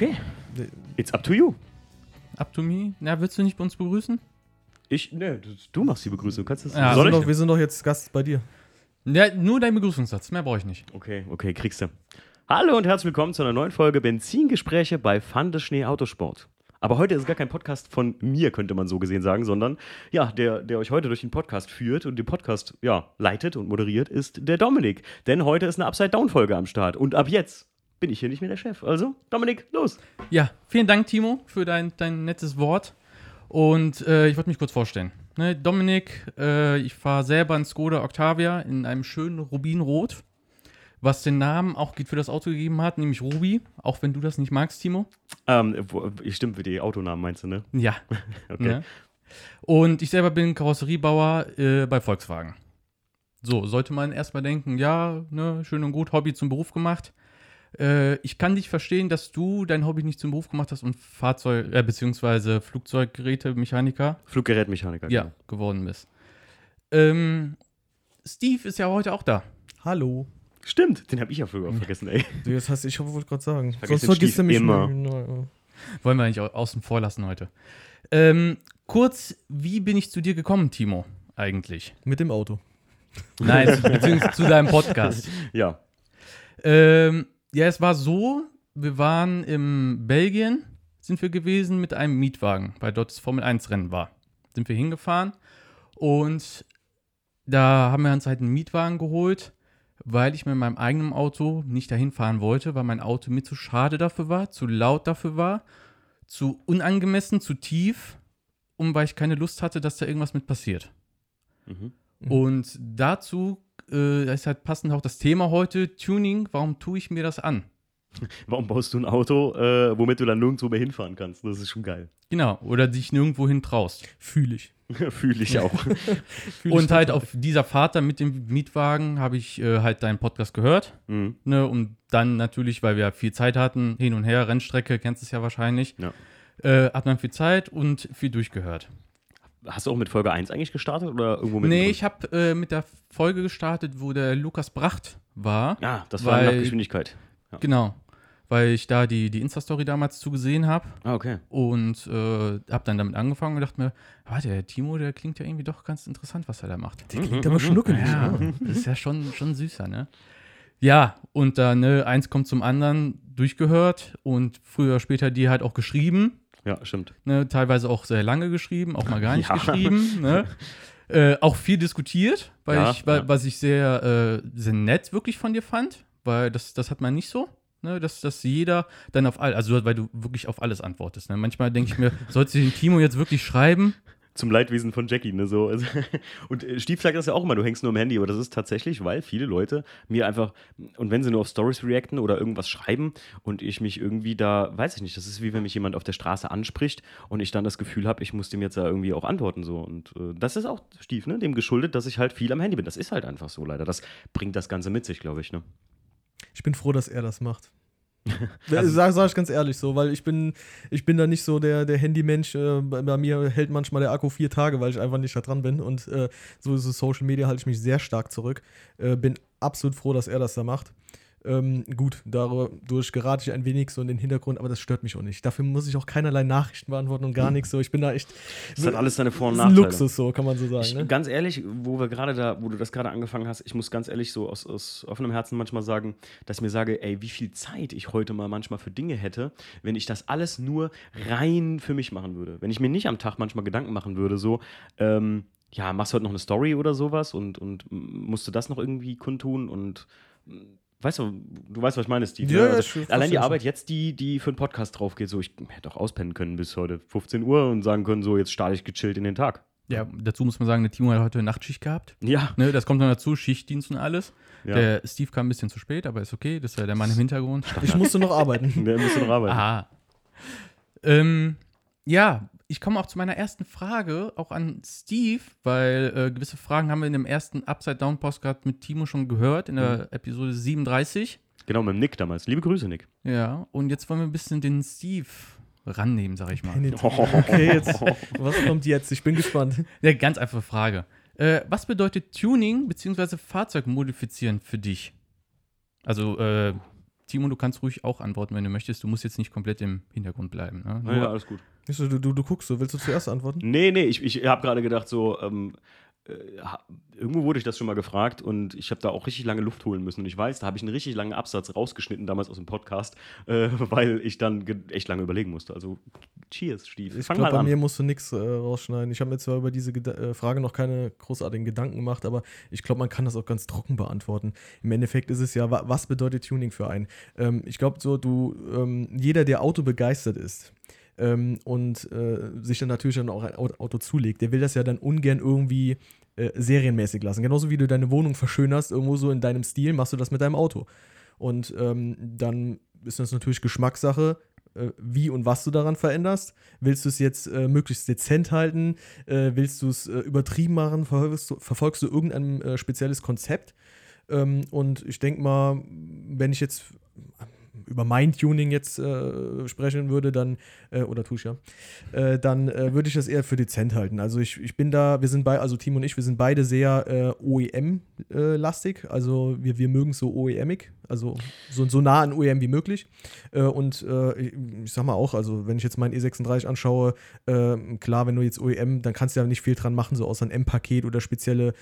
Okay. It's up to you. Up to me? Na, willst du nicht bei uns begrüßen? Ich, ne, du machst die Begrüßung. Kannst du das? Ja, Wir Soll sind, ich? doch, wir sind doch jetzt Gast bei dir. Ja, nur dein Begrüßungssatz, mehr brauche ich nicht. Okay, okay, kriegst du. Hallo und herzlich willkommen zu einer neuen Folge Benzingespräche bei Fande Schnee Autosport. Aber heute ist gar kein Podcast von mir, könnte man so gesehen sagen, sondern ja, der, der euch heute durch den Podcast führt und den Podcast ja, leitet und moderiert, ist der Dominik. Denn heute ist eine Upside-Down-Folge am Start. Und ab jetzt bin ich hier nicht mehr der Chef. Also, Dominik, los. Ja, vielen Dank, Timo, für dein, dein nettes Wort. Und äh, ich wollte mich kurz vorstellen. Ne, Dominik, äh, ich fahre selber einen Skoda Octavia in einem schönen Rubinrot, was den Namen auch für das Auto gegeben hat, nämlich Ruby, auch wenn du das nicht magst, Timo. Ähm, stimmt, für die Autonamen meinst du, ne? Ja. Okay. Ne? Und ich selber bin Karosseriebauer äh, bei Volkswagen. So, sollte man erstmal denken, ja, ne, schön und gut, Hobby zum Beruf gemacht. Äh, ich kann dich verstehen, dass du dein Hobby nicht zum Beruf gemacht hast und Fahrzeug, äh, beziehungsweise Flugzeuggerätemechaniker Fluggerätmechaniker. ja, genau. geworden bist. Ähm, Steve ist ja heute auch da. Hallo. Stimmt, den habe ich ja früher vergessen, ey. Du, jetzt hast, ich wollte gerade sagen. vergesse Sonst vergisst du mich immer. immer. Wollen wir eigentlich au- außen vor lassen heute. Ähm, kurz, wie bin ich zu dir gekommen, Timo, eigentlich? Mit dem Auto. Nein, beziehungsweise zu deinem Podcast. Ja. Ähm, ja, es war so, wir waren in Belgien, sind wir gewesen mit einem Mietwagen, weil dort das Formel 1 Rennen war. Sind wir hingefahren und da haben wir uns halt einen Mietwagen geholt, weil ich mit meinem eigenen Auto nicht dahin fahren wollte, weil mein Auto mir zu schade dafür war, zu laut dafür war, zu unangemessen, zu tief und weil ich keine Lust hatte, dass da irgendwas mit passiert. Mhm. Mhm. Und dazu äh, da ist halt passend auch das Thema heute, Tuning, warum tue ich mir das an? Warum baust du ein Auto, äh, womit du dann nirgendwo mehr hinfahren kannst? Das ist schon geil. Genau, oder dich nirgendwo hin traust. Fühle ich. Fühle ich auch. Fühl ich Und halt total. auf dieser Fahrt dann mit dem Mietwagen habe ich äh, halt deinen Podcast gehört. mhm. Ne? Und dann natürlich, weil wir viel Zeit hatten, hin und her, Rennstrecke, kennst du es ja wahrscheinlich, Ja. äh, hat man viel Zeit und viel durchgehört. Hast du auch mit Folge 1 eigentlich gestartet oder irgendwo mit? nee, ich habe äh, mit der Folge gestartet, wo der Lukas Bracht war. Ja, das war weil- nach Geschwindigkeit. Genau, weil ich da die, die Insta-Story damals zugesehen habe. Ah, okay. Und äh, hab dann damit angefangen und dachte mir, warte, der Timo, der klingt ja irgendwie doch ganz interessant, was er da macht. Der klingt aber schnuckelig. Ja, ne? das ist ja schon, schon süßer, ne? Ja, und dann, ne, eins kommt zum anderen, durchgehört und früher oder später die halt auch geschrieben, Ja, stimmt. ne, teilweise auch sehr lange geschrieben, auch mal gar nicht Ja. geschrieben, ne? Äh, auch viel diskutiert, weil Ja, ich, weil, ja. was ich sehr, äh, sehr nett wirklich von dir fand, weil das, das hat man nicht so. Ne, dass, dass jeder dann auf all, also weil du wirklich auf alles antwortest. Ne? Manchmal denke ich mir, sollst du den Timo jetzt wirklich schreiben? Zum Leidwesen von Jackie, ne? So. Also, und äh, Stief sagt das ja auch immer, du hängst nur am Handy, aber das ist tatsächlich, weil viele Leute mir einfach, und wenn sie nur auf Stories reacten oder irgendwas schreiben und ich mich irgendwie da, weiß ich nicht, das ist wie wenn mich jemand auf der Straße anspricht und ich dann das Gefühl habe, ich muss dem jetzt da irgendwie auch antworten. So. Und äh, das ist auch Stief, ne? Dem geschuldet, dass ich halt viel am Handy bin. Das ist halt einfach so leider. Das bringt das Ganze mit sich, glaube ich, ne? Ich bin froh, dass er das macht. Also, sag, sag ich ganz ehrlich so, weil ich bin, ich bin da nicht so der, der Handymensch. Äh, bei, mir hält manchmal der Akku vier Tage, weil ich einfach nicht da dran bin. Und äh, so ist es Social Media, halte ich mich sehr stark zurück. Äh, bin absolut froh, dass er das da macht. Ähm, gut, dadurch gerate ich ein wenig so in den Hintergrund, aber das stört mich auch nicht. Dafür muss ich auch keinerlei Nachrichten beantworten und gar nichts so. Ich bin da echt. Das hat alles seine Vor- und Nachteile. Luxus, so kann man so sagen. Ich, ne? Ganz ehrlich, wo wir gerade da, wo du das gerade angefangen hast, ich muss ganz ehrlich so aus, aus offenem Herzen manchmal sagen, dass ich mir sage, ey, wie viel Zeit ich heute mal manchmal für Dinge hätte, wenn ich das alles nur rein für mich machen würde. Wenn ich mir nicht am Tag manchmal Gedanken machen würde, so, ähm, ja, machst du heute noch eine Story oder sowas und, und musst du das noch irgendwie kundtun und weißt du, du weißt, was ich meine, Steve. Ja, ne? ja, also, ich verstehe allein die. Arbeit jetzt, die, die für einen Podcast drauf geht, so, ich hätte auch auspennen können bis heute 15 Uhr und sagen können, so, jetzt starte ich gechillt in den Tag. Ja, dazu muss man sagen, der Timo hat heute Nachtschicht gehabt. Ja, Ne, das kommt dann dazu, Schichtdienst und alles. ja. Der Steve kam ein bisschen zu spät, aber ist okay, das ist ja der Mann im Hintergrund. Ich musste noch arbeiten. Der müsste noch arbeiten. Aha. Ähm, ja, ich komme auch zu meiner ersten Frage, auch an Steve, weil äh, gewisse Fragen haben wir in dem ersten Upside Down Postcard mit Timo schon gehört, in der Episode 37. Genau, mit dem Nick damals. Liebe Grüße, Nick. Ja, und jetzt wollen wir ein bisschen den Steve rannehmen, sag ich mal. Okay, jetzt, was kommt jetzt? Ich bin gespannt. Ja, ganz einfache Frage. Äh, was bedeutet Tuning bzw. Fahrzeug modifizieren für dich? Also, äh, Timo, du kannst ruhig auch antworten, wenn du möchtest. Du musst jetzt nicht komplett im Hintergrund bleiben. Ne? Ja, ja, alles gut. Du, du, du guckst so, willst du zuerst antworten? Nee, nee, ich, ich habe gerade gedacht, so, ähm, äh, irgendwo wurde ich das schon mal gefragt und ich habe da auch richtig lange Luft holen müssen. Und ich weiß, da habe ich einen richtig langen Absatz rausgeschnitten damals aus dem Podcast, äh, weil ich dann echt lange überlegen musste. Also, cheers, Stief. Ich Fang glaube, mal bei an. mir musst du nichts äh, rausschneiden. Ich habe mir zwar über diese Geda äh, Frage noch keine großartigen Gedanken gemacht, aber ich glaube, man kann das auch ganz trocken beantworten. Im Endeffekt ist es ja, wa was bedeutet Tuning für einen? Ähm, ich glaube, so, du, ähm, jeder, der Auto begeistert ist, ähm, und äh, sich dann natürlich dann auch ein Auto, zulegt, der will das ja dann ungern irgendwie äh, serienmäßig lassen. Genauso wie du deine Wohnung verschönerst, irgendwo so in deinem Stil, machst du das mit deinem Auto. Und ähm, dann ist das natürlich Geschmackssache, äh, wie und was du daran veränderst. Willst du es jetzt äh, möglichst dezent halten? Äh, willst du es äh, übertrieben machen? Verfolgst du, verfolgst du irgendein äh, spezielles Konzept? Ähm, und ich denke mal, wenn ich jetzt über mein Tuning jetzt äh, sprechen würde, dann, äh, oder tue ich ja, äh, dann äh, würde ich das eher für dezent halten. Also ich, ich bin da, wir sind bei, also Timo und ich, wir sind beide sehr äh, OEM-lastig. also wir, wir mögen es so OEMig, also so, so nah an OEM wie möglich. Äh, und ich, ich sag mal auch, also wenn ich jetzt meinen E36 anschaue, klar, wenn du jetzt OEM, dann kannst du ja nicht viel dran machen, so außer ein M-Paket oder spezielle,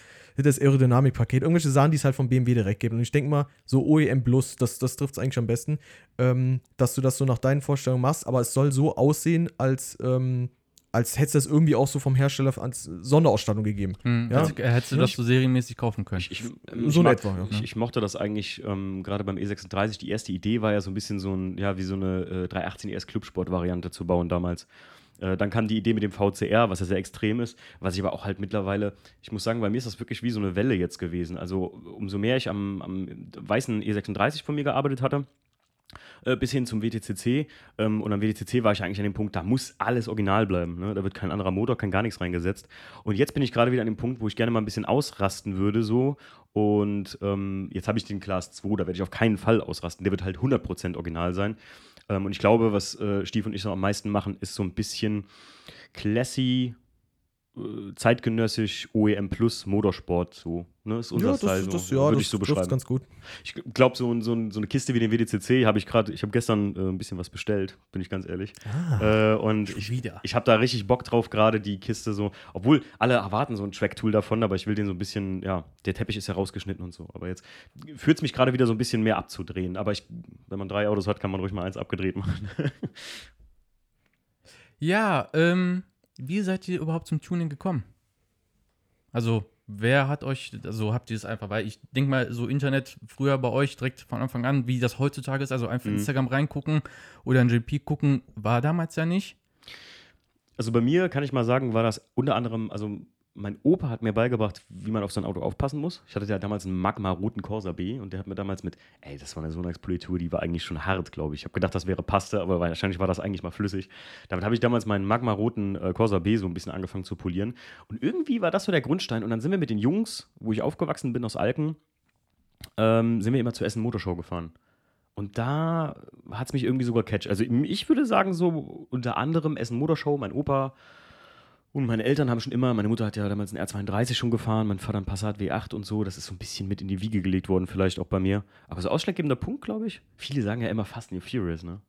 das Aerodynamik-Paket, irgendwelche Sachen, die es halt vom BMW direkt gibt. Und ich denke mal, so OEM Plus, das, das trifft es eigentlich am besten, ähm, dass du das so nach deinen Vorstellungen machst, aber es soll so aussehen, als, ähm, als hättest du das irgendwie auch so vom Hersteller als Sonderausstattung gegeben. Hm, Ja. also, äh, hättest du Ja. das so serienmäßig kaufen können. Ich, ich, So ich, in mag, etwa, ja. ich, ich mochte das eigentlich ähm, gerade beim E36. Die erste Idee war ja so ein bisschen so ein, ja, wie so eine äh, 318 ES Clubsport-Variante zu bauen damals. Äh, dann kam die Idee mit dem VCR, was ja sehr extrem ist, was ich aber auch halt mittlerweile, ich muss sagen, bei mir ist das wirklich wie so eine Welle jetzt gewesen. Also umso mehr ich am, am weißen E36 von mir gearbeitet hatte, äh, bis hin zum WTCC. Ähm, und am WTCC war ich eigentlich an dem Punkt, da muss alles original bleiben. Ne? Da wird kein anderer Motor, kein gar nichts reingesetzt. Und jetzt bin ich gerade wieder an dem Punkt, wo ich gerne mal ein bisschen ausrasten würde, so. Und ähm, jetzt habe ich den Class 2, da werde ich auf keinen Fall ausrasten. Der wird halt 100% original sein. Ähm, und ich glaube, was äh, Stief und ich so am meisten machen, ist so ein bisschen classy, zeitgenössisch, OEM Plus, Motorsport, so. Ne? Ist unser ja, Style, das, so. das, ja, würde ich so beschreiben. ganz gut. Ich glaube, so, so, so eine Kiste wie den WDCC habe ich gerade, ich habe gestern äh, ein bisschen was bestellt, bin ich ganz ehrlich. Ah, Äh, und ich, wieder. ich habe da richtig Bock drauf, gerade die Kiste so, obwohl alle erwarten so ein Track-Tool davon, aber ich will den so ein bisschen, ja, der Teppich ist ja rausgeschnitten und so. Aber jetzt führt es mich gerade wieder so ein bisschen mehr abzudrehen. Aber ich, wenn man drei Autos hat, kann man ruhig mal eins abgedreht machen. Ja, ähm, wie seid ihr überhaupt zum Tuning gekommen? Also, wer hat euch, also habt ihr es einfach, weil ich denke mal, so Internet früher bei euch direkt von Anfang an, wie das heutzutage ist, also einfach Mhm. Instagram reingucken oder in JP gucken, war damals ja nicht. Also bei mir kann ich mal sagen, war das unter anderem, also mein Opa hat mir beigebracht, wie man auf sein Auto aufpassen muss. Ich hatte ja damals einen Magma roten Corsa B und der hat mir damals mit, ey, das war eine Sonax-Politur, die war eigentlich schon hart, glaube ich. Ich habe gedacht, das wäre Paste, aber wahrscheinlich war das eigentlich mal flüssig. Damit habe ich damals meinen Magma roten äh, Corsa B so ein bisschen angefangen zu polieren. Und irgendwie war das so der Grundstein. Und dann sind wir mit den Jungs, wo ich aufgewachsen bin aus Alken, ähm, sind wir immer zur Essen Motorshow gefahren. Und da hat es mich irgendwie sogar catch. Also ich würde sagen, so unter anderem Essen Motorshow, mein Opa und meine Eltern haben schon immer, meine Mutter hat ja damals einen R32 schon gefahren, mein Vater einen Passat W8 und so. Das ist so ein bisschen mit in die Wiege gelegt worden, vielleicht auch bei mir. Aber so ausschlaggebender Punkt, glaube ich. Viele sagen ja immer Fast and Furious, ne?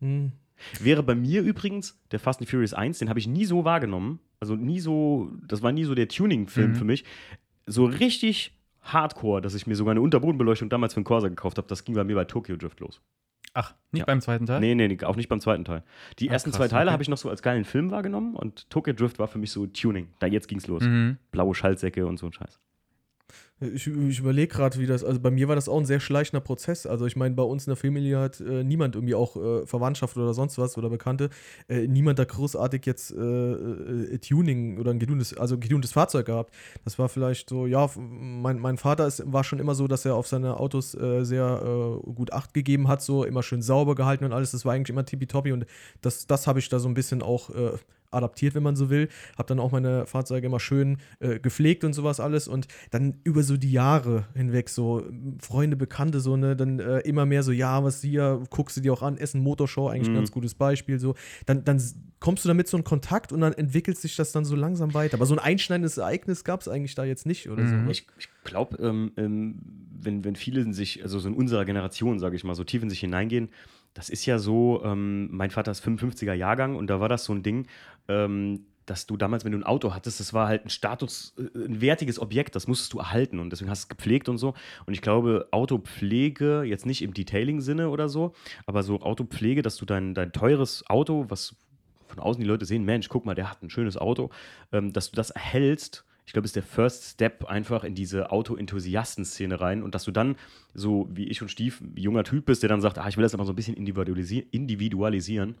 hm. Wäre bei mir übrigens der Fast and Furious 1, den habe ich nie so wahrgenommen. Also nie so, das war nie so der Tuning-Film Mhm. für mich. So richtig hardcore, dass ich mir sogar eine Unterbodenbeleuchtung damals für einen Corsa gekauft habe. Das ging bei mir bei Tokyo Drift los. Ach, nicht Ja. beim zweiten Teil? Nee, nee, nee, auch nicht beim zweiten Teil. Die Ah, ersten krass, zwei Teile okay. habe ich noch so als geilen Film wahrgenommen und Tokyo Drift war für mich so Tuning. Da jetzt ging's los. Mhm. Blaue Schaltsäcke und so ein Scheiß. Ich, ich überlege gerade, wie das, also bei mir war das auch ein sehr schleichender Prozess. Also ich meine, bei uns in der Familie hat äh, niemand irgendwie auch äh, Verwandtschaft oder sonst was oder Bekannte, äh, niemand da großartig jetzt äh, äh, Tuning oder ein getuntes, also ein getuntes Fahrzeug gehabt. Das war vielleicht so, ja, mein, mein Vater ist, war schon immer so, dass er auf seine Autos äh, sehr gut Acht gegeben hat, so immer schön sauber gehalten und alles. Das war eigentlich immer tippitoppi und das, das habe ich da so ein bisschen auch adaptiert, wenn man so will. Habe dann auch meine Fahrzeuge immer schön äh, gepflegt und sowas alles. Und dann über so die Jahre hinweg, so Freunde, Bekannte, so, ne, dann äh, immer mehr so, ja, was hier, guckst du dir auch an, Essen Motorshow, eigentlich ein Mhm. ganz gutes Beispiel. So, dann, dann kommst du damit so in Kontakt und dann entwickelt sich das dann so langsam weiter. Aber so ein einschneidendes Ereignis gab es eigentlich da jetzt nicht oder so. Mhm. Ne? Ich, ich glaube, ähm, ähm, wenn, wenn viele in sich, also so in unserer Generation, sage ich mal, so tief in sich hineingehen, das ist ja so, ähm, mein Vater ist 55er Jahrgang und da war das so ein Ding, ähm, dass du damals, wenn du ein Auto hattest, das war halt ein Status, äh, ein wertiges Objekt, das musstest du erhalten und deswegen hast du es gepflegt und so. Und ich glaube, Autopflege, jetzt nicht im Detailing-Sinne oder so, aber so Autopflege, dass du dein, dein teures Auto, was von außen die Leute sehen, Mensch, guck mal, der hat ein schönes Auto, ähm, dass du das erhältst, ich glaube, ist der First Step einfach in diese Auto-Enthusiasten-Szene rein und dass du dann, so wie ich und Stief, ein junger Typ bist, der dann sagt, ah, ich will das aber so ein bisschen individualisi individualisieren.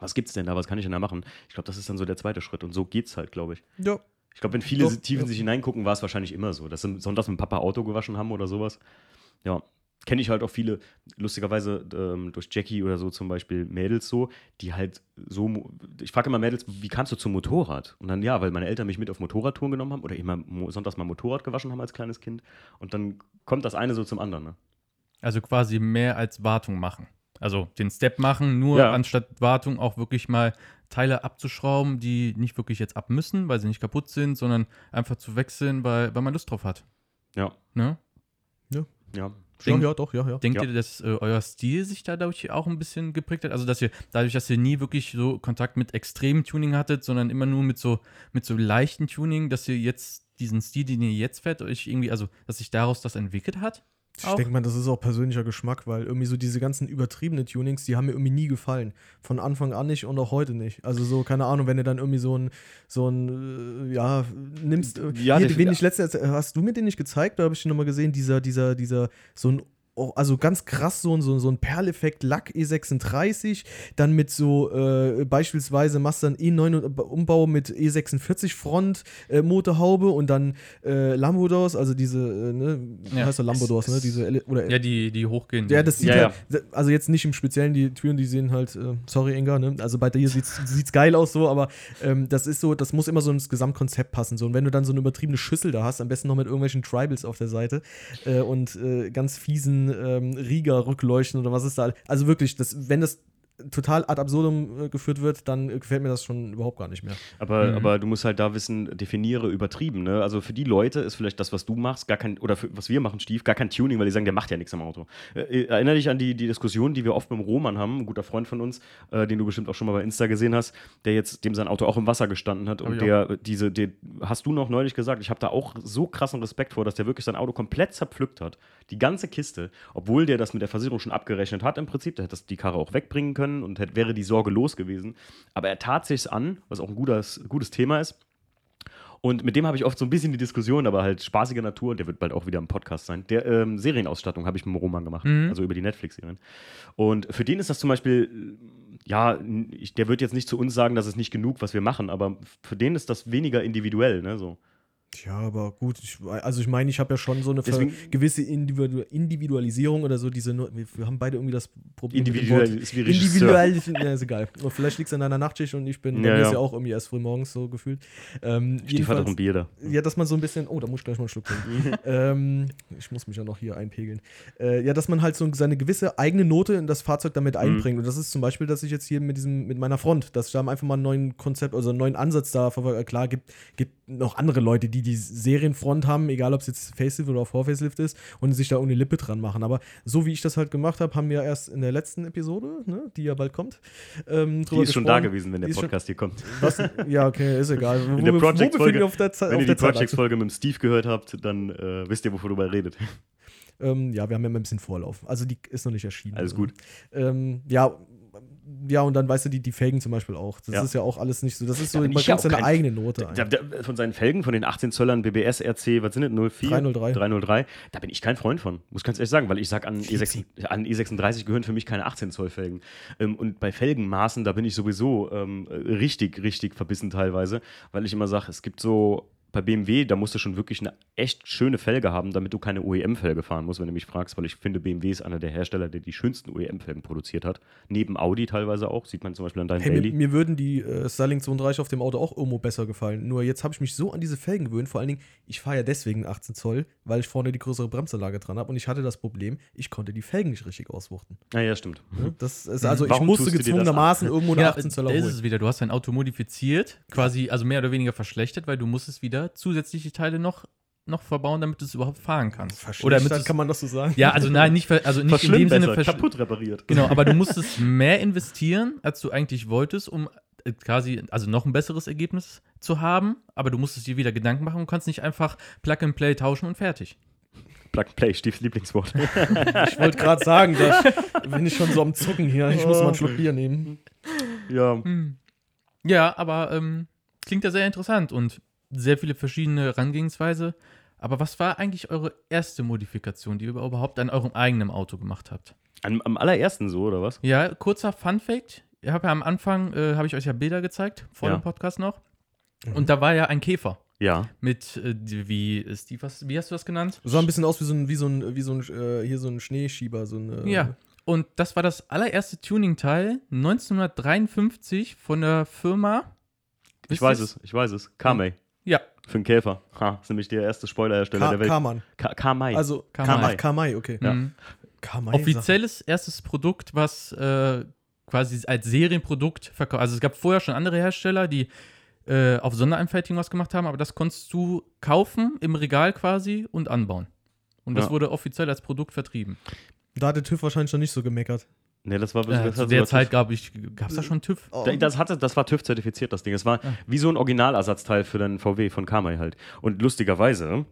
Was gibt's denn da? Was kann ich denn da machen? Ich glaube, das ist dann so der zweite Schritt und so geht's halt, glaube ich. Ja. Ich glaube, wenn viele Doch, tief in ja. sich hineingucken, war es wahrscheinlich immer so, dass sie sonntags mit Papa Auto gewaschen haben oder sowas. Ja. Kenne ich halt auch viele, lustigerweise ähm, durch Jackie oder so zum Beispiel Mädels so, die halt so, ich frage immer Mädels, wie kamst du zum Motorrad? Und dann ja, weil meine Eltern mich mit auf Motorradtouren genommen haben oder immer sonntags mal Motorrad gewaschen haben als kleines Kind. Und dann kommt das eine so zum anderen. Ne? Also quasi mehr als Wartung machen. Also den Step machen, nur Ja. anstatt Wartung auch wirklich mal Teile abzuschrauben, die nicht wirklich jetzt ab müssen, weil sie nicht kaputt sind, sondern einfach zu wechseln, weil, weil man Lust drauf hat. Ja, Ne? ja. Ja, Denk- ja, doch, ja, ja. Denkt Ja. ihr, dass äh, euer Stil sich da dadurch auch ein bisschen geprägt hat? Also, dass ihr, dadurch, dass ihr nie wirklich so Kontakt mit extremem Tuning hattet, sondern immer nur mit so, mit so leichten Tuning, dass ihr jetzt diesen Stil, den ihr jetzt fährt, euch irgendwie, also, dass sich daraus das entwickelt hat? Ich Auch? denke mal, das ist auch persönlicher Geschmack, weil irgendwie so diese ganzen übertriebenen Tunings, die haben mir irgendwie nie gefallen. Von Anfang an nicht und auch heute nicht. Also so, keine Ahnung, wenn du dann irgendwie so ein, so ein, äh, ja, nimmst. äh, Ja, hier, wen ich letztens, hast du mir den nicht gezeigt? Da habe ich den nochmal gesehen, dieser, dieser, dieser, so ein oh, also ganz krass so ein, so, so ein Perleffekt Lack E36, dann mit so äh, beispielsweise machst du dann E9 Umbau mit E46 Front äh, Motorhaube und dann äh, Lambodors, also diese, äh, ne, wie Ja. heißt der Lambodors, ne, diese Ele- oder Ja, die, die hochgehen. ja, das sieht Ja, halt, also jetzt nicht im Speziellen, die Türen, die sehen halt, äh, sorry Inga, ne? also bei dir sieht's, sieht's geil aus so, aber ähm, das ist so, das muss immer so ins Gesamtkonzept passen so und wenn du dann so eine übertriebene Schüssel da hast, am besten noch mit irgendwelchen Tribals auf der Seite äh, und äh, ganz fiesen ähm, Rieger-Rückleuchten oder was ist da, also wirklich, das, wenn das total ad absurdum äh, geführt wird, dann äh, gefällt mir das schon überhaupt gar nicht mehr. Aber, Mhm. aber du musst halt da wissen, definiere übertrieben. Ne? Also für die Leute ist vielleicht das, was du machst, gar kein, oder für, was wir machen, Stief, gar kein Tuning, weil die sagen, der macht ja nichts am Auto. Äh, erinnere dich an die, die Diskussion, die wir oft mit dem Roman haben, ein guter Freund von uns, äh, den du bestimmt auch schon mal bei Insta gesehen hast, der jetzt, dem sein Auto auch im Wasser gestanden hat Hab und der, diese, der, hast du noch neulich gesagt, ich habe da auch so krassen Respekt vor, dass der wirklich sein Auto komplett zerpflückt hat. Die ganze Kiste, obwohl der das mit der Versicherung schon abgerechnet hat im Prinzip, der hätte das die Karre auch wegbringen können und hätte, wäre die Sorge los gewesen. Aber er tat sich's an, was auch ein gutes, gutes Thema ist. Und mit dem habe ich oft so ein bisschen die Diskussion, aber halt spaßiger Natur, der wird bald auch wieder im Podcast sein. Der ähm, Serienausstattung habe ich mit dem Roman gemacht, Mhm. also über die Netflix-Serien. Und für den ist das zum Beispiel, äh, ja, ich, der wird jetzt nicht zu uns sagen, das ist nicht genug, was wir machen, aber für den ist das weniger individuell, ne, so. Ja, aber gut, ich, also ich meine, ich habe ja schon so eine Deswegen- gewisse Individu Individualisierung oder so, diese, wir, haben beide irgendwie das Problem Individuell ist wie. Individuell, ja, ist egal. Und vielleicht liegt es an deiner Nachtschicht und ich bin, Ja, ist ja. ja auch irgendwie erst früh morgens so gefühlt. Ähm, Stief hat auch jedenfalls- ein Bier da. ja, dass man so ein bisschen, oh, da muss ich gleich mal einen Schluck trinken. ähm, ich muss mich ja noch hier einpegeln. Äh, ja, dass man halt so seine gewisse eigene Note in das Fahrzeug damit Mhm. einbringt. Und das ist zum Beispiel, dass ich jetzt hier mit diesem, mit meiner Front, dass ich da einfach mal einen neuen Konzept, also einen neuen Ansatz da verfolge. Klar, gibt, gibt noch andere Leute, die die Serienfront haben, egal ob es jetzt Facelift oder Vor-Facelift ist, und sich da ohne Lippe dran machen. Aber so wie ich das halt gemacht habe, haben wir erst in der letzten Episode, ne, die ja bald kommt, ähm, Die ist schon da gewesen, wenn der Die Podcast hier kommt. Was, ja, okay, ist egal. In der wo- Project-Folge- befinden wir auf der, Ze- Wenn ihr die? Projects-Folge mit dem Steve gehört habt, dann äh, wisst ihr, wovon darüber redet. Ähm, ja, wir haben ja immer ein bisschen Vorlauf. Also die ist noch nicht erschienen. Alles gut. Ähm, ja, ja, und dann weißt du, die, die Felgen zum Beispiel auch. Das Ja. ist ja auch alles nicht so. Das ist so, Ja, man auch seine kein- eigene Note. Da, da, von seinen Felgen, von den 18 Zöllern BBS RC, was sind das, 04? 303. 303. Da bin ich kein Freund von, muss ganz ehrlich sagen, weil ich sage, an, E6, an E36 gehören für mich keine 18 Zoll Felgen. Ähm, und bei Felgenmaßen, da bin ich sowieso ähm, richtig, richtig verbissen teilweise, weil ich immer sage, es gibt so, bei BMW, da musst du schon wirklich eine echt schöne Felge haben, damit du keine OEM-Felge fahren musst, wenn du mich fragst, weil ich finde, BMW ist einer der Hersteller, der die schönsten OEM-Felgen produziert hat. Neben Audi teilweise auch, sieht man zum Beispiel an deinem Hey, mir, Daily. mir würden die äh, Styling 32 auf dem Auto auch irgendwo besser gefallen. Nur jetzt habe ich mich so an diese Felgen gewöhnt. Vor allen Dingen, ich fahre ja deswegen 18 Zoll, weil ich vorne die größere Bremsanlage dran habe. Und ich hatte das Problem, ich konnte die Felgen nicht richtig auswuchten. Ah, ja, stimmt. Ne? Das ist, also ich Warum musste dir das gezwungenermaßen irgendwo eine Ja, 18 da Zoller ist holen. es wieder. Du hast dein Auto modifiziert, quasi, also mehr oder weniger verschlechtert, weil du musstest wieder zusätzliche Teile noch, noch verbauen, damit du es überhaupt fahren kannst. Oder damit kann man das so sagen? Ja, also nein, nicht, also nicht in dem Sinne kaputt repariert. Genau, aber du musstest mehr investieren, als du eigentlich wolltest, um äh, quasi, also noch ein besseres Ergebnis zu haben, aber du musstest dir wieder Gedanken machen und kannst nicht einfach Plug and Play tauschen und fertig. Plug and Play, Stiefs Lieblingswort. Ich wollte gerade sagen, da bin ich schon so am Zucken hier. Ich muss mal einen Schluck Bier nehmen. ja, Ja, aber ähm, klingt ja sehr interessant und sehr viele verschiedene Herangehensweise. Aber was war eigentlich eure erste Modifikation, die ihr überhaupt an eurem eigenen Auto gemacht habt? am, am allerersten so, oder was? Ja, kurzer Fun Fact. Ich habe ja am Anfang, äh, habe ich euch ja Bilder gezeigt, vor Ja. dem Podcast noch. Und da war ja ein Käfer. Ja. Mit, äh, die- wie, Steve, was, wie hast du das genannt? Sah ein bisschen aus wie so ein, wie so ein, wie so ein äh, hier so ein Schneeschieber, so ein. äh, Ja. Und das war das allererste Tuning-Teil 1953 von der Firma. Ich weiß es, ich weiß es. Kamei. Ja, Für einen Käfer. Ha, ist nämlich der erste Spoilerhersteller Ka der Welt. Kaman. Ka Kamei. Also Kamai. Kamai. Kamai, okay. Ja. mhm. Kamai. offizielles erstes Produkt, was äh, quasi als Serienprodukt verkauft. Also es gab vorher schon andere Hersteller, die äh, auf Sondereinfertigung was gemacht haben, aber das konntest du kaufen im Regal quasi und anbauen. Und das Ja. wurde offiziell als Produkt vertrieben. Da hat der TÜV wahrscheinlich noch nicht so gemeckert. Ne, das war Äh, das zu der Zeit gab ich, gab es da schon TÜV? Oh. Da- Das, hatte, das war TÜV zertifiziert, das Ding. Es war Ah. wie so ein Originalersatzteil für den VW von Kamei halt. Und lustigerweise,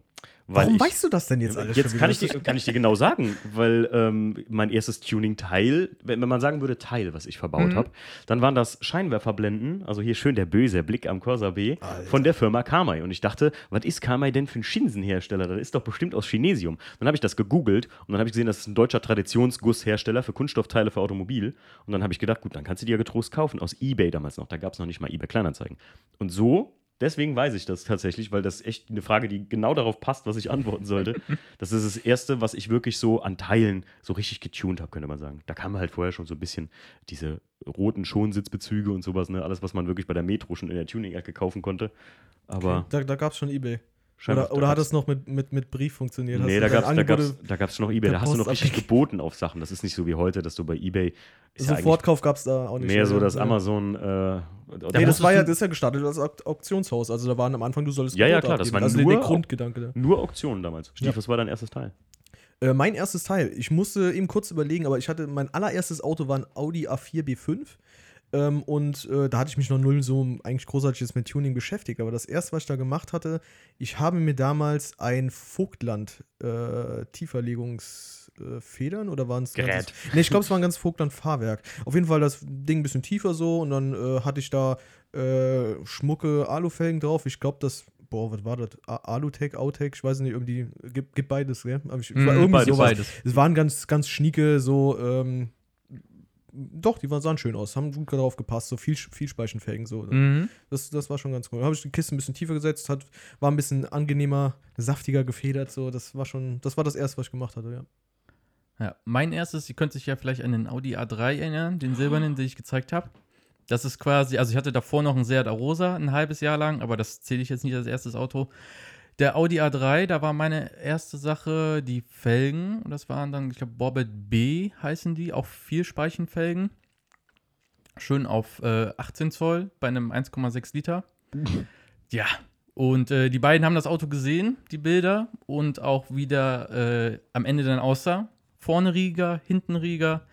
Warum ich, weißt du das denn jetzt alles? Jetzt schon kann ich, dir, kann ich dir genau sagen, weil ähm, mein erstes Tuning-Teil, wenn, wenn man sagen würde Teil, was ich verbaut Mhm. habe, dann waren das Scheinwerferblenden, also hier schön der böse Blick am Corsa B von der Firma Kamei. Und ich dachte, was ist Kamei denn für ein Schinsenhersteller? Das ist doch bestimmt aus Chinesium. Dann habe ich das gegoogelt und dann habe ich gesehen, das ist ein deutscher Traditionsgusshersteller für Kunststoffteile für Automobil. Und dann habe ich gedacht, gut, dann kannst du dir ja getrost kaufen, aus Ebay damals noch. Da gab es noch nicht mal Ebay Kleinanzeigen. Und so Deswegen weiß ich das tatsächlich, weil das echt eine Frage, die genau darauf passt, was ich antworten sollte. Das ist das Erste, was ich wirklich so an Teilen so richtig getuned habe, könnte man sagen. Da kam halt vorher schon so ein bisschen diese roten Schonsitzbezüge und sowas, ne? Alles, was man wirklich bei der Metro schon in der Tuning-Ecke kaufen konnte. Aber Da, da gab es schon Ebay. Scheinbar- Oder, oder hat es noch mit, mit, mit Brief funktioniert? Nee, da gab es da Angebote- gab's, da gab's noch Ebay. Da hast du noch richtig geboten auf Sachen. Das ist nicht so wie heute, dass du bei Ebay. Ist ja Sofortkauf gab es da auch nicht. mehr so Ja, das ja. Amazon. Äh, Da Nee, das war ja, das ist ja gestartet als Auk- Auktionshaus. Also da waren am Anfang, du solltest Ja, ja, klar, das abgeben. war also nur der Grundgedanke da. nur Auktionen damals. Stief, Ja. was war dein erstes Teil? Äh, mein erstes Teil, ich musste eben kurz überlegen, aber ich hatte, mein allererstes Auto war ein Audi A4 B5. Ähm, und äh, da hatte ich mich noch null so eigentlich großartig jetzt mit Tuning beschäftigt. Aber das erste, was ich da gemacht hatte, ich habe mir damals ein Vogtland äh, Tieferlegungsfedern oder waren es Gerät. Nee, ich glaube, es war ein ganz Vogtland-Fahrwerk. Auf jeden Fall das Ding ein bisschen tiefer so und dann äh, hatte ich da äh, schmucke Alufelgen drauf. Ich glaube, das, boah, was war das? Alutech, Autech, ich weiß nicht, irgendwie, gibt, gibt beides, gell? Aber ich, war irgendwie beides, sowas. beides. Es waren ganz, ganz schnieke, so, ähm, doch, die waren, sahen schön aus, haben gut drauf gepasst, so viel, viel Speichenfelgen, so. Mhm. Das, das war schon ganz cool. Habe ich die Kiste ein bisschen tiefer gesetzt, hat, war ein bisschen angenehmer, saftiger gefedert, so. Das war schon, das war das erste, was ich gemacht hatte, ja. Ja, mein erstes, ihr könnt sich ja vielleicht an den Audi A3 erinnern, den silbernen, den ich gezeigt habe. Das ist quasi, also ich hatte davor noch einen Seat Arosa ein halbes Jahr lang, aber das zähle ich jetzt nicht als erstes Auto. Der Audi A3, da war meine erste Sache die Felgen. Und das waren dann, ich glaube, Borbet B heißen die, auch vier Speichenfelgen. Schön auf äh, 18 Zoll bei einem 1,6 Liter. Ja, und äh, die beiden haben das Auto gesehen, die Bilder, und auch wie der äh, am Ende dann aussah. Vorne Rieger, hinten Rieger,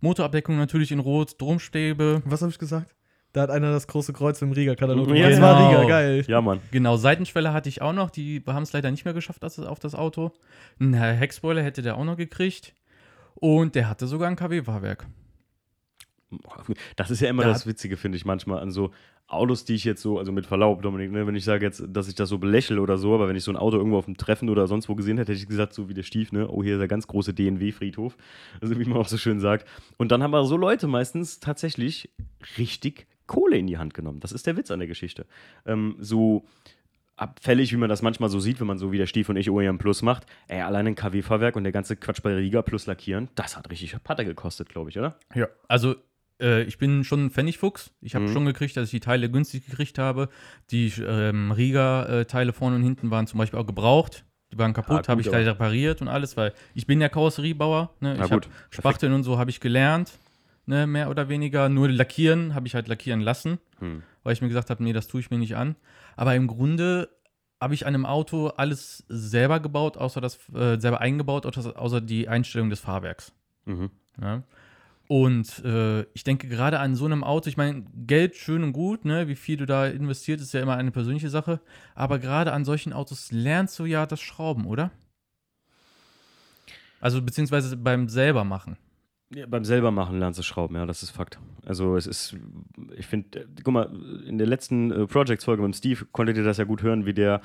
Motorabdeckung natürlich in Rot, Drumstäbe. Was habe ich gesagt? Da hat einer das große Kreuz im Rieger-Katalog Ja, gemacht. Das war genau. Rieger, geil. Ja, Mann. Genau, Seitenschwelle hatte ich auch noch, die haben es leider nicht mehr geschafft das, auf das Auto. Ein Heckspoiler hätte der auch noch gekriegt. Und der hatte sogar ein KW-Fahrwerk. Das ist ja immer Da das Witzige, finde ich manchmal an so Autos, die ich jetzt so, also mit Verlaub, Dominik, ne, wenn ich sage jetzt, dass ich das so belächle oder so, aber wenn ich so ein Auto irgendwo auf dem Treffen oder sonst wo gesehen hätte, hätte ich gesagt, so wie der Stief, ne, oh, hier ist der ganz große DNW-Friedhof, also wie man auch so schön sagt. Und dann haben aber so Leute meistens tatsächlich richtig Kohle in die Hand genommen. Das ist der Witz an der Geschichte. Ähm, so abfällig, wie man das manchmal so sieht, wenn man so wie der Stief und ich OEM Plus macht. Ey, allein ein KW-Fahrwerk und der ganze Quatsch bei Riga Plus lackieren, das hat richtig Patte gekostet, glaube ich, oder? Ja, also äh, ich bin schon ein Pfennigfuchs. Ich habe Mhm. schon gekriegt, dass ich die Teile günstig gekriegt habe. Die ähm, Riga-Teile vorne und hinten waren zum Beispiel auch gebraucht. Die waren kaputt, Ah, habe ich gleich repariert und alles, weil ich bin ja Karosseriebauer. Ne? Ich habe Spachteln und so habe ich gelernt, ne? mehr oder weniger. Nur lackieren habe ich halt lackieren lassen, Hm. weil ich mir gesagt habe, nee, das tue ich mir nicht an. Aber im Grunde habe ich an einem Auto alles selber gebaut, außer das äh, selber eingebaut, außer, außer die Einstellung des Fahrwerks. Mhm. Ja. Und äh, ich denke gerade an so einem Auto, ich meine, Geld schön und gut, ne? wie viel du da investiert, ist ja immer eine persönliche Sache. Aber gerade an solchen Autos lernst du ja das Schrauben, oder? Also beziehungsweise beim selber machen. Ja, beim selber machen lernst du Schrauben, ja, das ist Fakt. Also es ist, ich finde, äh, guck mal, in der letzten äh, Projects-Folge mit Steve konntet ihr das ja gut hören, wie der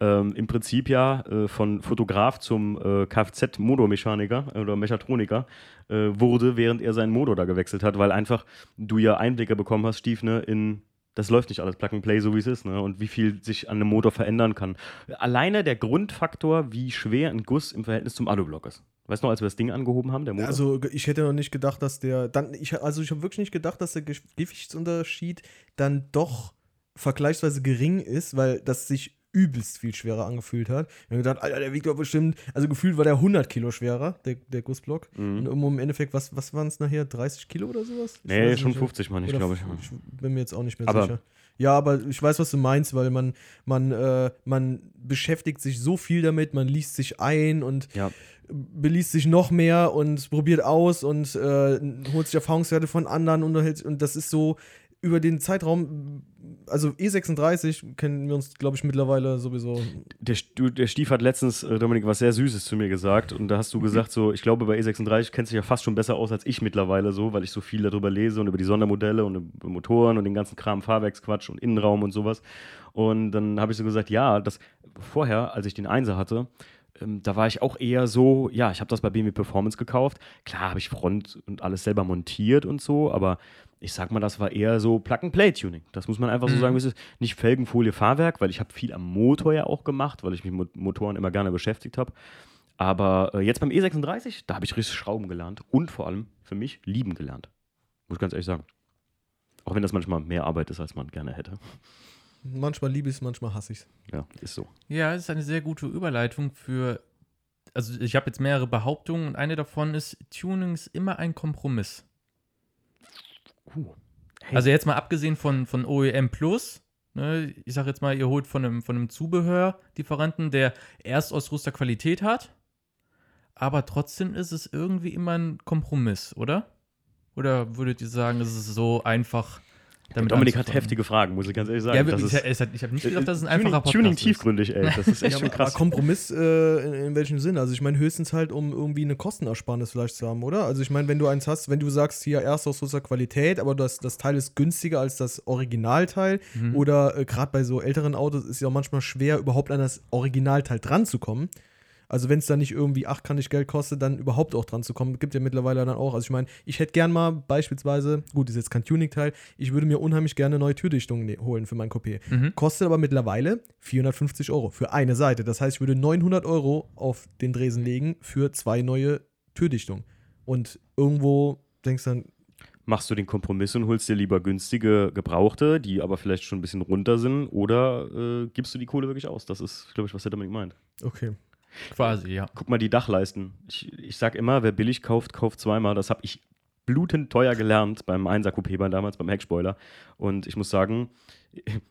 ähm, im Prinzip ja äh, von Fotograf zum äh, Kfz-Motormechaniker oder Mechatroniker äh, wurde, während er seinen Motor da gewechselt hat, weil einfach du ja Einblicke bekommen hast, Steve, ne, in das läuft nicht alles Plug and Play, so wie es ist, ne? Und wie viel sich an einem Motor verändern kann. Alleine der Grundfaktor, wie schwer ein Guss im Verhältnis zum Alublock ist. Weißt du noch, als wir das Ding angehoben haben, der Motor? Also ich hätte noch nicht gedacht, dass der dann ich also ich habe wirklich nicht gedacht, dass der Ge- Gewichtsunterschied dann doch vergleichsweise gering ist, weil das sich übelst viel schwerer angefühlt hat. Ich habe gedacht, Alter, der wiegt doch bestimmt, also gefühlt war der 100 Kilo schwerer, der, der Gussblock. Mhm. Und im Endeffekt, was, was waren es nachher, 30 Kilo oder sowas? Ich Nee, schon nicht. 50, meine ich, glaube ich. Ich bin mir jetzt auch nicht mehr Aber- sicher. Ja, aber ich weiß, was du meinst, weil man, man, äh, man beschäftigt sich so viel damit, man liest sich ein und Ja. Beliest sich noch mehr und probiert aus und äh, holt sich Erfahrungswerte von anderen und, unterhält- und das ist so über den Zeitraum, also E36 kennen wir uns, glaube ich, mittlerweile sowieso. Der, der Stief hat letztens, äh, Dominik, was sehr Süßes zu mir gesagt. Und da hast du gesagt, so, ich glaube, bei E36 kennst du dich ja fast schon besser aus als ich mittlerweile so, weil ich so viel darüber lese und über die Sondermodelle und über Motoren und den ganzen Kram, Fahrwerksquatsch und Innenraum und sowas. Und dann habe ich so gesagt, ja, das vorher, als ich den Einser hatte, ähm, da war ich auch eher so, ja, ich habe das bei BMW Performance gekauft. Klar habe ich Front und alles selber montiert und so, aber ich sag mal, das war eher so Plug-and-Play-Tuning. Das muss man einfach so Mhm. sagen, wie es ist. Nicht Felgenfolie, Fahrwerk, weil ich habe viel am Motor ja auch gemacht, weil ich mich mit Motoren immer gerne beschäftigt habe. Aber äh, jetzt beim E36, da habe ich richtig Schrauben gelernt und vor allem für mich lieben gelernt. Muss ich ganz ehrlich sagen. Auch wenn das manchmal mehr Arbeit ist, als man gerne hätte. Manchmal liebe ich es, manchmal hasse ich es. Ja, ist so. Ja, es ist eine sehr gute Überleitung für. Also, ich habe jetzt mehrere Behauptungen und eine davon ist: Tuning ist immer ein Kompromiss. Uh. Hey. Also, jetzt mal abgesehen von, von OEM Plus, ne, ich sage jetzt mal, ihr holt von einem, von einem Zubehörlieferanten, der Erstausrüsterqualität hat, aber trotzdem ist es irgendwie immer ein Kompromiss, oder? Oder würdet ihr sagen, es ist so einfach, damit Dominik hat heftige Fragen, muss ich ganz ehrlich sagen. Ja, Das ich, ist- ich, habe nicht gedacht, dass es ein einfacher Podcast Tuning ist. tiefgründig, ey. Das ist echt Ja, schon krass. Kompromiss äh, in, in welchem Sinn? Also ich meine höchstens halt, um irgendwie eine Kostenersparnis vielleicht zu haben, oder? Also ich meine, wenn du eins hast, wenn du sagst, hier Erstausrüster Qualität, aber das, das Teil ist günstiger als das Originalteil Mhm. oder äh, gerade bei so älteren Autos ist ja auch manchmal schwer, überhaupt an das Originalteil dran zu kommen. Also wenn es dann nicht irgendwie achtkantig Geld kostet, dann überhaupt auch dran zu kommen, gibt ja mittlerweile dann auch. Also ich meine, ich hätte gern mal beispielsweise, gut, ist jetzt kein Tuning-Teil, ich würde mir unheimlich gerne neue Türdichtungen ne holen für mein Coupé. Mhm. Kostet aber mittlerweile 450 Euro für eine Seite. Das heißt, ich würde 900 Euro auf den Dresen legen für zwei neue Türdichtungen. Und irgendwo denkst du dann, Machst du den Kompromiss und holst dir lieber günstige Gebrauchte, die aber vielleicht schon ein bisschen runter sind, oder äh, gibst du die Kohle wirklich aus? Das ist, glaube ich, was der Dominik meint. okay. Quasi, ja. Guck mal die Dachleisten. Ich, ich sag immer, wer billig kauft, kauft zweimal. Das habe ich blutend teuer gelernt beim 1er Coupé damals, beim Heckspoiler. Und ich muss sagen,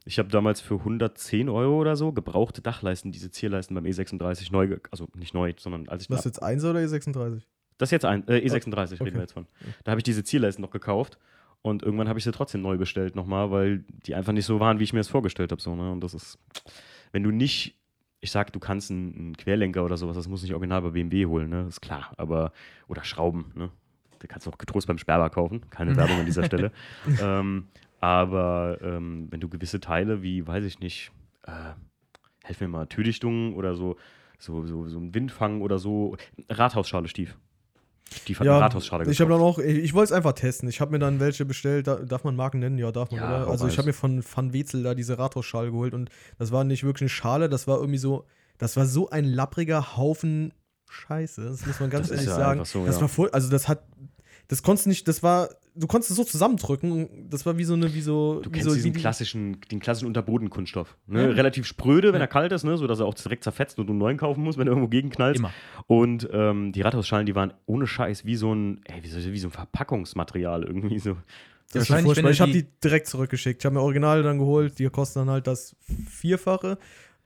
ich habe damals für 110 Euro oder so gebrauchte Dachleisten, diese Zierleisten beim E36 neu, also nicht neu, sondern als ich Was jetzt 1 oder E36? das ist jetzt ein, äh, E36 Okay. reden wir jetzt von. Da habe ich diese Zierleisten noch gekauft und irgendwann habe ich sie trotzdem neu bestellt nochmal, weil die einfach nicht so waren, wie ich mir das vorgestellt habe. So, ne? Und das ist, wenn du nicht, ich sag, du kannst einen, einen Querlenker oder sowas, das muss nicht original bei BMW holen, ne? ist klar, aber, oder Schrauben, ne? Da kannst du auch getrost beim Sperber kaufen, keine Werbung an dieser Stelle. ähm, aber ähm, wenn du gewisse Teile wie, weiß ich nicht, äh, helf mir mal, Türdichtungen oder so, so, so, so ein Windfang oder so, Rathausschale Stief. Stief hat Ja, Rathausschale ich habe dann auch, ich, ich wollte es einfach testen. Ich habe mir dann welche bestellt. Da, darf man Marken nennen? Ja, darf man, Ja, oder? Also ich habe mir von Van Wezel da diese Rathausschale geholt und das war nicht wirklich eine Schale, das war irgendwie so, das war so ein lappriger Haufen Scheiße. Das muss man ganz Das ehrlich ja sagen. so, das war voll, also das hat, das konntest du nicht, das war, du konntest es so zusammendrücken. Das war wie so eine, wie so, Du wie kennst so diesen wie, klassischen, den klassischen Unterbodenkunststoff. Ne? Ja. Relativ spröde, wenn er kalt ist, ne? sodass er auch direkt zerfetzt und du einen neuen kaufen musst, wenn du irgendwo gegenknallst. Immer. Und ähm, die Rathausschalen, die waren ohne Scheiß wie so ein, ey, wie so, wie so ein Verpackungsmaterial irgendwie so. Das ist Wahrscheinlich, Ich habe die- die direkt zurückgeschickt. Ich habe mir Originale dann geholt. Die kosten dann halt das Vierfache.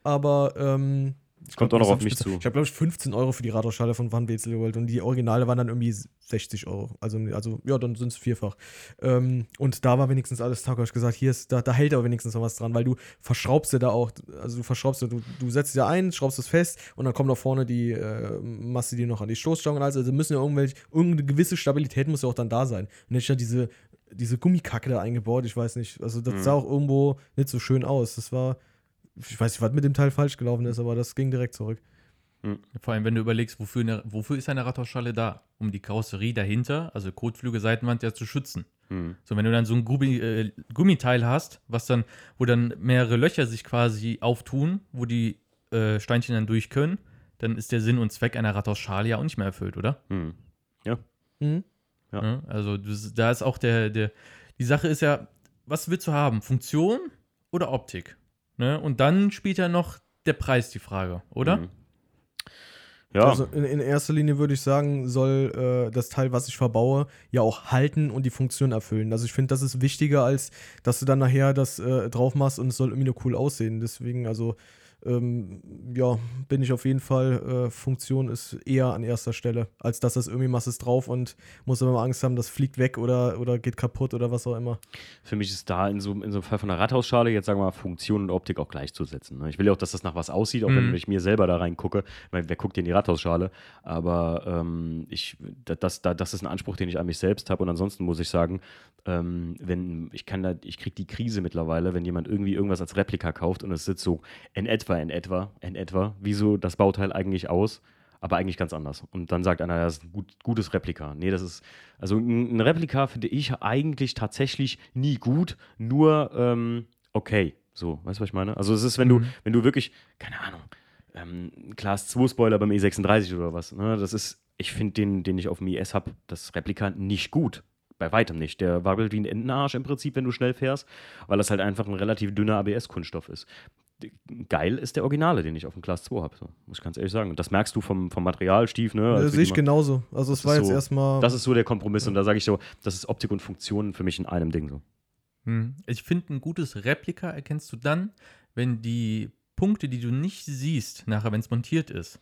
Aber ähm, ich Kommt glaub, auch noch auf mich ich zu. Ich habe, glaube ich, 15 Euro für die Rathausschale von Van Wezel geholt. Und die Originale waren dann irgendwie 60 Euro. Also, also ja, dann sind es vierfach. Ähm, und da war wenigstens alles Tag. habe ich gesagt, hier ist, da, da hält aber wenigstens noch was dran, weil du verschraubst ja da auch, also du verschraubst ja, du, du setzt ja ein, schraubst es fest und dann kommt da vorne die, äh, du die noch an die Stoßstange und alles. Also müssen ja irgendwelche, irgendeine gewisse Stabilität muss ja auch dann da sein. Und ich ja diese, diese Gummikacke da eingebaut, ich weiß nicht. Also das Mhm. sah auch irgendwo nicht so schön aus. Das war, ich weiß nicht, was mit dem Teil falsch gelaufen ist, aber das ging direkt zurück. Vor allem, wenn du überlegst, wofür, eine, wofür ist eine Rathausschale da? Um die Karosserie dahinter, also Kotflügel, Seitenwand, ja zu schützen. Hm. So, wenn du dann so ein Gummi, äh, Gummiteil hast, was dann, wo dann mehrere Löcher sich quasi auftun, wo die äh, Steinchen dann durch können, dann ist der Sinn und Zweck einer Rathausschale ja auch nicht mehr erfüllt, oder? Hm. Mhm. Ja. Ne? Also da ist auch der, der, die Sache ist ja, was willst du haben? Funktion oder Optik? Ne? Und dann spielt ja noch der Preis die Frage, oder? Hm. Ja, Also in, in erster Linie würde ich sagen, soll äh, das Teil, was ich verbaue, ja auch halten und die Funktion erfüllen. Also ich finde, das ist wichtiger, als dass du dann nachher das äh, drauf machst und es soll irgendwie nur cool aussehen. Deswegen, also ähm, ja, bin ich auf jeden Fall, äh, Funktion ist eher an erster Stelle, als dass das irgendwie machst es drauf und musst immer Angst haben, das fliegt weg oder, oder geht kaputt oder was auch immer. für mich ist da in so, in so einem Fall von einer Rathausschale jetzt sagen wir mal Funktion und Optik auch gleichzusetzen. Ne? Ich will ja auch, dass das nach was aussieht, auch wenn Mhm. ich mir selber da reingucke. Ich meine, wer guckt dir in die Rathausschale? Aber ähm, ich, da- das, da, das ist ein Anspruch, den ich an mich selbst habe. Und ansonsten muss ich sagen, ähm, wenn ich kann da, ich kriege die Krise mittlerweile, wenn jemand irgendwie irgendwas als Replika kauft und es sitzt so in etwa, in etwa, in etwa, wie so das Bauteil eigentlich aus. Aber eigentlich ganz anders. Und dann sagt einer, das ist ein gut, gutes Replika. Nee, das ist, also ein ein Replika finde ich eigentlich tatsächlich nie gut, nur ähm, okay. So, weißt du, was ich meine? Also es ist, wenn du, Mhm. wenn du wirklich, keine Ahnung, ähm, Class 2 Spoiler beim E36 oder was, ne? Das ist, ich finde den, den ich auf dem IS habe, das Replika nicht gut. Bei weitem nicht. Der wabbelt wie ein Entenarsch im Prinzip, wenn du schnell fährst, weil das halt einfach ein relativ dünner ABS-Kunststoff ist. Geil ist der Originale, den ich auf dem Class 2 habe, so, muss ich ganz ehrlich sagen. Und das merkst du vom, vom Materialstief, ne? als Äh, wir sehe ich mal- genauso. Also es Das war ist jetzt so- erstmal. Das ist so der Kompromiss und da sage ich so, das ist Optik und Funktion für mich in einem Ding so. Hm. Ich finde, ein gutes Replika erkennst du dann, wenn die Punkte, die du nicht siehst, nachher, wenn es montiert ist,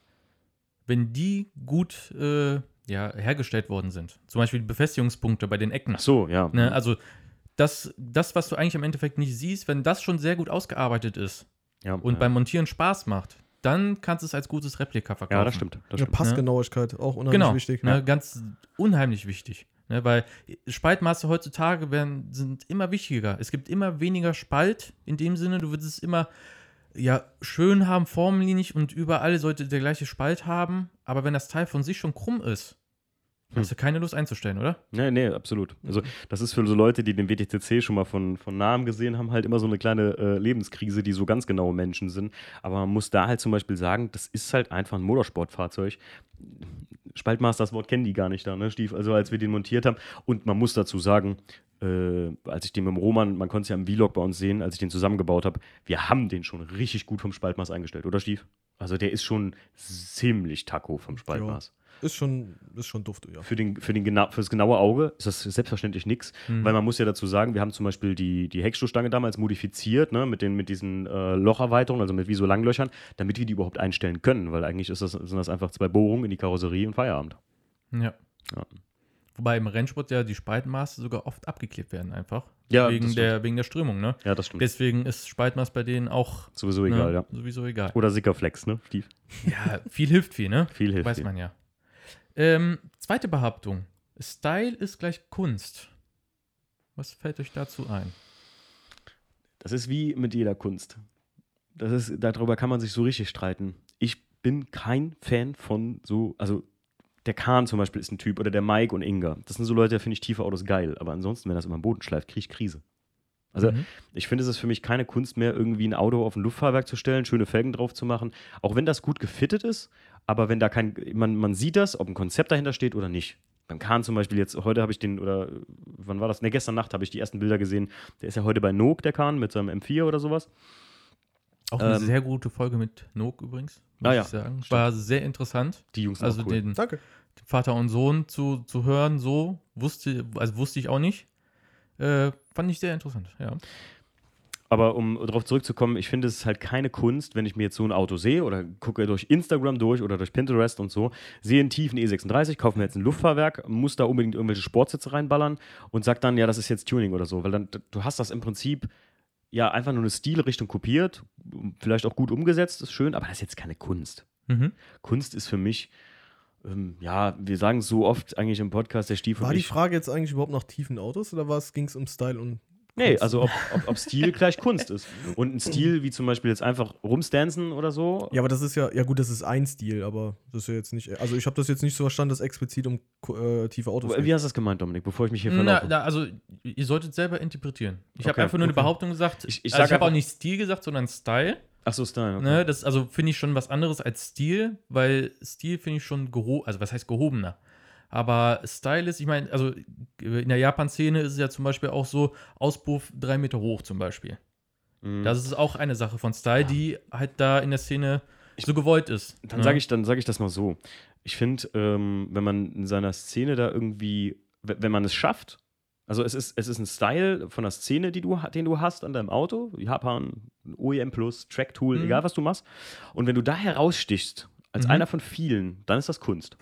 wenn die gut äh, ja, hergestellt worden sind. Zum Beispiel die Befestigungspunkte bei den Ecken. Ach so, ja. Ne? Also das, das, was du eigentlich im Endeffekt nicht siehst, wenn das schon sehr gut ausgearbeitet ist ja, und ja. beim Montieren Spaß macht, dann kannst du es als gutes Replika verkaufen. Ja, das stimmt. Das ja, stimmt. Passgenauigkeit, auch unheimlich Genau, wichtig. ne, ganz unheimlich wichtig. Ne, weil Spaltmaße heutzutage werden, sind immer wichtiger. Es gibt immer weniger Spalt in dem Sinne, du willst es immer ja, schön haben, formlinig und überall sollte der gleiche Spalt haben. Aber wenn das Teil von sich schon krumm ist. Hast du keine Lust einzustellen, oder? Nee, nee, absolut. Also, das ist für so Leute, die den WTCC schon mal von, von nahem gesehen haben, halt immer so eine kleine äh, Lebenskrise, die so ganz genaue Menschen sind. Aber man muss da halt zum Beispiel sagen, das ist halt einfach ein Motorsportfahrzeug. Spaltmaster, das Wort kennen die gar nicht da, ne, Stief? Also, als wir den montiert haben. Und man muss dazu sagen, äh, als ich den mit dem Roman, man konnte es ja im Vlog bei uns sehen, als ich den zusammengebaut habe, wir haben den schon richtig gut vom Spaltmaß eingestellt, oder Stief? Also, der ist schon ziemlich taco vom Spaltmaß. Ist schon, ist schon dufte, ja. Für, den, für, den für das genaue Auge ist das selbstverständlich nichts, Mhm. weil man muss ja dazu sagen, wir haben zum Beispiel die, die Heckstoßstange damals modifiziert, ne, mit, den, mit diesen äh, Locherweiterungen, also mit wie so Langlöchern, damit wir die überhaupt einstellen können, weil eigentlich ist das, sind das einfach zwei Bohrungen in die Karosserie und Feierabend. Ja. Ja. Wobei im Rennsport ja die Spaltmaße sogar oft abgeklebt werden einfach. Ja, wegen, der, wegen der Strömung, ne? Ja, das stimmt. Deswegen ist Spaltmaß bei denen auch Sowieso egal, ne, ja. sowieso egal. Oder Sickerflex, ne, Stief? Ja, viel hilft viel, ne? Viel hilft Weiß viel. man ja. Ähm, zweite Behauptung. Style ist gleich Kunst. Was fällt euch dazu ein? Das ist wie mit jeder Kunst. Das ist, darüber kann man sich so richtig streiten. Ich bin kein Fan von so, also der Kahn zum Beispiel ist ein Typ oder der Mike und Inga. Das sind so Leute, da finde ich tiefe Autos geil. Aber ansonsten, wenn das über den Boden schleift, kriege ich Krise. Also Mhm. ich finde, es ist für mich keine Kunst mehr, irgendwie ein Auto auf ein Luftfahrwerk zu stellen, schöne Felgen drauf zu machen. Auch wenn das gut gefittet ist, aber wenn da kein, man, man sieht das, ob ein Konzept dahinter steht oder nicht. Beim Kahn zum Beispiel jetzt, heute habe ich den, oder wann war das? Ne, gestern Nacht habe ich die ersten Bilder gesehen. Der ist ja heute bei Nook, der Kahn, mit seinem M4 oder sowas. Auch eine Ähm, sehr gute Folge mit Nook übrigens, muss Ah ja, ich sagen. War sehr interessant. Die Jungs sind Also auch cool. den Danke. Vater und Sohn zu, zu hören, so wusste, also wusste ich auch nicht. Äh, fand ich sehr interessant, ja. Aber um darauf zurückzukommen, ich finde, es ist halt keine Kunst, wenn ich mir jetzt so ein Auto sehe oder gucke durch Instagram durch oder durch Pinterest und so, sehe einen tiefen E36, kaufe mir jetzt ein Luftfahrwerk, muss da unbedingt irgendwelche Sportsitze reinballern und sag dann, ja, das ist jetzt Tuning oder so. Weil dann, du hast das im Prinzip ja einfach nur eine Stilrichtung kopiert, vielleicht auch gut umgesetzt, ist schön, aber das ist jetzt keine Kunst. Mhm. Kunst ist für mich, ähm, ja, wir sagen es so oft eigentlich im Podcast, der Stiefel. War die ich- Frage jetzt eigentlich überhaupt nach tiefen Autos oder ging es um Style und. Nee, Kunst? also ob, ob, ob Stil gleich Kunst ist. Und ein Stil wie zum Beispiel jetzt einfach rumstanzen oder so. Ja, aber das ist ja, ja gut, das ist ein Stil, aber das ist ja jetzt nicht, also ich habe das jetzt nicht so verstanden, dass explizit um äh, tiefe Autos Wie hast du das gemeint, Dominik, bevor ich mich hier Na, verlaufe? na, also, ihr solltet selber interpretieren. Ich habe Okay, einfach nur eine okay. Behauptung gesagt. Ich- ich also ich habe auch nicht Stil gesagt, sondern Style. Ach so, Style. Okay. Ne, das also finde ich schon was anderes als Stil, weil Stil finde ich schon gehoben, also was heißt gehobener. Aber Style ist, ich meine, also in der Japan-Szene ist es ja zum Beispiel auch so, Auspuff drei Meter hoch zum Beispiel. Mhm. Das ist auch eine Sache von Style, die halt da in der Szene so gewollt ist. Dann ne? sage ich, dann sag ich das mal so. Ich finde, ähm, wenn man in seiner Szene da irgendwie, wenn man es schafft, also es ist, es ist ein Style von der Szene, die du, den du hast an deinem Auto, Japan, OEM Plus, Track Tool, Mhm. egal was du machst. Und wenn du da herausstichst, als Mhm. einer von vielen, dann ist das Kunst.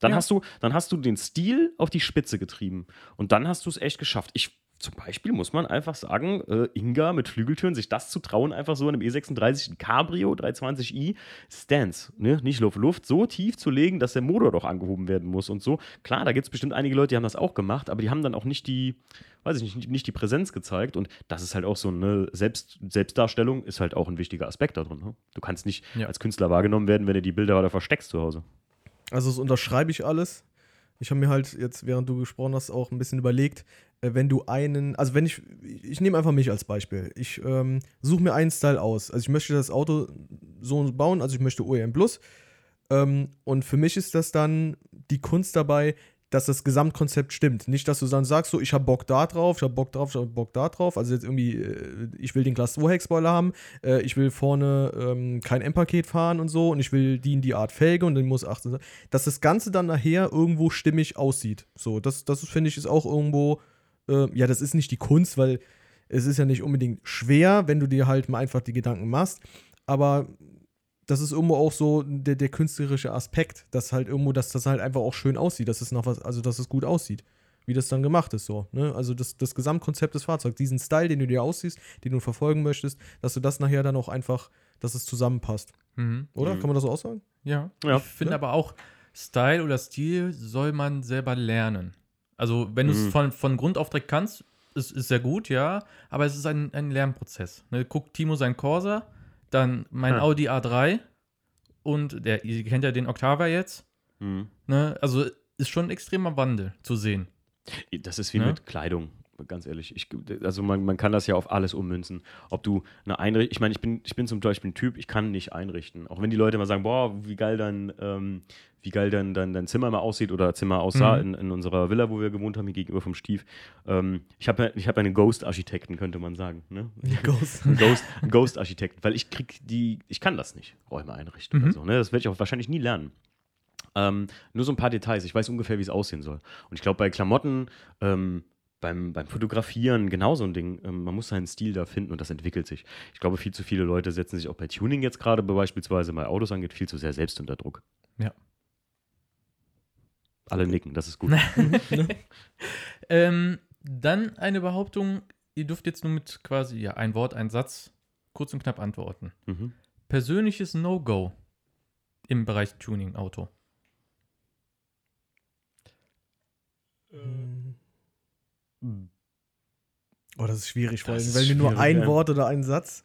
Dann, Ja. hast du, dann hast du den Stil auf die Spitze getrieben. Und dann hast du es echt geschafft. Ich, zum Beispiel muss man einfach sagen, äh, Inga mit Flügeltüren, sich das zu trauen, einfach so in einem E36 ein Cabrio 320i Stance, ne? nicht Luft, Luft, so tief zu legen, dass der Motor doch angehoben werden muss und so. Klar, da gibt es bestimmt einige Leute, die haben das auch gemacht, aber die haben dann auch nicht die, weiß ich nicht, nicht die Präsenz gezeigt. Und das ist halt auch so eine Selbst, Selbstdarstellung, ist halt auch ein wichtiger Aspekt da drin. Ne? Du kannst nicht Ja. als Künstler wahrgenommen werden, wenn du die Bilder da versteckst zu Hause. Also das unterschreibe ich alles. Ich habe mir halt jetzt, während du gesprochen hast, auch ein bisschen überlegt, wenn du einen, also wenn ich, ich nehme einfach mich als Beispiel. Ich ähm, suche mir einen Style aus. Also ich möchte das Auto so bauen, also ich möchte OEM Plus. Ähm, und für mich ist das dann die Kunst dabei, dass das Gesamtkonzept stimmt. Nicht, dass du dann sagst, so, ich habe Bock da drauf, ich habe Bock drauf, ich habe Bock da drauf. Also jetzt irgendwie, äh, ich will den Class 2 Heckspoiler haben, äh, ich will vorne ähm, kein M-Paket fahren und so und ich will die in die Art Felge und dann muss 18 dass das Ganze dann nachher irgendwo stimmig aussieht. So, das, das finde ich ist auch irgendwo, äh, ja, das ist nicht die Kunst, weil es ist ja nicht unbedingt schwer, wenn du dir halt mal einfach die Gedanken machst, aber das ist irgendwo auch so der, der künstlerische Aspekt, dass halt irgendwo, dass das halt einfach auch schön aussieht, dass es noch was, also dass es gut aussieht, wie das dann gemacht ist, so. Ne? Also das, das Gesamtkonzept des Fahrzeugs, diesen Style, den du dir aussiehst, den du verfolgen möchtest, dass du das nachher dann auch einfach, dass es zusammenpasst. Mhm. Oder? Mhm. Kann man das so auch sagen? Ja. Ja. Ich finde Ja. aber auch, Style oder Stil soll man selber lernen. Also, wenn du es Mhm. von, von Grund auf direkt kannst, ist, ist sehr gut, ja. Aber es ist ein, ein Lernprozess. Ne? Guckt Timo sein Corsa, dann mein Ja. Audi A3 und der, ihr kennt ja den Octavia jetzt. Mhm. Ne? Also ist schon ein extremer Wandel zu sehen. Das ist wie Ne? mit Kleidung, ganz ehrlich. Ich, also man, man kann das ja auf alles ummünzen. Ob du eine Einrichtung, ich meine, ich bin, ich bin zum Beispiel ein Typ, ich kann nicht einrichten. Auch wenn die Leute immer sagen, boah, wie geil dein, ähm, wie geil dein, dein, dein Zimmer mal aussieht oder Zimmer aussah Mhm. in, in unserer Villa, wo wir gewohnt haben, hier gegenüber vom Stief. Ähm, ich habe ich hab einen Ghost-Architekten, könnte man sagen. Ne? Ghost. Ghost- Ghost-Architekten, weil ich krieg die, ich kann das nicht, Räume einrichten Mhm. oder so. Ne? Das werde ich auch wahrscheinlich nie lernen. Ähm, nur so ein paar Details. Ich weiß ungefähr, wie es aussehen soll. Und ich glaube, bei Klamotten, ähm, beim, beim Fotografieren genau so ein Ding. Ähm, man muss seinen Stil da finden und das entwickelt sich. Ich glaube, viel zu viele Leute setzen sich auch bei Tuning jetzt gerade beispielsweise bei Autos angeht, viel zu sehr selbst unter Druck. Ja. Alle nicken, das ist gut. Ähm, dann eine Behauptung, ihr dürft jetzt nur mit quasi ja, ein Wort, ein Satz kurz und knapp antworten. mhm. Persönliches No-Go im Bereich Tuning-Auto. Oh, das ist schwierig, vor Das allem, ist weil du nur ein ja. Wort oder einen Satz.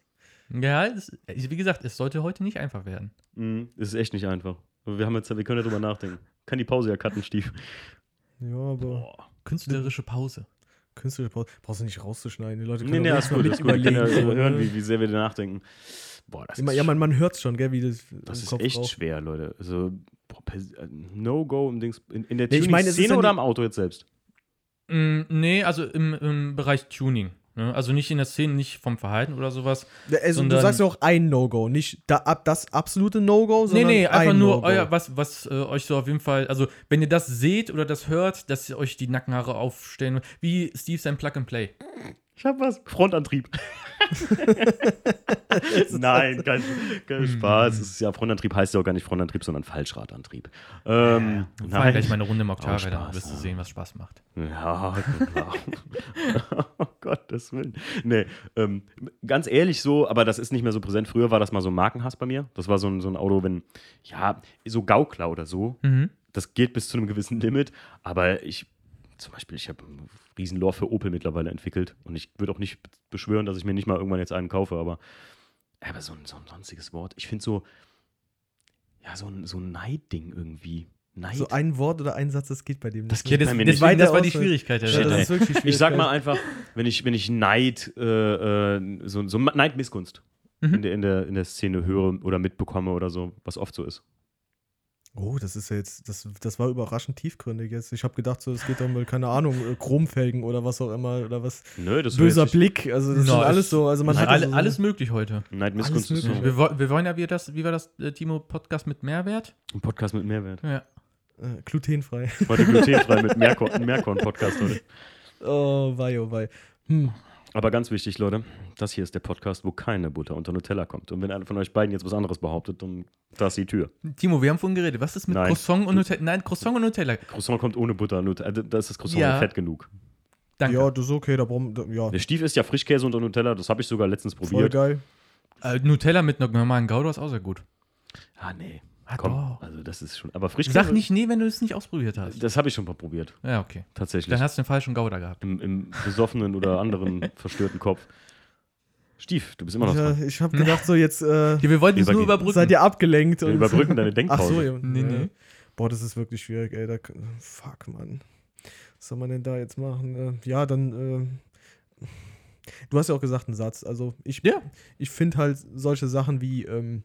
Ja, es, wie gesagt, es sollte heute nicht einfach werden. Mhm. Es ist echt nicht einfach. Wir, haben jetzt, wir können ja drüber nachdenken. Kann die Pause ja cutten, Stief. Ja, aber Künstlerische Pause. künstlerische Pause brauchst du nicht rauszuschneiden. Die Leute Nee, können nee, jetzt mal gut. Ist gut. Ich kann ja überlegen. so hören, ne? wie, wie sehr wir da nachdenken. Boah, das Immer- ist, ja, man, man hört es schon, gell, wie das, das ist Kopf echt raucht. schwer, Leute. Also, boah, äh, No-Go im Dings. In, in der Nee, ich meine, es ist Tuning-Szene ja oder am Auto jetzt selbst? Mm, nee, also im, im Bereich Tuning. Ne? Also nicht in der Szene, nicht vom Verhalten oder sowas. Also, du sondern- sagst ja auch ein No-Go, nicht da, ab das absolute No-Go, Nee, sondern nee, einfach ein nur euer, was, was äh, euch so auf jeden Fall, also wenn ihr das seht oder das hört, dass ihr euch die Nackenhaare aufstellen, wie Steve sein Plug and Play. Ich hab was. Frontantrieb. Nein, kein, kein Spaß. Es ist ja, Frontantrieb heißt ja auch gar nicht Frontantrieb, sondern Falschradantrieb. Ähm, Wir fahren gleich mal eine Runde im Oh, Octavia, Spaß, dann wirst du ja. sehen, was Spaß macht. Ja, klar. oh Gottes Willen. Nee, ähm, ganz ehrlich so, aber das ist nicht mehr so präsent. Früher war das mal so ein Markenhass bei mir. Das war so ein, so ein Auto, wenn, ja, so Gaukler oder so. Mhm. Das geht bis zu einem gewissen Limit. Aber ich, zum Beispiel, ich habe ein Riesenlohr für Opel mittlerweile entwickelt. Und ich würde auch nicht beschwören, dass ich mir nicht mal irgendwann jetzt einen kaufe. Aber, aber so, ein, so ein sonstiges Wort. Ich finde so, ja, so ein, so ein Neidding irgendwie. Neid. So ein Wort oder ein Satz, das geht bei dem Das nicht. geht bei das, mir nicht. deswegen, das war die. Schwierigkeit. Ja, das ist wirklich Ich sag mal einfach, wenn ich, wenn ich Neid, äh, äh, so, so Neidmissgunst Mhm. in, der, in, der, in der Szene höre oder mitbekomme oder so, was oft so ist. Oh, das ist ja jetzt, das, das war überraschend tiefgründig jetzt. Ich habe gedacht, so, es geht um, keine Ahnung, äh, Chromfelgen oder was auch immer oder was. Nö, das Böser Blick, also das Ja, sind alles ist- so, also man ist hat alle, so, alles möglich heute. Neidmissgunst alles ist so. Wir, wir wollen ja, wie, das, wie war das, äh, Timo, Podcast mit Mehrwert? ein Podcast mit Mehrwert. Ja. äh, glutenfrei. Heute glutenfrei mit Meerkorn-Podcast heute. Oh, wei, oh, wei. Hm. Aber ganz wichtig, Leute, das hier ist der Podcast, wo keine Butter unter Nutella kommt. Und wenn einer von euch beiden jetzt was anderes behauptet, dann da ist die Tür. Timo, wir haben vorhin geredet. Was ist mit Nein. Croissant und Nutella? Nein, Croissant und Nutella. Croissant kommt ohne Butter. Nutella, äh, da ist das Croissant Ja. fett genug. Danke. Ja, das ist okay, da brauchen da, ja, Der Stief ist ja Frischkäse unter Nutella, das habe ich sogar letztens voll probiert. geil. Äh, Nutella mit einer normalen Gouda ist auch sehr gut. Ah, nee. Ah, Komm, doch. also das ist schon. Aber Frischkäse. Sag nicht nee, wenn du es nicht ausprobiert hast. Das habe ich schon mal probiert, Ja, okay. tatsächlich. Dann hast du den falschen Gouda gehabt. Im, Im besoffenen oder anderen verstörten Kopf. Stief, du bist immer noch Ja, dran. ich habe gedacht, so jetzt äh, Ja, wir wollten es nur überbrücken. seid ihr abgelenkt. Wir und- überbrücken deine Ach Denkpause. so, ja. Nee, nee. Boah, das ist wirklich schwierig, ey. Da, fuck, Mann. Was soll man denn da jetzt machen? Äh, ja, dann. Äh, du hast ja auch gesagt, einen Satz. Also, ich, Ja. ich finde halt solche Sachen wie ähm,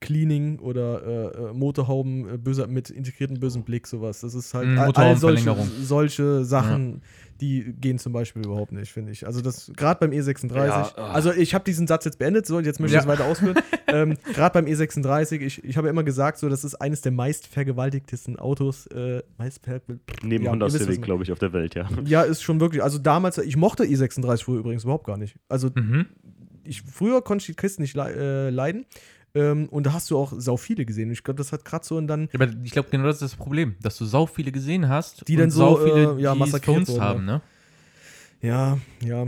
Cleaning oder äh, äh, Motorhauben äh, böser, mit integriertem bösen Blick, sowas. Das ist halt Mm, all, all solche, solche Sachen, die gehen zum Beispiel überhaupt nicht, finde ich. Also das gerade beim E36. Ja, ah. also ich habe diesen Satz jetzt beendet, so und jetzt möchte ich Ja. es weiter ausführen. ähm, gerade beim E36, ich, ich habe ja immer gesagt, so das ist eines der meist vergewaltigtesten Autos. Äh, meist Neben ja, Honda Civic, glaube ich, auf der Welt, ja. ja, ist schon wirklich. Also damals, ich mochte E36 früher übrigens überhaupt gar nicht. Also Mhm. ich, früher konnte ich die Kisten nicht äh, leiden. Ähm, und da hast du auch sau viele gesehen. Ich glaube, das hat gerade so und dann. Aber ich glaube, genau das ist das Problem, dass du sau viele gesehen hast Die dann so, sau viele, äh, ja, massakriert wurden, haben, ne? Ja, ja.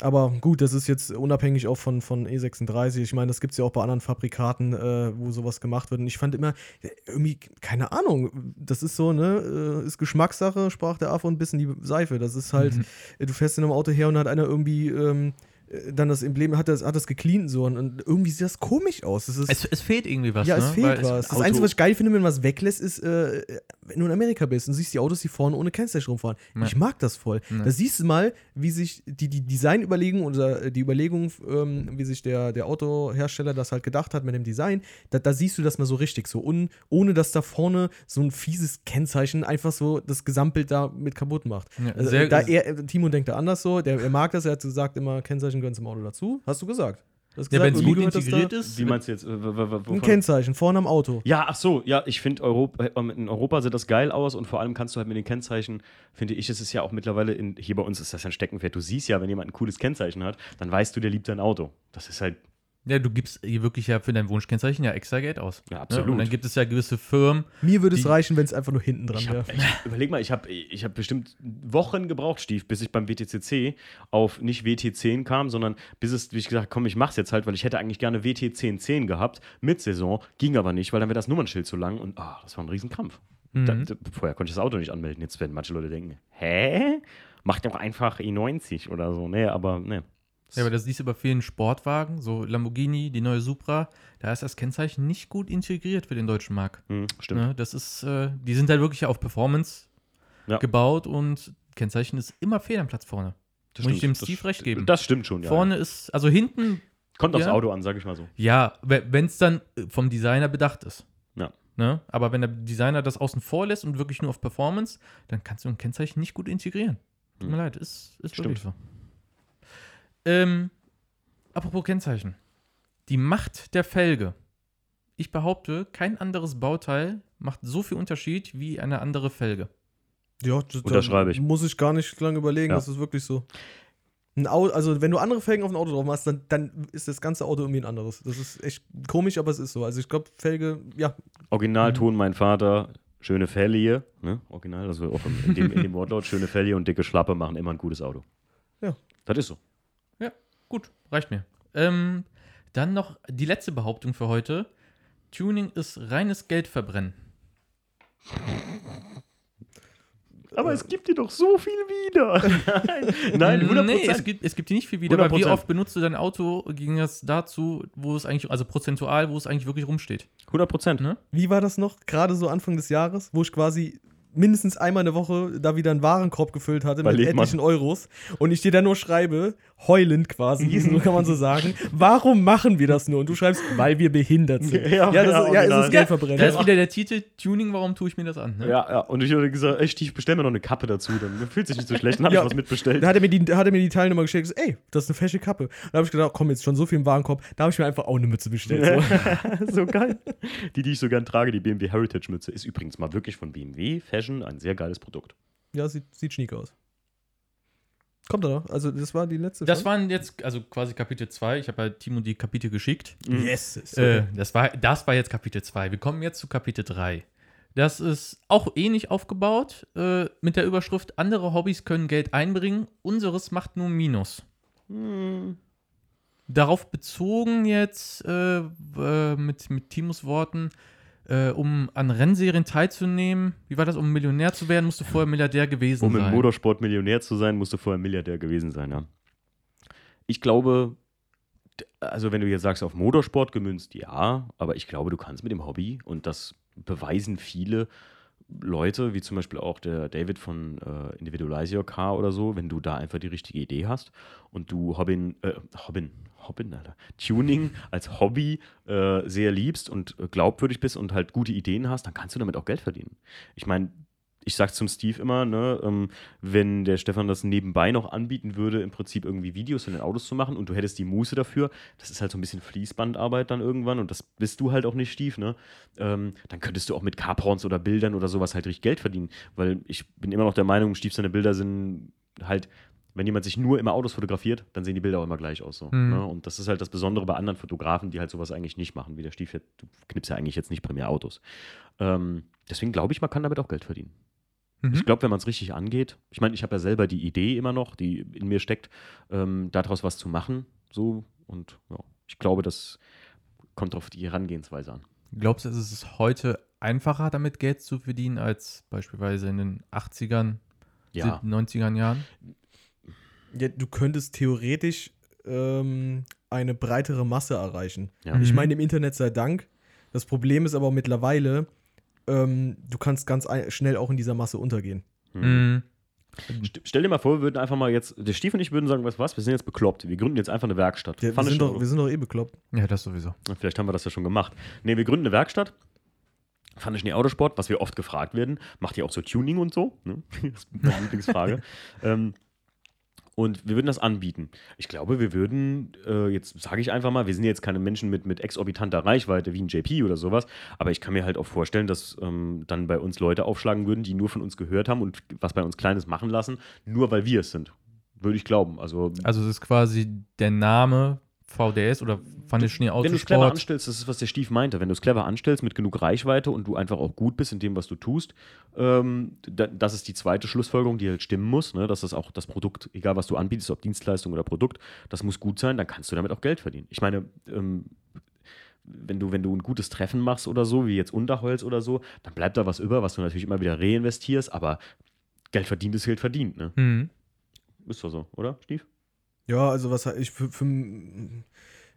Aber gut, das ist jetzt unabhängig auch von, von E36. Ich meine, das gibt es ja auch bei anderen Fabrikaten, äh, wo sowas gemacht wird. Und ich fand immer, äh, irgendwie, keine Ahnung, das ist so, ne, äh, ist Geschmackssache, sprach der Affe und ein bisschen die Seife. Das ist halt, Mhm. äh, du fährst in einem Auto her und hat einer irgendwie ähm, äh, dann das Emblem, hat das, hat das gecleant so und, und irgendwie sieht das komisch aus. Das ist, Es, es fehlt irgendwie was, ja, ne? es fehlt Weil was. Das Auto- Einzige, was ich geil finde, wenn man was weglässt, ist, äh, wenn du in Amerika bist und siehst die Autos, die vorne ohne Kennzeichen rumfahren. Ja. Ich mag das voll. Ja. Da siehst du mal, wie sich die, die Designüberlegung oder äh, die Überlegung, ähm, wie sich der, der Autohersteller das halt gedacht hat mit dem Design, da, da siehst du das mal so richtig so. Un, ohne dass da vorne so ein fieses Kennzeichen einfach so das Gesamtbild da mit kaputt macht. Ja, Also, da er, äh, Timo denkt da anders so, der, er mag das, er hat gesagt immer, Kennzeichen gehören zum Auto dazu. Hast du gesagt? Du hast Ja, gesagt, wenn es gut das integriert ist. Wie meinst du jetzt? äh, Ein? Kennzeichen vorne am Auto. Ja, ach so, ja, ich finde, Europa, äh, in Europa sieht das geil aus und vor allem kannst du halt mit den Kennzeichen, finde ich, ist es ja auch mittlerweile, in, hier bei uns ist das ein Steckenpferd. Du siehst ja, wenn jemand ein cooles Kennzeichen hat, dann weißt du, der liebt sein Auto. Das ist halt, Ja, du gibst hier wirklich ja für dein Wunschkennzeichen ja extra Geld aus. Ja, Ne? absolut. Und dann gibt es ja gewisse Firmen. Mir würde es reichen, wenn es einfach nur hinten dran wäre. überleg mal, ich habe ich hab bestimmt Wochen gebraucht, Stief, bis ich beim WTCC auf nicht WT10 kam, sondern bis es, wie ich gesagt komm, ich mach's jetzt halt, weil ich hätte eigentlich gerne WT1010 gehabt, mit Saison, ging aber nicht, weil dann wäre das Nummernschild zu lang und ah, das war ein Riesenkampf. Da, Mhm. da, vorher konnte ich das Auto nicht anmelden. Jetzt werden manche Leute denken, hä? Mach doch einfach E90 oder so. Nee, aber nee. Ja, aber das siehst du bei vielen Sportwagen, so Lamborghini, die neue Supra, da ist das Kennzeichen nicht gut integriert für den deutschen Markt. Hm, stimmt. Ne? Das ist, äh, die sind halt wirklich auf Performance Ja. gebaut und Kennzeichen ist immer fehl am Platz vorne. Das Muss ich stimmt. dem Steve recht geben. Das stimmt schon, ja. Vorne ist, also hinten, Kommt aufs Ja. Auto an, sag ich mal so. ja, wenn es dann äh, vom Designer bedacht ist. Ja. Ne? Aber wenn der Designer das außen vor lässt und wirklich nur auf Performance, dann kannst du ein Kennzeichen nicht gut integrieren. Tut mir Hm. leid, ist, ist Stimmt. wirklich so. Ähm, apropos Kennzeichen. Die Macht der Felge. Ich behaupte, kein anderes Bauteil macht so viel Unterschied wie eine andere Felge. Ja, das, Unterschreibe ich. Muss ich gar nicht lange überlegen, Ja. das ist wirklich so. Ein Auto, also wenn du andere Felgen auf ein Auto drauf machst, dann, dann ist das ganze Auto irgendwie ein anderes. Das ist echt komisch, aber es ist so. Also ich glaube, Felge, ja, Originalton, mein Vater, schöne Fellie, ne? Original, also auch in dem, in dem Wortlaut, schöne Fellie und dicke Schlappe machen immer ein gutes Auto. Ja. Das ist so. Gut, reicht mir. Ähm, dann noch die letzte Behauptung für heute. Tuning ist reines Geldverbrennen. Aber es gibt dir doch so viel wieder. Nein, Nein, 100%. Nee, es gibt, es gibt hier nicht viel wieder, aber wie 100%. oft benutzt du dein Auto, ging das dazu, wo es eigentlich, also prozentual, wo es eigentlich wirklich rumsteht. 100 Prozent. Ne? wie war das noch? Gerade so Anfang des Jahres, wo ich quasi mindestens einmal eine Woche da wieder einen Warenkorb gefüllt hatte Bei mit Lebmann. etlichen Euros und ich dir dann nur schreibe, heulend quasi, so kann man so sagen, warum machen wir das nur? Und du schreibst, weil wir behindert sind. Ja, ja, das ja, ist, ja, es original. ist Geldverbrennen. Da ist wieder der Titel Tuning, warum tue ich mir das an? Ne? Ja, ja. Und ich habe gesagt, ey, Stief, bestell mir noch eine Kappe dazu. Dann fühlt sich nicht so schlecht. Dann habe Ja. ich was mitbestellt. Da hat er mir die, hat er mir die Teilnummer geschickt, gesagt, ey, das ist eine fesche Kappe. Und da habe ich gedacht, komm, jetzt schon so viel im Warenkorb, da habe ich mir einfach auch eine Mütze bestellt. So. so geil. Die, die ich so gern trage, die BMW Heritage Mütze, ist übrigens mal wirklich von BMW Fashion ein sehr geiles Produkt. ja, sieht, sieht schniek aus. Kommt er noch? Also, das war die letzte Das schon? waren jetzt, also quasi Kapitel 2. Ich habe halt Timo die Kapitel geschickt. Yes. ist Äh, okay. das, war, das war jetzt Kapitel 2. Wir kommen jetzt zu Kapitel 3. Das ist auch ähnlich aufgebaut äh, mit der Überschrift: Andere Hobbys können Geld einbringen, unseres macht nur Minus. Darauf bezogen jetzt äh, äh, mit, mit Timos Worten, äh, um an Rennserien teilzunehmen, wie war das, um Millionär zu werden, musst du vorher Milliardär gewesen Um im sein. Motorsport Millionär zu sein, musst du vorher Milliardär gewesen sein, ja. Ich glaube, also wenn du jetzt sagst, auf Motorsport gemünzt, ja, aber ich glaube, du kannst mit dem Hobby, und das beweisen viele Leute, wie zum Beispiel auch der David von äh, Individualize Your Car oder so, wenn du da einfach die richtige Idee hast und du Hobbin, äh, Hobbin, Hobbin, Alter, Tuning als Hobby äh, sehr liebst und äh, glaubwürdig bist und halt gute Ideen hast, dann kannst du damit auch Geld verdienen. Ich meine, ich sag's zum Steve immer, ne, ähm, wenn der Stefan das nebenbei noch anbieten würde, im Prinzip irgendwie Videos in den Autos zu machen und du hättest die Muße dafür, das ist halt so ein bisschen Fließbandarbeit dann irgendwann und das bist du halt auch nicht, Steve, ne? Ähm, dann könntest du auch mit Caprons oder Bildern oder sowas halt richtig Geld verdienen, weil ich bin immer noch der Meinung, Steve, seine Bilder sind halt, wenn jemand sich nur immer Autos fotografiert, dann sehen die Bilder auch immer gleich aus so. Mhm. Ne? Und das ist halt das Besondere bei anderen Fotografen, die halt sowas eigentlich nicht machen, wie der Stief, jetzt- du knippst ja eigentlich jetzt nicht primär Autos. Ähm, deswegen glaube ich, man kann damit auch Geld verdienen. Mhm. Ich glaube, wenn man es richtig angeht, ich meine, ich habe ja selber die Idee immer noch, die in mir steckt, ähm, daraus was zu machen. So und ja, ich glaube, das kommt auf die Herangehensweise an. Glaubst du, ist es heute einfacher, damit Geld zu verdienen, als beispielsweise in den 80ern, Ja, 90ern Jahren? Ja, du könntest theoretisch ähm, eine breitere Masse erreichen. ja. Ich Mhm. meine, im Internet sei Dank. Das Problem ist aber mittlerweile, ähm, du kannst ganz schnell auch in dieser Masse untergehen. Hm. Mhm. St- Stell dir mal vor, wir würden einfach mal jetzt, der Stief und ich würden sagen, was was, wir sind jetzt bekloppt. Wir gründen jetzt einfach eine Werkstatt. Wir, wir, sind doch, wir sind doch eh bekloppt. Ja, das sowieso. Vielleicht haben wir das ja schon gemacht. Nee, wir gründen eine Werkstatt. Fand ich nie Autosport, was wir oft gefragt werden. Macht ihr auch so Tuning und so? Ne? Das ist meine Lieblingsfrage. ähm, und wir würden das anbieten. Ich glaube, wir würden, äh, jetzt sage ich einfach mal, wir sind jetzt keine Menschen mit, mit exorbitanter Reichweite wie ein JP oder sowas, aber ich kann mir halt auch vorstellen, dass ähm, dann bei uns Leute aufschlagen würden, die nur von uns gehört haben und was bei uns Kleines machen lassen, nur weil wir es sind. Würde ich glauben. Also, Also es ist quasi der Name VDS oder Funny Schnee Wenn du es clever anstellst, das ist, was der Stief meinte, wenn du es clever anstellst mit genug Reichweite und du einfach auch gut bist in dem, was du tust, ähm, da, das ist die zweite Schlussfolgerung, die halt stimmen muss, ne? dass das auch das Produkt, egal was du anbietest, ob Dienstleistung oder Produkt, das muss gut sein, dann kannst du damit auch Geld verdienen. Ich meine, ähm, wenn du, wenn du ein gutes Treffen machst oder so, wie jetzt Unterholz oder so, dann bleibt da was über, was du natürlich immer wieder reinvestierst, aber Geld verdient ist Geld verdient, ne? Mhm. Ist doch so, oder, Stief? Ja, also was ich für, für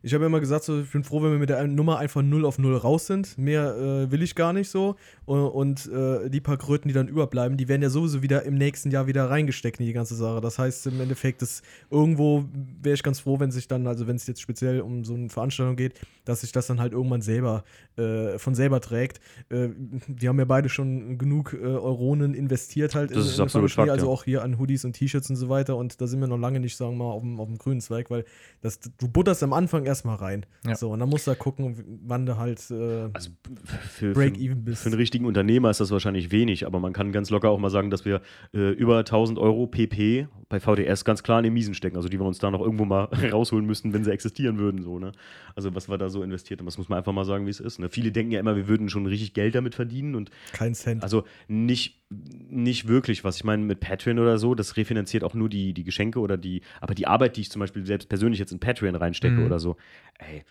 ich habe immer gesagt, so, ich bin froh, wenn wir mit der Nummer einfach 0 auf 0 raus sind. Mehr äh, will ich gar nicht so. Und, und äh, die paar Kröten, die dann überbleiben, die werden ja sowieso wieder im nächsten Jahr wieder reingesteckt in die ganze Sache. Das heißt, im Endeffekt ist irgendwo wäre ich ganz froh, wenn sich dann, also wenn es jetzt speziell um so eine Veranstaltung geht, dass sich das dann halt irgendwann selber äh, von selber trägt. Äh, wir haben ja beide schon genug äh, Euronen investiert halt Das in, ist in absolut Fakt, Fakt, also ja. auch hier an Hoodies und T-Shirts und so weiter. Und da sind wir noch lange nicht, sagen wir mal, auf dem, auf dem grünen Zweig, weil das, du butterst am Anfang erstmal rein. Ja. So, und dann musst du da gucken, wann du halt äh, Also für, Break-even für, bist. für einen richtigen Unternehmer ist das wahrscheinlich wenig, aber man kann ganz locker auch mal sagen, dass wir äh, über 1000 Euro PP bei VDS ganz klar in den Miesen stecken, also die wir uns da noch irgendwo mal rausholen müssten, wenn sie existieren würden. So, ne? Also was wir da so investiert haben, das muss man einfach mal sagen, wie es ist. Ne? Viele denken ja immer, wir würden schon richtig Geld damit verdienen und kein Cent. also nicht, nicht wirklich was. Ich meine, mit Patreon oder so, das refinanziert auch nur die, die Geschenke oder die, aber die Arbeit, die ich zum Beispiel selbst persönlich jetzt in Patreon reinstecke Mhm. oder so, ey,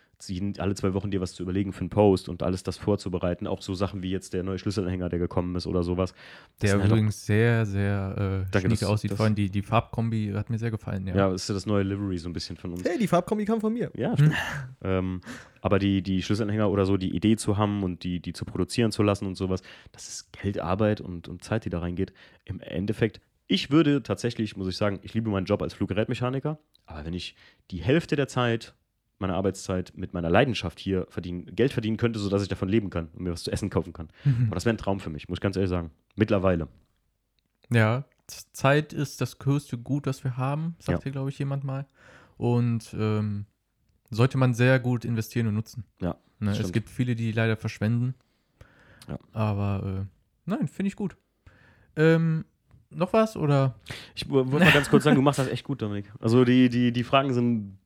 alle zwei Wochen dir was zu überlegen für einen Post und alles das vorzubereiten, auch so Sachen wie jetzt der neue Schlüsselanhänger, der gekommen ist oder sowas. Das Der halt auch- übrigens sehr, sehr äh, Danke, aussieht. das- Vor allem die, die Farbkombi hat mir sehr gefallen. Ja. ja, das ist ja das neue Livery so ein bisschen von uns. hey, die Farbkombi kam von mir. Ja, stimmt. ähm, aber die, die Schlüsselanhänger oder so, die Idee zu haben und die, die zu produzieren zu lassen und sowas, das ist Geld, Arbeit und, und Zeit, die da reingeht. Im Endeffekt, ich würde tatsächlich, muss ich sagen, ich liebe meinen Job als Fluggerätmechaniker, aber wenn ich die Hälfte der Zeit meiner Arbeitszeit mit meiner Leidenschaft hier verdienen, Geld verdienen könnte, sodass ich davon leben kann und mir was zu essen kaufen kann. Aber das wäre ein Traum für mich, muss ich ganz ehrlich sagen. Mittlerweile. Ja, Zeit ist das größte Gut, das wir haben, sagt Ja. glaube ich, jemand mal. Und ähm, sollte man sehr gut investieren und nutzen. Ja, Ne, es gibt viele, die leider verschwenden. Ja. Aber äh, nein, finde ich gut. Ähm, noch was oder? Ich wollte mal ganz kurz sagen, du machst das echt gut, Dominik. Also die, die, die Fragen sind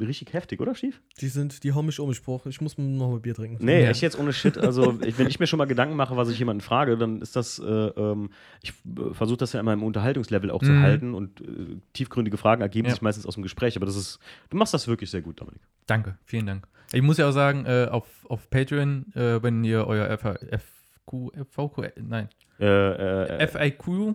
richtig heftig, oder, Stief? Die sind, die hauen mich um, ich brauche, ich muss noch mal Bier trinken. Nee, Ja. echt jetzt ohne Shit. Also, ich, wenn ich mir schon mal Gedanken mache, was ich jemanden frage, dann ist das, äh, ähm, ich äh, versuche das ja immer im Unterhaltungslevel auch zu Mhm. halten und äh, tiefgründige Fragen ergeben Ja. sich meistens aus dem Gespräch. Aber das ist, du machst das wirklich sehr gut, Dominik. Danke, vielen Dank. Ich muss ja auch sagen, äh, auf, auf Patreon, äh, wenn ihr euer F FQ, VQ, nein, Äh, äh, äh, FAQ?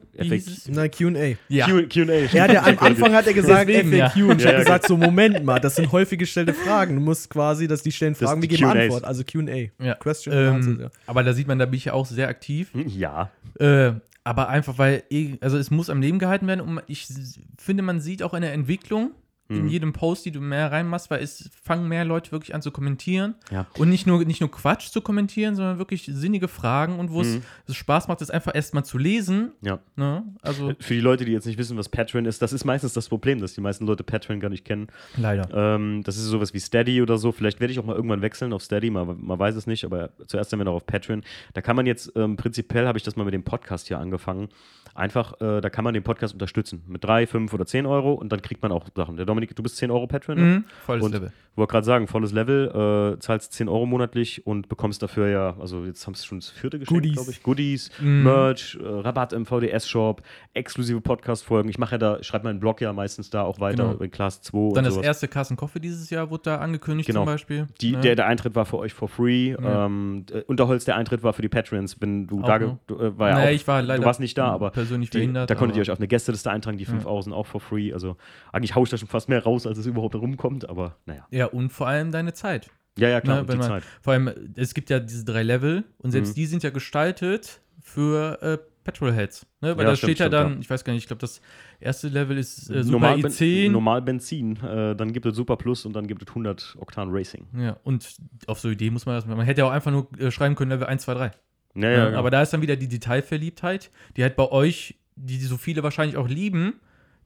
Nein, QA. Ja, Q- Q&A. Er hat ja am Anfang hat er gesagt Deswegen, FAQ ja. und ich Ja, habe ja, gesagt, so Moment mal, das sind häufig gestellte Fragen. Du musst quasi, dass die stellen Fragen, wir geben Q&As. Antwort, also QA. Ja. Question ähm, ja. aber da sieht man, da bin ich ja auch sehr aktiv. Hm, Ja. Äh, aber einfach, weil, eh- also es muss am Leben gehalten werden und ich finde, man sieht auch eine Entwicklung in Mhm. jedem Post, die du mehr reinmachst, weil es fangen mehr Leute wirklich an zu kommentieren Ja. und nicht nur, nicht nur Quatsch zu kommentieren, sondern wirklich sinnige Fragen und wo es Mhm. es Spaß macht, das einfach erstmal zu lesen. Ja. Ne? Also Für die Leute, die jetzt nicht wissen, was Patreon ist, das ist meistens das Problem, dass die meisten Leute Patreon gar nicht kennen. leider. Ähm, das ist sowas wie Steady oder so. Vielleicht werde ich auch mal irgendwann wechseln auf Steady, man, man weiß es nicht, aber zuerst sind wir noch auf Patreon. Da kann man jetzt, ähm, prinzipiell habe ich das mal mit dem Podcast hier angefangen. Einfach, äh, da kann man den Podcast unterstützen. Mit drei, fünf oder zehn Euro und dann kriegt man auch Sachen. Der Dominik, du bist 10 Euro Patreon, ne? Mhm. Volles Und- Level. Wollte gerade sagen, volles Level, äh, zahlst 10 Euro monatlich und bekommst dafür ja, also jetzt haben sie schon das vierte Geschenk, Goodies. glaube ich. Goodies, Mhm. Merch, äh, Rabatt im VDS-Shop, exklusive Podcast-Folgen. Ich mache ja da, schreibe meinen Blog ja meistens da auch weiter Genau. in Class 2 Dann das sowas. erste Carsten Koffe dieses Jahr wurde da angekündigt Genau. zum Beispiel. Die, ne? der, der Eintritt war für euch for free. Ja. Ähm, äh, Unterholz, der Eintritt war für die Patrons. Wenn du Auch da, noch? du, äh, war ja Naja, auch, ich war leider du warst nicht da, aber persönlich die, behindert. da konntet ihr euch auf eine Gästeliste eintragen. Die 5 Ja. Euro sind auch for free. Also eigentlich haue ich da schon fast mehr raus, als es überhaupt rumkommt. Aber naja. Ja, und vor allem deine Zeit. Ja, ja, klar. Ne, und wenn die man- Zeit. Vor allem, es gibt ja diese drei Level und selbst Mhm. die sind ja gestaltet für äh, Petrolheads. Ne? Weil Ja, da stimmt, steht ja dann, ich weiß gar nicht, ich glaube, das erste Level ist äh, Super Normal, Ben- i10. normal Benzin, äh, dann gibt es Super Plus und dann gibt es 100 Oktan Racing. Ja, und auf so Idee muss man das, man hätte ja auch einfach nur äh, schreiben können, Level 1, 2, 3. Ja, Ja, ja, genau. Aber da ist dann wieder die Detailverliebtheit, die halt bei euch, die so viele wahrscheinlich auch lieben,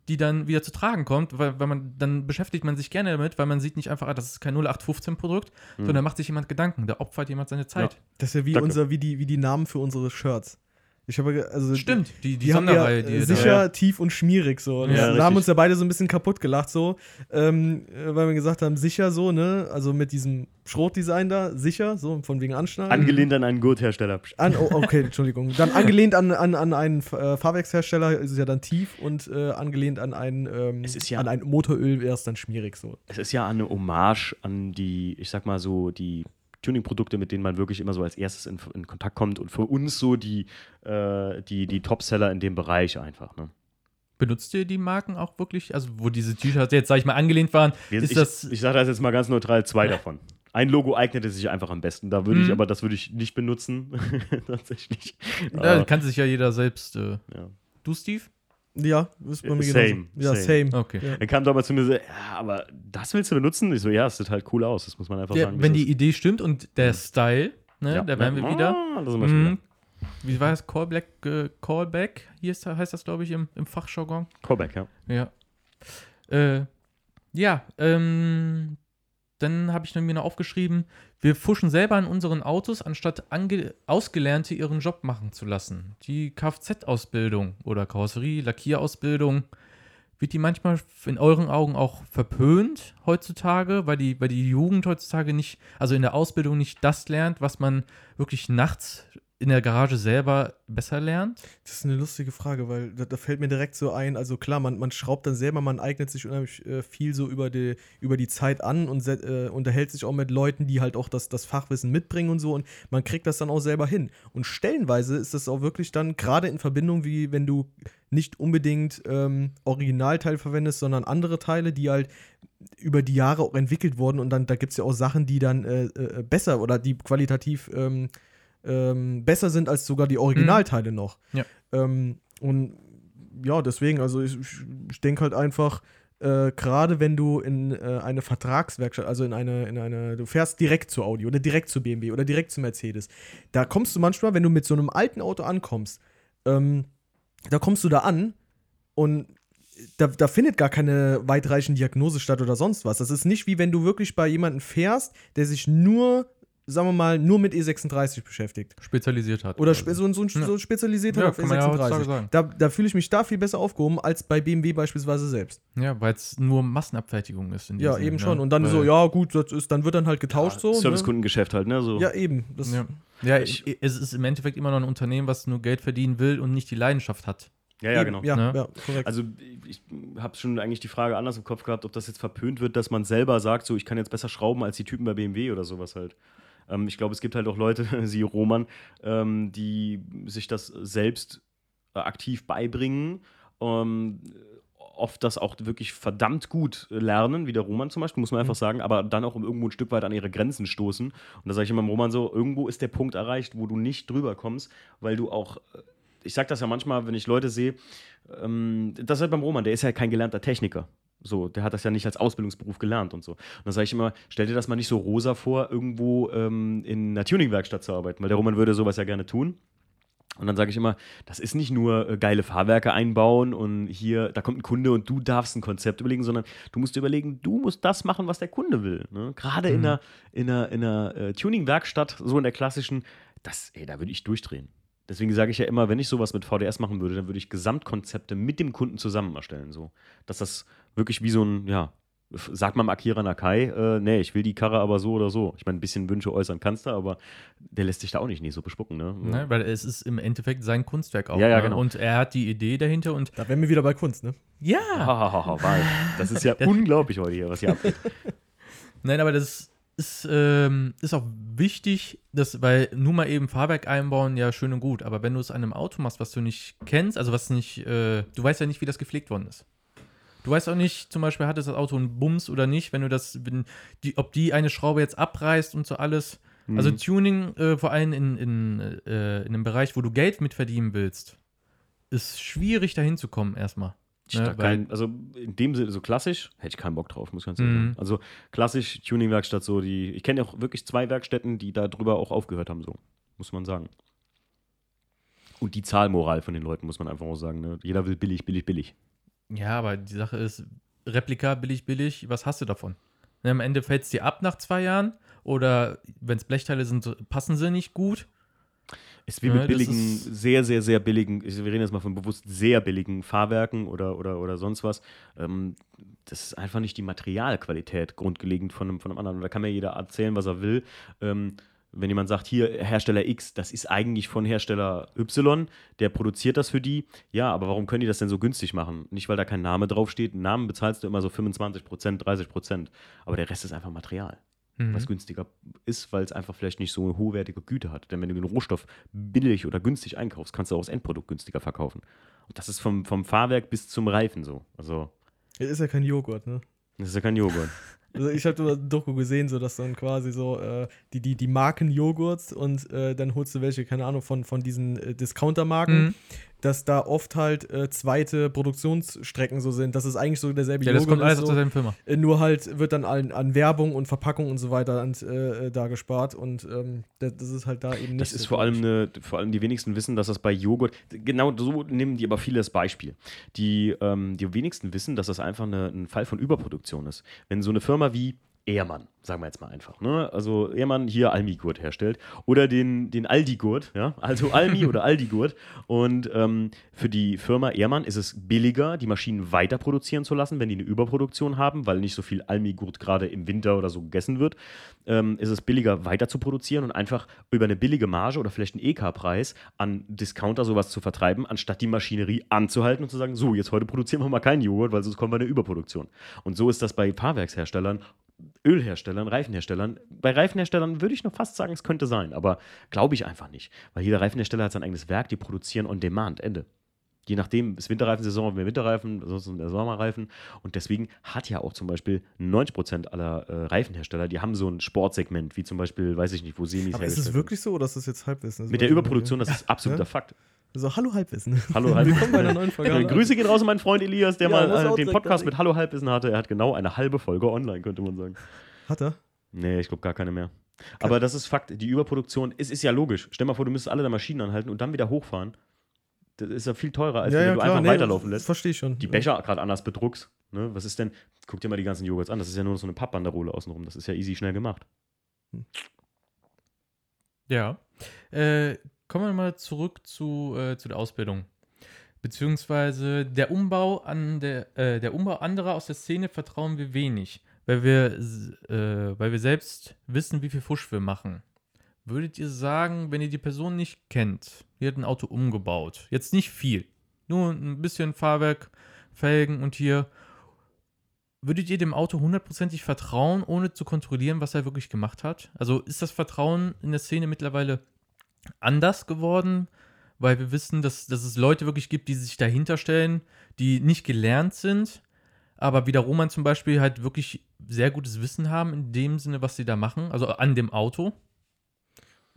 die dann wieder zu tragen kommt, weil, weil man, dann beschäftigt man sich gerne damit, weil man sieht nicht einfach, ah, das ist kein 0815-Produkt, Mhm. sondern macht sich jemand Gedanken, da opfert jemand seine Zeit. Das ist ja wie, Danke. unser, wie, die, wie die Namen für unsere Shirts. Ich habe, also Stimmt, die, die, Die, haben ja die äh, sicher, Ja. tief und schmierig so. Und Ja, da haben uns ja beide so ein bisschen kaputt gelacht so, ähm, äh, weil wir gesagt haben, sicher so, ne, also mit diesem Schrotdesign da, sicher, so von wegen Anschnallen. Angelehnt an einen Gurthersteller. An, oh, okay, Entschuldigung. Dann angelehnt an, an, an einen äh, Fahrwerkshersteller ist es ja dann tief und äh, angelehnt an ein, ähm, Es ist ja- an ein Motoröl wäre es dann schmierig so. Es ist ja eine Hommage an die, ich sag mal so, die Tuning-Produkte, mit denen man wirklich immer so als erstes in, in Kontakt kommt und für uns so die, äh, die, die Topseller in dem Bereich einfach. Ne? Benutzt ihr die Marken auch wirklich? Also, wo diese T-Shirts jetzt, sag ich mal, angelehnt waren, Wir- ist ich, das. ich sage das jetzt mal ganz neutral, zwei davon. Ein Logo eignete sich einfach am besten. Da würde ich Mhm. aber, das würde ich nicht benutzen. Tatsächlich. da kann sich ja jeder selbst. Äh, ja. du, Steve? Ja, ist bei mir Same, genauso. Ja, same. same. Okay. Ja. Er kam damals zu mir so, ja, aber das willst du benutzen? Ich so, ja, es sieht halt cool aus. Das muss man einfach Ja, sagen. wenn die ist. Idee stimmt und der Style, ne, Ja. da wären wir Ja. wieder. Ah, da sind wir schon wieder. Wie war das? Callback, äh, Callback? Hier ist, heißt das, glaube ich, im, im Fachjargon. Callback, ja. Ja. Äh, ja, ähm, dann habe ich mir noch aufgeschrieben, wir fuschen selber an unseren Autos, anstatt Ausgelernte ihren Job machen zu lassen. Die Kfz-Ausbildung oder Karosserie, Lackierausbildung, wird die manchmal in euren Augen auch verpönt heutzutage, weil die, weil die Jugend heutzutage nicht, also in der Ausbildung nicht das lernt, was man wirklich nachts in der Garage selber besser lernt? Das ist eine lustige Frage, weil da, da fällt mir direkt so ein, also klar, man, man schraubt dann selber, man eignet sich unheimlich äh, viel so über die, über die Zeit an und äh, unterhält sich auch mit Leuten, die halt auch das, das Fachwissen mitbringen und so und man kriegt das dann auch selber hin. Und stellenweise ist das auch wirklich dann, gerade in Verbindung, wie wenn du nicht unbedingt ähm, Originalteil verwendest, sondern andere Teile, die halt über die Jahre auch entwickelt wurden und dann, da gibt es ja auch Sachen, die dann äh, äh, besser oder die qualitativ ähm, ähm, besser sind als sogar die Originalteile noch. Ja. Ähm, und ja, deswegen, also ich, ich denke halt einfach, äh, gerade wenn du in äh, eine Vertragswerkstatt, also in eine, in eine, du fährst direkt zu Audi oder direkt zu BMW oder direkt zu Mercedes, da kommst du manchmal, wenn du mit so einem alten Auto ankommst, ähm, da kommst du da an und da, da findet gar keine weitreichende Diagnose statt oder sonst was. Das ist nicht wie wenn du wirklich bei jemandem fährst, der sich nur, sagen wir mal, nur mit E36 beschäftigt. Spezialisiert hat. Oder spe so, so, so spezialisiert hat Ja, auf kann man ja heutzutage E36. sagen. da da fühle ich mich da viel besser aufgehoben als bei BMW beispielsweise selbst. Ja, weil es nur Massenabfertigung ist. Ja, Sinne, eben ne? schon. Und dann Weil- so, ja, gut, das ist, dann wird dann halt getauscht so. Ne? Servicekundengeschäft halt, ne? So. Ja, eben. Das, Ja, ja Ich- ich, es ist im Endeffekt immer noch ein Unternehmen, was nur Geld verdienen will und nicht die Leidenschaft hat. ja, ja, genau. Ja, Ne? ja, korrekt. Also ich habe schon eigentlich die Frage anders im Kopf gehabt, ob das jetzt verpönt wird, dass man selber sagt, so ich kann jetzt besser schrauben als die Typen bei BMW oder sowas halt. Ähm, ich glaube, es gibt halt auch Leute, sie Roman, ähm, die sich das selbst äh, aktiv beibringen. Ähm, oft das auch wirklich verdammt gut lernen, wie der Roman zum Beispiel, muss man einfach sagen, aber dann auch irgendwo ein Stück weit an ihre Grenzen stoßen. Und da sage ich immer dem Roman so, irgendwo ist der Punkt erreicht, wo du nicht drüber kommst, weil du auch, äh, ich sage das ja manchmal, wenn ich Leute sehe, ähm, das ist halt beim Roman, der ist ja kein gelernter Techniker. So, der hat das ja nicht als Ausbildungsberuf gelernt und so. Und dann sage ich immer, stell dir das mal nicht so rosa vor, irgendwo ähm, in einer Tuningwerkstatt zu arbeiten, weil der Roman würde sowas ja gerne tun. Und dann sage ich immer, das ist nicht nur äh, geile Fahrwerke einbauen und hier, da kommt ein Kunde und du darfst ein Konzept überlegen, sondern du musst dir überlegen, du musst das machen, was der Kunde will. Ne? Gerade in einer, in einer, in einer äh, Tuning-Werkstatt, so in der klassischen, das, ey, da würde ich durchdrehen. Deswegen sage ich ja immer, wenn ich sowas mit VDS machen würde, dann würde ich Gesamtkonzepte mit dem Kunden zusammen erstellen. So. Dass das wirklich wie so ein, ja, f- sagt man Akira Nakai, äh, nee, ich will die Karre aber so oder so. Ich meine, ein bisschen Wünsche äußern kannst du, aber der lässt sich da auch nicht, nicht so bespucken. Ne? Ne? Weil es ist im Endeffekt sein Kunstwerk auch. Ja, ja, ne? genau. Und er hat die Idee dahinter und da wären wir wieder bei Kunst, ne? ja, Hahaha, Wein. Das ist ja unglaublich heute hier, was hier abgeht. Nein, aber das ist, ähm, ist auch wichtig, dass, weil nur mal eben Fahrwerk einbauen, ja, schön und gut, aber wenn du es an einem Auto machst, was du nicht kennst, also was nicht, äh, du weißt ja nicht, wie das gepflegt worden ist. Du weißt auch nicht, zum Beispiel, hat das Auto einen Bums oder nicht, wenn du das, wenn die, ob die eine Schraube jetzt abreißt und so alles. Also Mhm. Tuning, äh, vor allem in, in, äh, in einem Bereich, wo du Geld mit verdienen willst, ist schwierig dahin zu kommen erstmal. Ich Ne, kein, also in dem Sinne, so klassisch, hätte ich keinen Bock drauf, muss ich ganz ehrlich Mhm. sagen. Also klassisch Tuning-Werkstatt, so die, ich kenne ja auch wirklich zwei Werkstätten, die da drüber auch aufgehört haben, so, muss man sagen. Und die Zahlmoral von den Leuten, muss man einfach auch sagen. Ne? Jeder will billig, billig, billig. Ja, aber die Sache ist, Replika billig, billig, was hast du davon? Ne, am Ende fällt es dir ab nach zwei Jahren oder wenn es Blechteile sind, passen sie nicht gut. Ist wie mit billigen, sehr, sehr, sehr billigen, ich- wir reden jetzt mal von bewusst sehr billigen Fahrwerken oder, oder, oder sonst was. Ähm, das ist einfach nicht die Materialqualität grundlegend von einem, von einem anderen. Und da kann mir jeder erzählen, was er will. Ähm, wenn jemand sagt, hier Hersteller X, das ist eigentlich von Hersteller Y, der produziert das für die. Ja, aber warum können die das denn so günstig machen? Nicht, weil da kein Name draufsteht. Namen bezahlst du immer so 25 Prozent, 30 Prozent. Aber der Rest ist einfach Material Mhm. was günstiger ist, weil es einfach vielleicht nicht so eine hochwertige Güte hat. Denn wenn du den Rohstoff billig oder günstig einkaufst, kannst du auch das Endprodukt günstiger verkaufen. Und das ist vom, vom Fahrwerk bis zum Reifen so. Also, Das ist ja kein Joghurt, ne? das ist ja kein Joghurt. Also ich habe ein Doku gesehen, so dass dann quasi so äh, die, die, die Marken Joghurts und äh, dann holst du welche, keine Ahnung, von, von diesen äh, Discounter-Marken, Mhm. Dass da oft halt äh, zweite Produktionsstrecken so sind. Das ist eigentlich so derselbe Ja, das kommt ist alles so, aus derselben Firma. äh, nur halt wird dann an, an Werbung und Verpackung und so weiter an, äh, da gespart und ähm, das, das ist halt da eben nicht Das ist so, vor allem eine, vor allem die wenigsten wissen, dass das bei Joghurt, genau so nehmen die aber viele das Beispiel. Die, ähm, die wenigsten wissen, dass das einfach eine, ein Fall von Überproduktion ist. Wenn so eine Firma wie Ehrmann, sagen wir jetzt mal einfach, ne? also Ehrmann hier Almi-Gurt herstellt oder den, den Aldi-Gurt, ja? also Almi oder Aldi-Gurt und ähm, für die Firma Ehrmann ist es billiger, die Maschinen weiter produzieren zu lassen, wenn die eine Überproduktion haben, weil nicht so viel Almi-Gurt gerade im Winter oder so gegessen wird, ähm, ist es billiger weiter zu produzieren und einfach über eine billige Marge oder vielleicht einen EK-Preis an Discounter sowas zu vertreiben, anstatt die Maschinerie anzuhalten und zu sagen, so, jetzt heute produzieren wir mal keinen Joghurt, weil sonst kommen wir in eine Überproduktion. Und so ist das bei Fahrwerksherstellern, Ölherstellern, Reifenherstellern. Bei Reifenherstellern würde ich noch fast sagen, es könnte sein, aber glaube ich einfach nicht, weil jeder Reifenhersteller hat sein eigenes Werk, die produzieren on demand, Ende. Je nachdem, ist Winterreifensaison, mehr Winterreifen, ansonsten mehr Sommerreifen. Und deswegen hat ja auch zum Beispiel 90% aller äh, Reifenhersteller, die haben so ein Sportsegment, wie zum Beispiel, weiß ich nicht, wo Semis Aber ist es wirklich so oder ist das jetzt Halbwissen? werden. Mit der Überproduktion, das ist absoluter Ja? Fakt. So, hallo Halbwissen. Hallo Halbwissen. Willkommen bei einer neuen Folge. Äh, Grüße gehen raus an meinen Freund Elias, der Ja, mal äh, den Podcast mit Hallo Halbwissen hatte. Er hat genau eine halbe Folge online, könnte man sagen. Hat er? Nee, ich glaube gar keine mehr. Aber das ist Fakt. Die Überproduktion, es ist ja logisch. Stell mal vor, du müsstest alle der Maschinen anhalten und dann wieder hochfahren. Das ist ja viel teurer, als wenn du einfach nee, weiterlaufen lässt. Verstehe ich schon. Die Becher gerade anders bedruckst. Ne? Was ist denn? Guck dir mal die ganzen Joghurts an. Das ist ja nur so eine Pappbanderole außenrum. Das ist ja easy schnell gemacht. Ja. Äh, kommen wir mal zurück zu, äh, zu der Ausbildung. Beziehungsweise der Umbau an der, äh, der Umbau anderer aus der Szene vertrauen wir wenig, weil wir, äh, weil wir selbst wissen, wie viel Fusch wir machen. Würdet ihr sagen, wenn ihr die Person nicht kennt, die hat ein Auto umgebaut, jetzt nicht viel, nur ein bisschen Fahrwerk, Felgen und hier, würdet ihr dem Auto hundertprozentig vertrauen, ohne zu kontrollieren, was er wirklich gemacht hat? Also ist das Vertrauen in der Szene mittlerweile anders geworden, weil wir wissen, dass, dass es Leute wirklich gibt, die sich dahinter stellen, die nicht gelernt sind, aber wie der Roman zum Beispiel halt wirklich sehr gutes Wissen haben in dem Sinne, was sie da machen, also an dem Auto.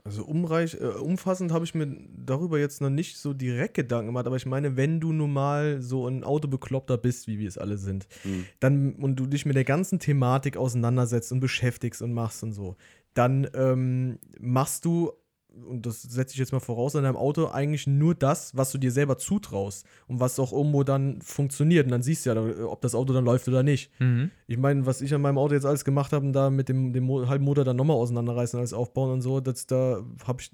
Also umreich, äh, umfassend habe ich mir darüber jetzt noch nicht so direkt Gedanken gemacht, aber ich meine, wenn du nun mal so ein Autobekloppter bist, wie wir es alle sind, Mhm. dann und du dich mit der ganzen Thematik auseinandersetzt und beschäftigst und machst und so, dann ähm, machst du, und das setze ich jetzt mal voraus, an deinem Auto eigentlich nur das, was du dir selber zutraust und was auch irgendwo dann funktioniert. Und dann siehst du ja, ob das Auto dann läuft oder nicht. Ich meine, was ich an meinem Auto jetzt alles gemacht habe und da mit dem, dem halben Motor dann nochmal auseinanderreißen, alles aufbauen und so, das da habe ich,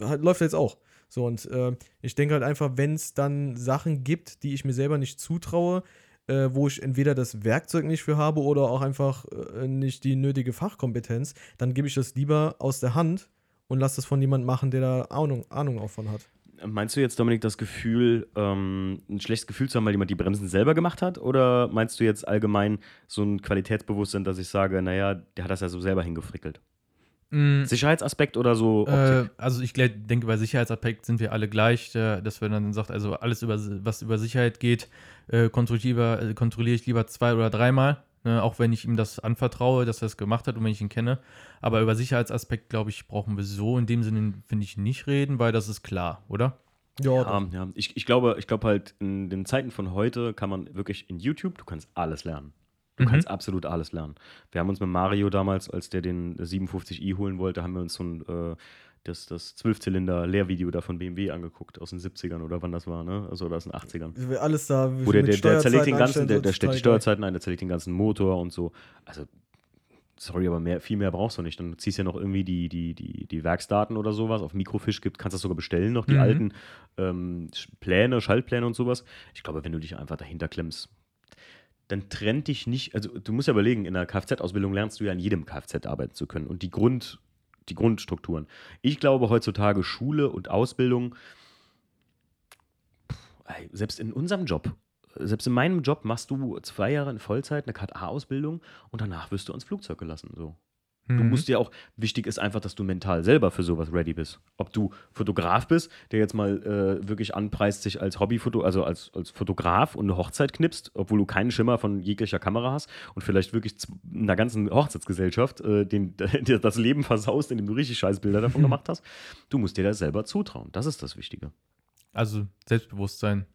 halt, läuft jetzt auch. So, und äh, ich denke halt einfach, wenn es dann Sachen gibt, die ich mir selber nicht zutraue, äh, wo ich entweder das Werkzeug nicht für habe oder auch einfach äh, nicht die nötige Fachkompetenz, dann gebe ich das lieber aus der Hand und lasse das von jemandem machen, der da Ahnung, Ahnung auch von hat. Meinst du jetzt, Dominik, das Gefühl, ähm, ein schlechtes Gefühl zu haben, weil jemand die Bremsen selber gemacht hat? Oder meinst du jetzt allgemein so ein Qualitätsbewusstsein, dass ich sage, naja, der hat das ja so selber hingefrickelt? Mhm. Sicherheitsaspekt oder so Äh, also ich denke, bei Sicherheitsaspekt sind wir alle gleich, äh, dass wir dann sagt, also alles, über, was über Sicherheit geht, äh, kontrolliere ich lieber, äh, kontrolliere ich lieber zwei oder dreimal, ne, auch wenn ich ihm das anvertraue, dass er es gemacht hat und wenn ich ihn kenne. Aber über Sicherheitsaspekt, glaube ich, brauchen wir so in dem Sinne, finde ich, nicht reden, weil das ist klar, oder? Ja, Ja, ja. Ich, ich glaube, ich glaube halt, in den Zeiten von heute kann man wirklich in YouTube, du kannst alles lernen. Du Mhm. kannst absolut alles lernen. Wir haben uns mit Mario damals, als der den 57i holen wollte, haben wir uns so ein äh, das, das 12-Zylinder-Lehrvideo da von BMW angeguckt, aus den 70ern oder wann das war, ne? Also oder aus den 80ern. alles da. Wo der, der, der zerlegt den ganzen, der, der stellt die. Steuerzeiten ein, der zerlegt den ganzen Motor und so. Also, sorry, aber mehr, viel mehr brauchst du nicht. Dann ziehst du ja noch irgendwie die, die, die, die Werksdaten oder sowas. Auf Mikrofisch gibt, kannst du das sogar bestellen, noch die Mhm. alten ähm, Pläne, Schaltpläne und sowas. Ich glaube, wenn du dich einfach dahinter klemmst, dann trennt dich nicht, also du musst ja überlegen, in der Kfz-Ausbildung lernst du ja in jedem Kfz arbeiten zu können und die Grund, die Grundstrukturen. Ich glaube heutzutage Schule und Ausbildung, selbst in unserem Job, selbst in meinem Job machst du zwei Jahre in Vollzeit eine KA-Ausbildung und danach wirst du ans Flugzeug gelassen. So. Du Mhm. musst ja auch, wichtig ist einfach, dass du mental selber für sowas ready bist. Ob du Fotograf bist, der jetzt mal äh, wirklich anpreist, sich als Hobbyfoto, also als, als Fotograf und eine Hochzeit knipst, obwohl du keinen Schimmer von jeglicher Kamera hast und vielleicht wirklich z- einer ganzen Hochzeitsgesellschaft äh, den, dir das Leben versaust, indem du richtig scheiß Bilder davon gemacht hast. Du musst dir das selber zutrauen. Das ist das Wichtige. Also Selbstbewusstsein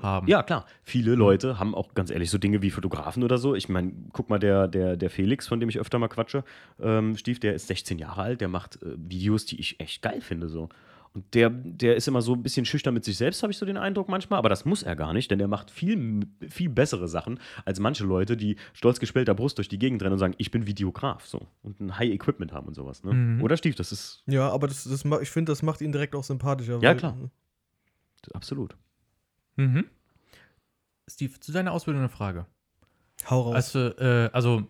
haben. Ja, klar. Viele Leute haben auch ganz ehrlich so Dinge wie Fotografen oder so. Ich meine, guck mal, der, der, der Felix, von dem ich öfter mal quatsche, ähm, Stief, der ist 16 Jahre alt, der macht äh, Videos, die ich echt geil finde. So. Und der, der ist immer so ein bisschen schüchtern mit sich selbst, habe ich so den Eindruck manchmal. Aber das muss er gar nicht, denn der macht viel, viel bessere Sachen als manche Leute, die stolz gespellter Brust durch die Gegend rennen und sagen, ich bin Videograf. So. Und ein High-Equipment haben und sowas. Ne? Mhm. Oder Stief, das ist Ja, aber das, das, ich finde, das macht ihn direkt auch sympathischer. Ja, weil- klar. absolut. Mhm. Steve, zu deiner Ausbildung eine Frage. Hau raus. Also, äh, also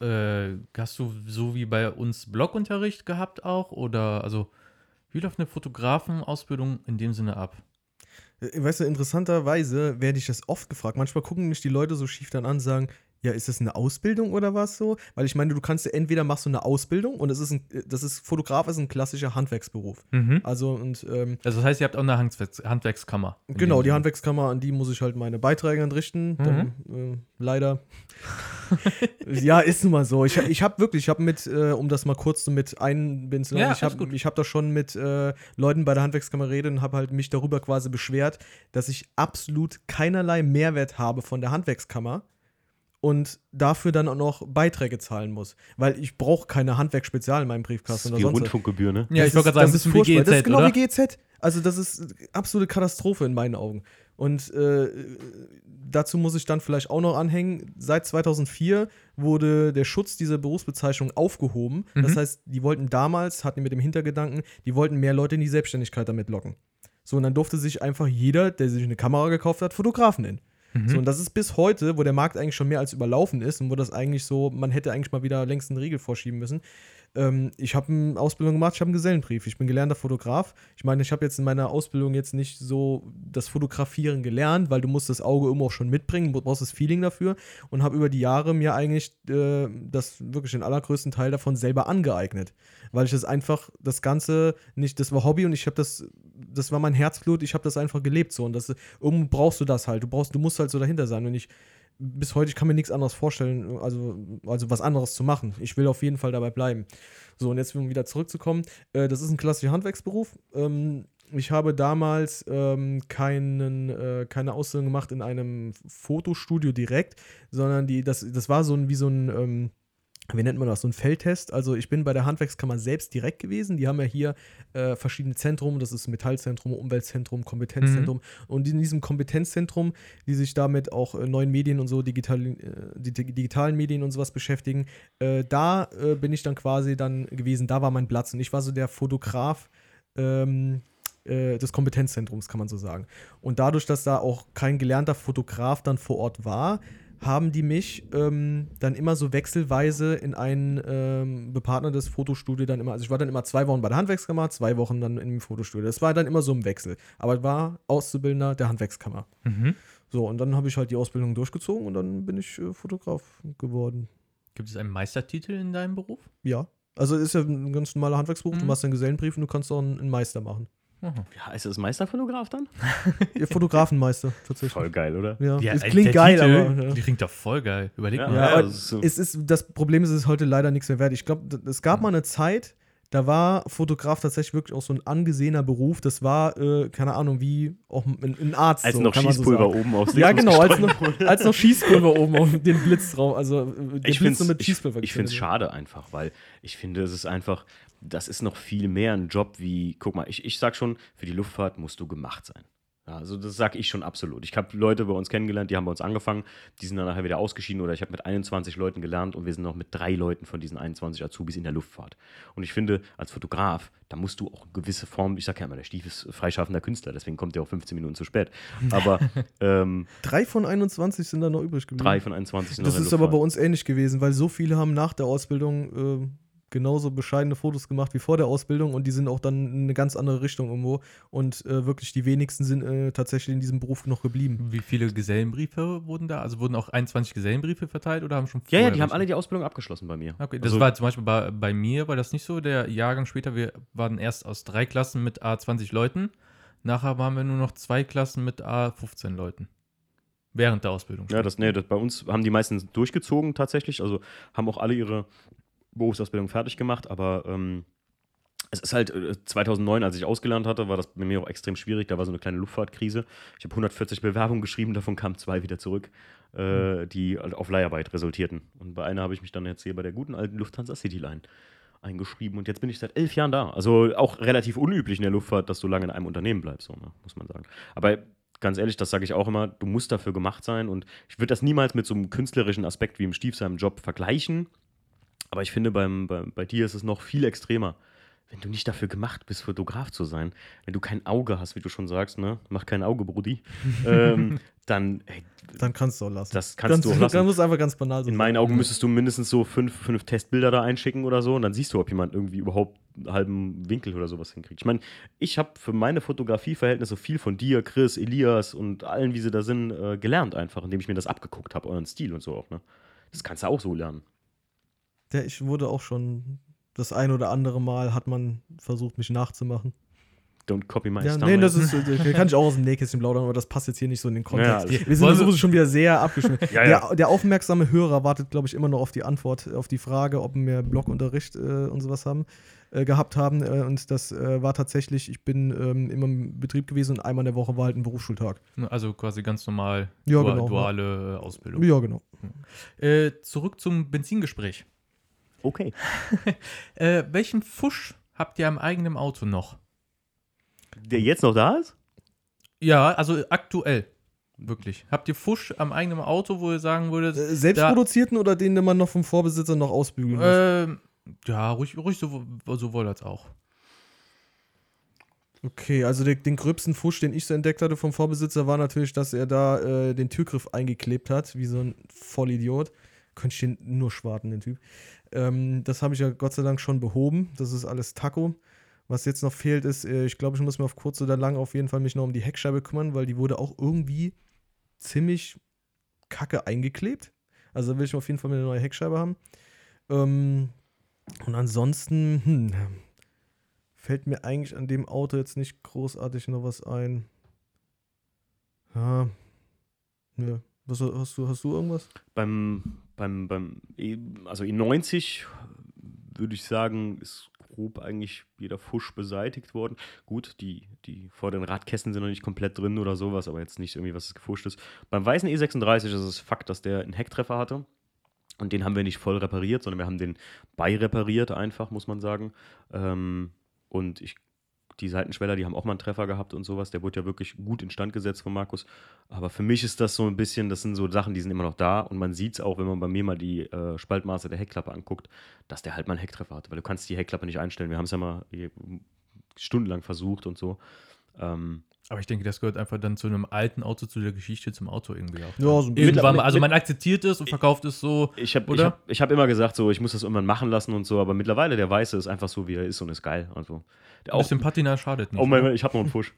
äh, hast du so wie bei uns Blockunterricht gehabt auch? Oder also, wie läuft eine Fotografenausbildung in dem Sinne ab? Äh, Weißt du, interessanterweise werde ich das oft gefragt. Manchmal gucken mich die Leute so schief dann an und sagen, ja, ist das eine Ausbildung oder was so? Weil ich meine, du kannst ja entweder machst du eine Ausbildung und es ist ein, das ist, Fotograf ist ein klassischer Handwerksberuf. Also und ähm, Also das heißt, ihr habt auch eine Handwerks Handwerkskammer. genau, die. Handwerkskammer, an die muss ich halt meine Beiträge entrichten. Dann, äh, leider. ja, ist nun mal so. Ich, ich habe wirklich, ich habe mit, äh, um das mal kurz so mit einbinden, Ja, ich habe ich hab da schon mit äh, Leuten bei der Handwerkskammer geredet und habe halt mich darüber quasi beschwert, dass ich absolut keinerlei Mehrwert habe von der Handwerkskammer und dafür dann auch noch Beiträge zahlen muss. Weil ich brauche keine Handwerksspezial in meinem Das Briefkasten ist oder was. Rundfunkgebühr, ne? Ja, Das ich wollte ist- gerade sagen, das das ist wie. GZ, Das ist genau oder? wie GZ. Also das ist absolute Katastrophe in meinen Augen. Und äh, dazu muss ich dann vielleicht auch noch anhängen, seit 2004 wurde der Schutz dieser Berufsbezeichnung aufgehoben. Das Mhm. heißt, die wollten damals, hatten die mit dem Hintergedanken, die wollten mehr Leute in die Selbstständigkeit damit locken. So, und dann durfte sich einfach jeder, der sich eine Kamera gekauft hat, Fotografen nennen. Mhm. So, und das ist bis heute, wo der Markt eigentlich schon mehr als überlaufen ist und wo das eigentlich so, man hätte eigentlich mal wieder längst einen Riegel vorschieben müssen. Ähm, ich habe eine Ausbildung gemacht, ich habe einen Gesellenbrief. Ich bin gelernter Fotograf. Ich meine, ich habe jetzt in meiner Ausbildung jetzt nicht so das Fotografieren gelernt, weil du musst das Auge immer auch schon mitbringen, du brauchst das Feeling dafür und habe über die Jahre mir eigentlich äh, das wirklich den allergrößten Teil davon selber angeeignet, weil ich das einfach das Ganze nicht, das war Hobby und ich habe das, das war mein Herzblut. Ich habe das einfach gelebt so und das irgendwo brauchst du das halt. Du brauchst, du musst halt so dahinter sein und ich bis heute, ich kann mir nichts anderes vorstellen, also, also was anderes zu machen. Ich will auf jeden Fall dabei bleiben. So, und jetzt um wieder zurückzukommen, äh, das ist ein klassischer Handwerksberuf. Ähm, ich habe damals ähm, keinen, äh, keine Ausbildung gemacht in einem Fotostudio direkt, sondern die, das, das war so ein, wie so ein, ähm, wie nennt man das, so ein Feldtest. Also ich bin bei der Handwerkskammer selbst direkt gewesen. Die haben ja hier äh, verschiedene Zentrum, das ist Metallzentrum, Umweltzentrum, Kompetenzzentrum. Und in diesem Kompetenzzentrum, die sich damit auch äh, neuen Medien und so, digital, äh, die, die digitalen Medien und sowas beschäftigen, äh, da äh, bin ich dann quasi dann gewesen, da war mein Platz. Und ich war so der Fotograf ähm, äh, des Kompetenzzentrums, kann man so sagen. Und dadurch, dass da auch kein gelernter Fotograf dann vor Ort war, haben die mich ähm, dann immer so wechselweise in ein ähm, bepartnertes Fotostudio dann immer, also ich war dann immer zwei Wochen bei der Handwerkskammer, zwei Wochen dann im Fotostudio. Das war dann immer so im Wechsel. Aber ich war Auszubildender der Handwerkskammer. Mhm. So, und dann habe ich halt die Ausbildung durchgezogen und dann bin ich äh, Fotograf geworden. Gibt es einen Meistertitel in deinem Beruf? Ja. Also ist ja ein ganz normaler Handwerksberuf. Du Mhm. machst einen Gesellenbrief und du kannst auch einen Meister machen. Aha. Wie heißt das Meisterfotograf dann? Ja, Fotografenmeister, tatsächlich. Voll geil, oder? Ja, Ja, es klingt der geil, Titel aber. Ja. Klingt doch voll geil. Überleg Ja, mal. Ja, ja, aber das ist so. es ist, das Problem ist, es ist heute leider nichts mehr wert. Ich glaube, es gab mal eine Zeit, da war Fotograf tatsächlich wirklich auch so ein angesehener Beruf. Das war, äh, keine Ahnung, wie auch ein, ein Arzt. Als so, noch kann man so Schießpulver sagen. oben aufs Ja, genau, als noch, als noch Schießpulver oben auf den Blitz drauf. Also, äh, den ich Blitz finde nur mit es Schießpulver ich find's gezündet. schade einfach, weil ich finde, es ist einfach, das ist noch viel mehr ein Job wie, guck mal, ich, ich sag schon, für die Luftfahrt musst du gemacht sein. Also das sag ich schon absolut. Ich habe Leute bei uns kennengelernt, die haben bei uns angefangen, die sind dann nachher wieder ausgeschieden oder ich habe mit 21 Leuten gelernt und wir sind noch mit drei Leuten von diesen 21 Azubis in der Luftfahrt. Und ich finde, als Fotograf, da musst du auch eine gewisse Form, ich sag ja immer, der Stief ist freischaffender Künstler, deswegen kommt der auch 15 Minuten zu spät. Aber ähm, Drei von 21 sind da noch übrig geblieben. drei von 21 sind Das noch in ist aber bei uns ähnlich gewesen, weil so viele haben nach der Ausbildung äh, genauso bescheidene Fotos gemacht wie vor der Ausbildung und die sind auch dann in eine ganz andere Richtung irgendwo. Und äh, wirklich die wenigsten sind äh, tatsächlich in diesem Beruf noch geblieben. Wie viele Gesellenbriefe wurden da? Also wurden auch 21 Gesellenbriefe verteilt oder haben schon Ja, ja, die haben alle die Ausbildung abgeschlossen bei mir. Okay, das Also- war zum Beispiel bei, bei mir, war das nicht so. Der Jahrgang später, wir waren erst aus drei Klassen mit A20 Leuten. Nachher waren wir nur noch zwei Klassen mit A15 Leuten. Während der Ausbildung. Ja, das, nee, das, bei uns haben die meisten durchgezogen tatsächlich. Also haben auch alle ihre Berufsausbildung fertig gemacht, aber ähm, es ist halt äh, 2009, als ich ausgelernt hatte, war das bei mir auch extrem schwierig. Da war so eine kleine Luftfahrtkrise. Ich habe 140 Bewerbungen geschrieben, davon kamen zwei wieder zurück, äh, die halt auf Leiharbeit resultierten. Und bei einer habe ich mich dann jetzt hier bei der guten alten Lufthansa Cityline eingeschrieben und jetzt bin ich seit elf Jahren da. Also auch relativ unüblich in der Luftfahrt, dass du lange in einem Unternehmen bleibst, so, ne, muss man sagen. Aber ganz ehrlich, das sage ich auch immer, du musst dafür gemacht sein und ich würde das niemals mit so einem künstlerischen Aspekt wie im Stief seinem Job vergleichen. Aber ich finde, beim, bei, bei dir ist es noch viel extremer. Wenn du nicht dafür gemacht bist, Fotograf zu sein, wenn du kein Auge hast, wie du schon sagst, ne? Mach kein Auge, Brudi, ähm, dann, ey, Dann kannst du auch lassen. das kannst ganz, du auch lassen. Dann muss einfach ganz banal so In meinen Augen müsstest du mindestens so fünf, fünf Testbilder da einschicken oder so und dann siehst du, ob jemand irgendwie überhaupt einen halben Winkel oder sowas hinkriegt. Ich meine, ich habe für meine Fotografieverhältnisse viel von dir, Chris, Elias und allen, wie sie da sind, äh, gelernt einfach, indem ich mir das abgeguckt habe, euren Stil und so auch. Ne? Das kannst du auch so lernen. Ja, ich wurde auch schon das ein oder andere Mal hat man versucht, mich nachzumachen. Don't copy my Ja, style. nee, das ist, äh, kann ich auch aus dem Nähkästchen plaudern, aber das passt jetzt hier nicht so in den Kontext. Ja, wir sind sowieso wir- schon wieder sehr abgeschnitten. Ja, ja. Der, der aufmerksame Hörer wartet, glaube ich, immer noch auf die Antwort auf die Frage, ob wir Blockunterricht äh, und sowas haben, äh, gehabt haben. Äh, und das äh, war tatsächlich, ich bin ähm, immer im Betrieb gewesen und einmal in der Woche war halt ein Berufsschultag. Also quasi ganz normal Ja, dua- genau. duale Ausbildung. Ja, genau. Äh, zurück zum Benzingespräch. Okay. Äh, welchen Fusch habt ihr am eigenen Auto noch? Der jetzt noch da ist? Ja, also aktuell. Wirklich. Habt ihr Fusch am eigenen Auto, wo ihr sagen würdet, Äh, selbstproduzierten oder den, den man noch vom Vorbesitzer noch ausbügeln muss? ähm, ja, ruhig, ruhig so, sowohl als auch. Okay, also der, den gröbsten Fusch, den ich so entdeckt hatte vom Vorbesitzer, war natürlich, dass er da äh, den Türgriff eingeklebt hat, wie so ein Vollidiot. Könnte ich den nur schwarten, den Typ. Ähm, das habe ich ja Gott sei Dank schon behoben. Das ist alles Taco. Was jetzt noch fehlt, ist, äh, ich glaube, ich muss mir auf kurz oder lang auf jeden Fall mich noch um die Heckscheibe kümmern, weil die wurde auch irgendwie ziemlich kacke eingeklebt. Also will ich auf jeden Fall eine neue Heckscheibe haben. Ähm, und ansonsten, hm, fällt mir eigentlich an dem Auto jetzt nicht großartig noch was ein. Ja. Nö. Was, hast, du, hast du irgendwas? Beim, beim, beim E- also E90 würde ich sagen, ist grob eigentlich jeder Fusch beseitigt worden. Gut, die, die vorderen Radkästen sind noch nicht komplett drin oder sowas, aber jetzt nicht irgendwie, was gefuscht ist. Beim weißen E36 ist es Fakt, dass der einen Hecktreffer hatte. Und den haben wir nicht voll repariert, sondern wir haben den beirepariert, einfach, muss man sagen. Ähm, und ich, die Seitenschweller, die haben auch mal einen Treffer gehabt und sowas. Der wurde ja wirklich gut instand gesetzt von Markus. Aber für mich ist das so ein bisschen, das sind so Sachen, die sind immer noch da. Und man sieht es auch, wenn man bei mir mal die äh, Spaltmaße der Heckklappe anguckt, dass der halt mal einen Hecktreffer hatte. Weil du kannst die Heckklappe nicht einstellen. Wir haben es ja mal stundenlang versucht und so. Ähm, Aber ich denke, das gehört einfach dann zu einem alten Auto, zu der Geschichte zum Auto irgendwie auch. Ja, so ein bisschen. Irgendwann mal, mit- also man akzeptiert es und verkauft es so. Ich habe ich hab, ich hab immer gesagt, so, ich muss das irgendwann machen lassen und so, aber mittlerweile der Weiße ist einfach so, wie er ist und ist geil. Also, der Ein auch, bisschen Patina schadet nicht. oh mein, ne? ich habe noch einen Fusch.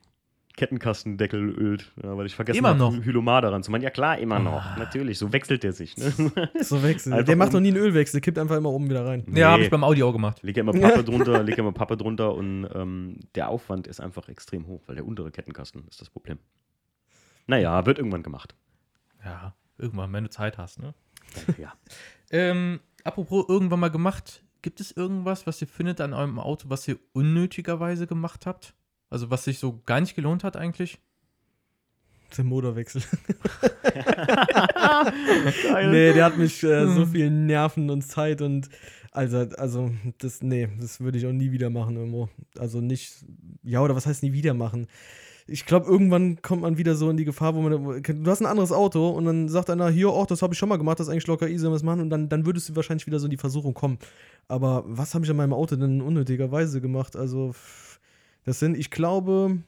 Kettenkastendeckel ölt, ja, weil ich vergessen Immer noch? Hylomar daran zu machen. Ja klar, immer noch. Ah. Natürlich, so wechselt der sich. Ne? So wechseln. Einfach Der macht um- doch nie einen Ölwechsel, kippt einfach immer oben wieder rein. Ja, habe Nee. ich beim Audi auch gemacht. Leg ja immer Pappe drunter, leg immer Pappe drunter und ähm, der Aufwand ist einfach extrem hoch, weil der untere Kettenkasten ist das Problem. Naja, wird irgendwann gemacht. Ja, irgendwann, wenn du Zeit hast, ne? Ja. Ähm, apropos irgendwann mal gemacht, gibt es irgendwas, was ihr findet an eurem Auto, was ihr unnötigerweise gemacht habt? Also was sich so gar nicht gelohnt hat eigentlich? Der Motorwechsel. Nee, der hat mich äh, so Hm. viel Nerven und Zeit und also, also das, nee, das würde ich auch nie wieder machen irgendwo. Also nicht, ja, oder was heißt nie wieder machen? Ich glaube, irgendwann kommt man wieder so in die Gefahr, wo man, du hast ein anderes Auto und dann sagt einer, hier, oh, das habe ich schon mal gemacht, das ist eigentlich locker easy, was machen und dann, dann würdest du wahrscheinlich wieder so in die Versuchung kommen. Aber was habe ich an meinem Auto denn unnötigerweise gemacht? Also, das sind, ich glaube,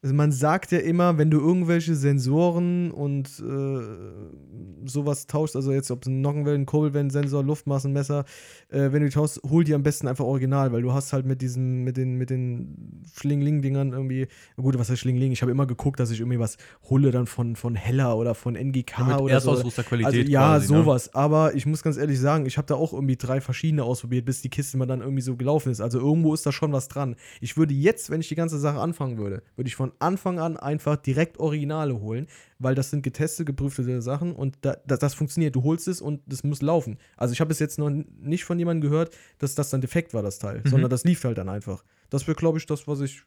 Also man sagt ja immer, wenn du irgendwelche Sensoren und äh, sowas tauschst, also jetzt ob es ein Nockenwellen, Kurbelwellensensor, Luftmassenmesser, äh, wenn du die tauschst, hol die am besten einfach original, weil du hast halt mit diesen, mit den, mit den Schlingling-Dingern irgendwie, gut, was heißt Schlingling? Ich habe immer geguckt, dass ich irgendwie was hole dann von, von Heller oder von NGK Mit oder so. Erstausrüsterqualität Also ja, quasi, ne? sowas. Aber ich muss ganz ehrlich sagen, ich habe da auch irgendwie drei verschiedene ausprobiert, bis die Kiste mal dann irgendwie so gelaufen ist. Also irgendwo ist da schon was dran. Ich würde jetzt, wenn ich die ganze Sache anfangen würde, würde ich von Anfang an einfach direkt Originale holen, weil das sind getestete, geprüfte Sachen und da, das, das funktioniert. Du holst es und das muss laufen. Also ich habe bis jetzt noch nicht von jemandem gehört, dass das dann defekt war, das Teil, Mhm. sondern das lief halt dann einfach. Das wäre, glaube ich, das, was ich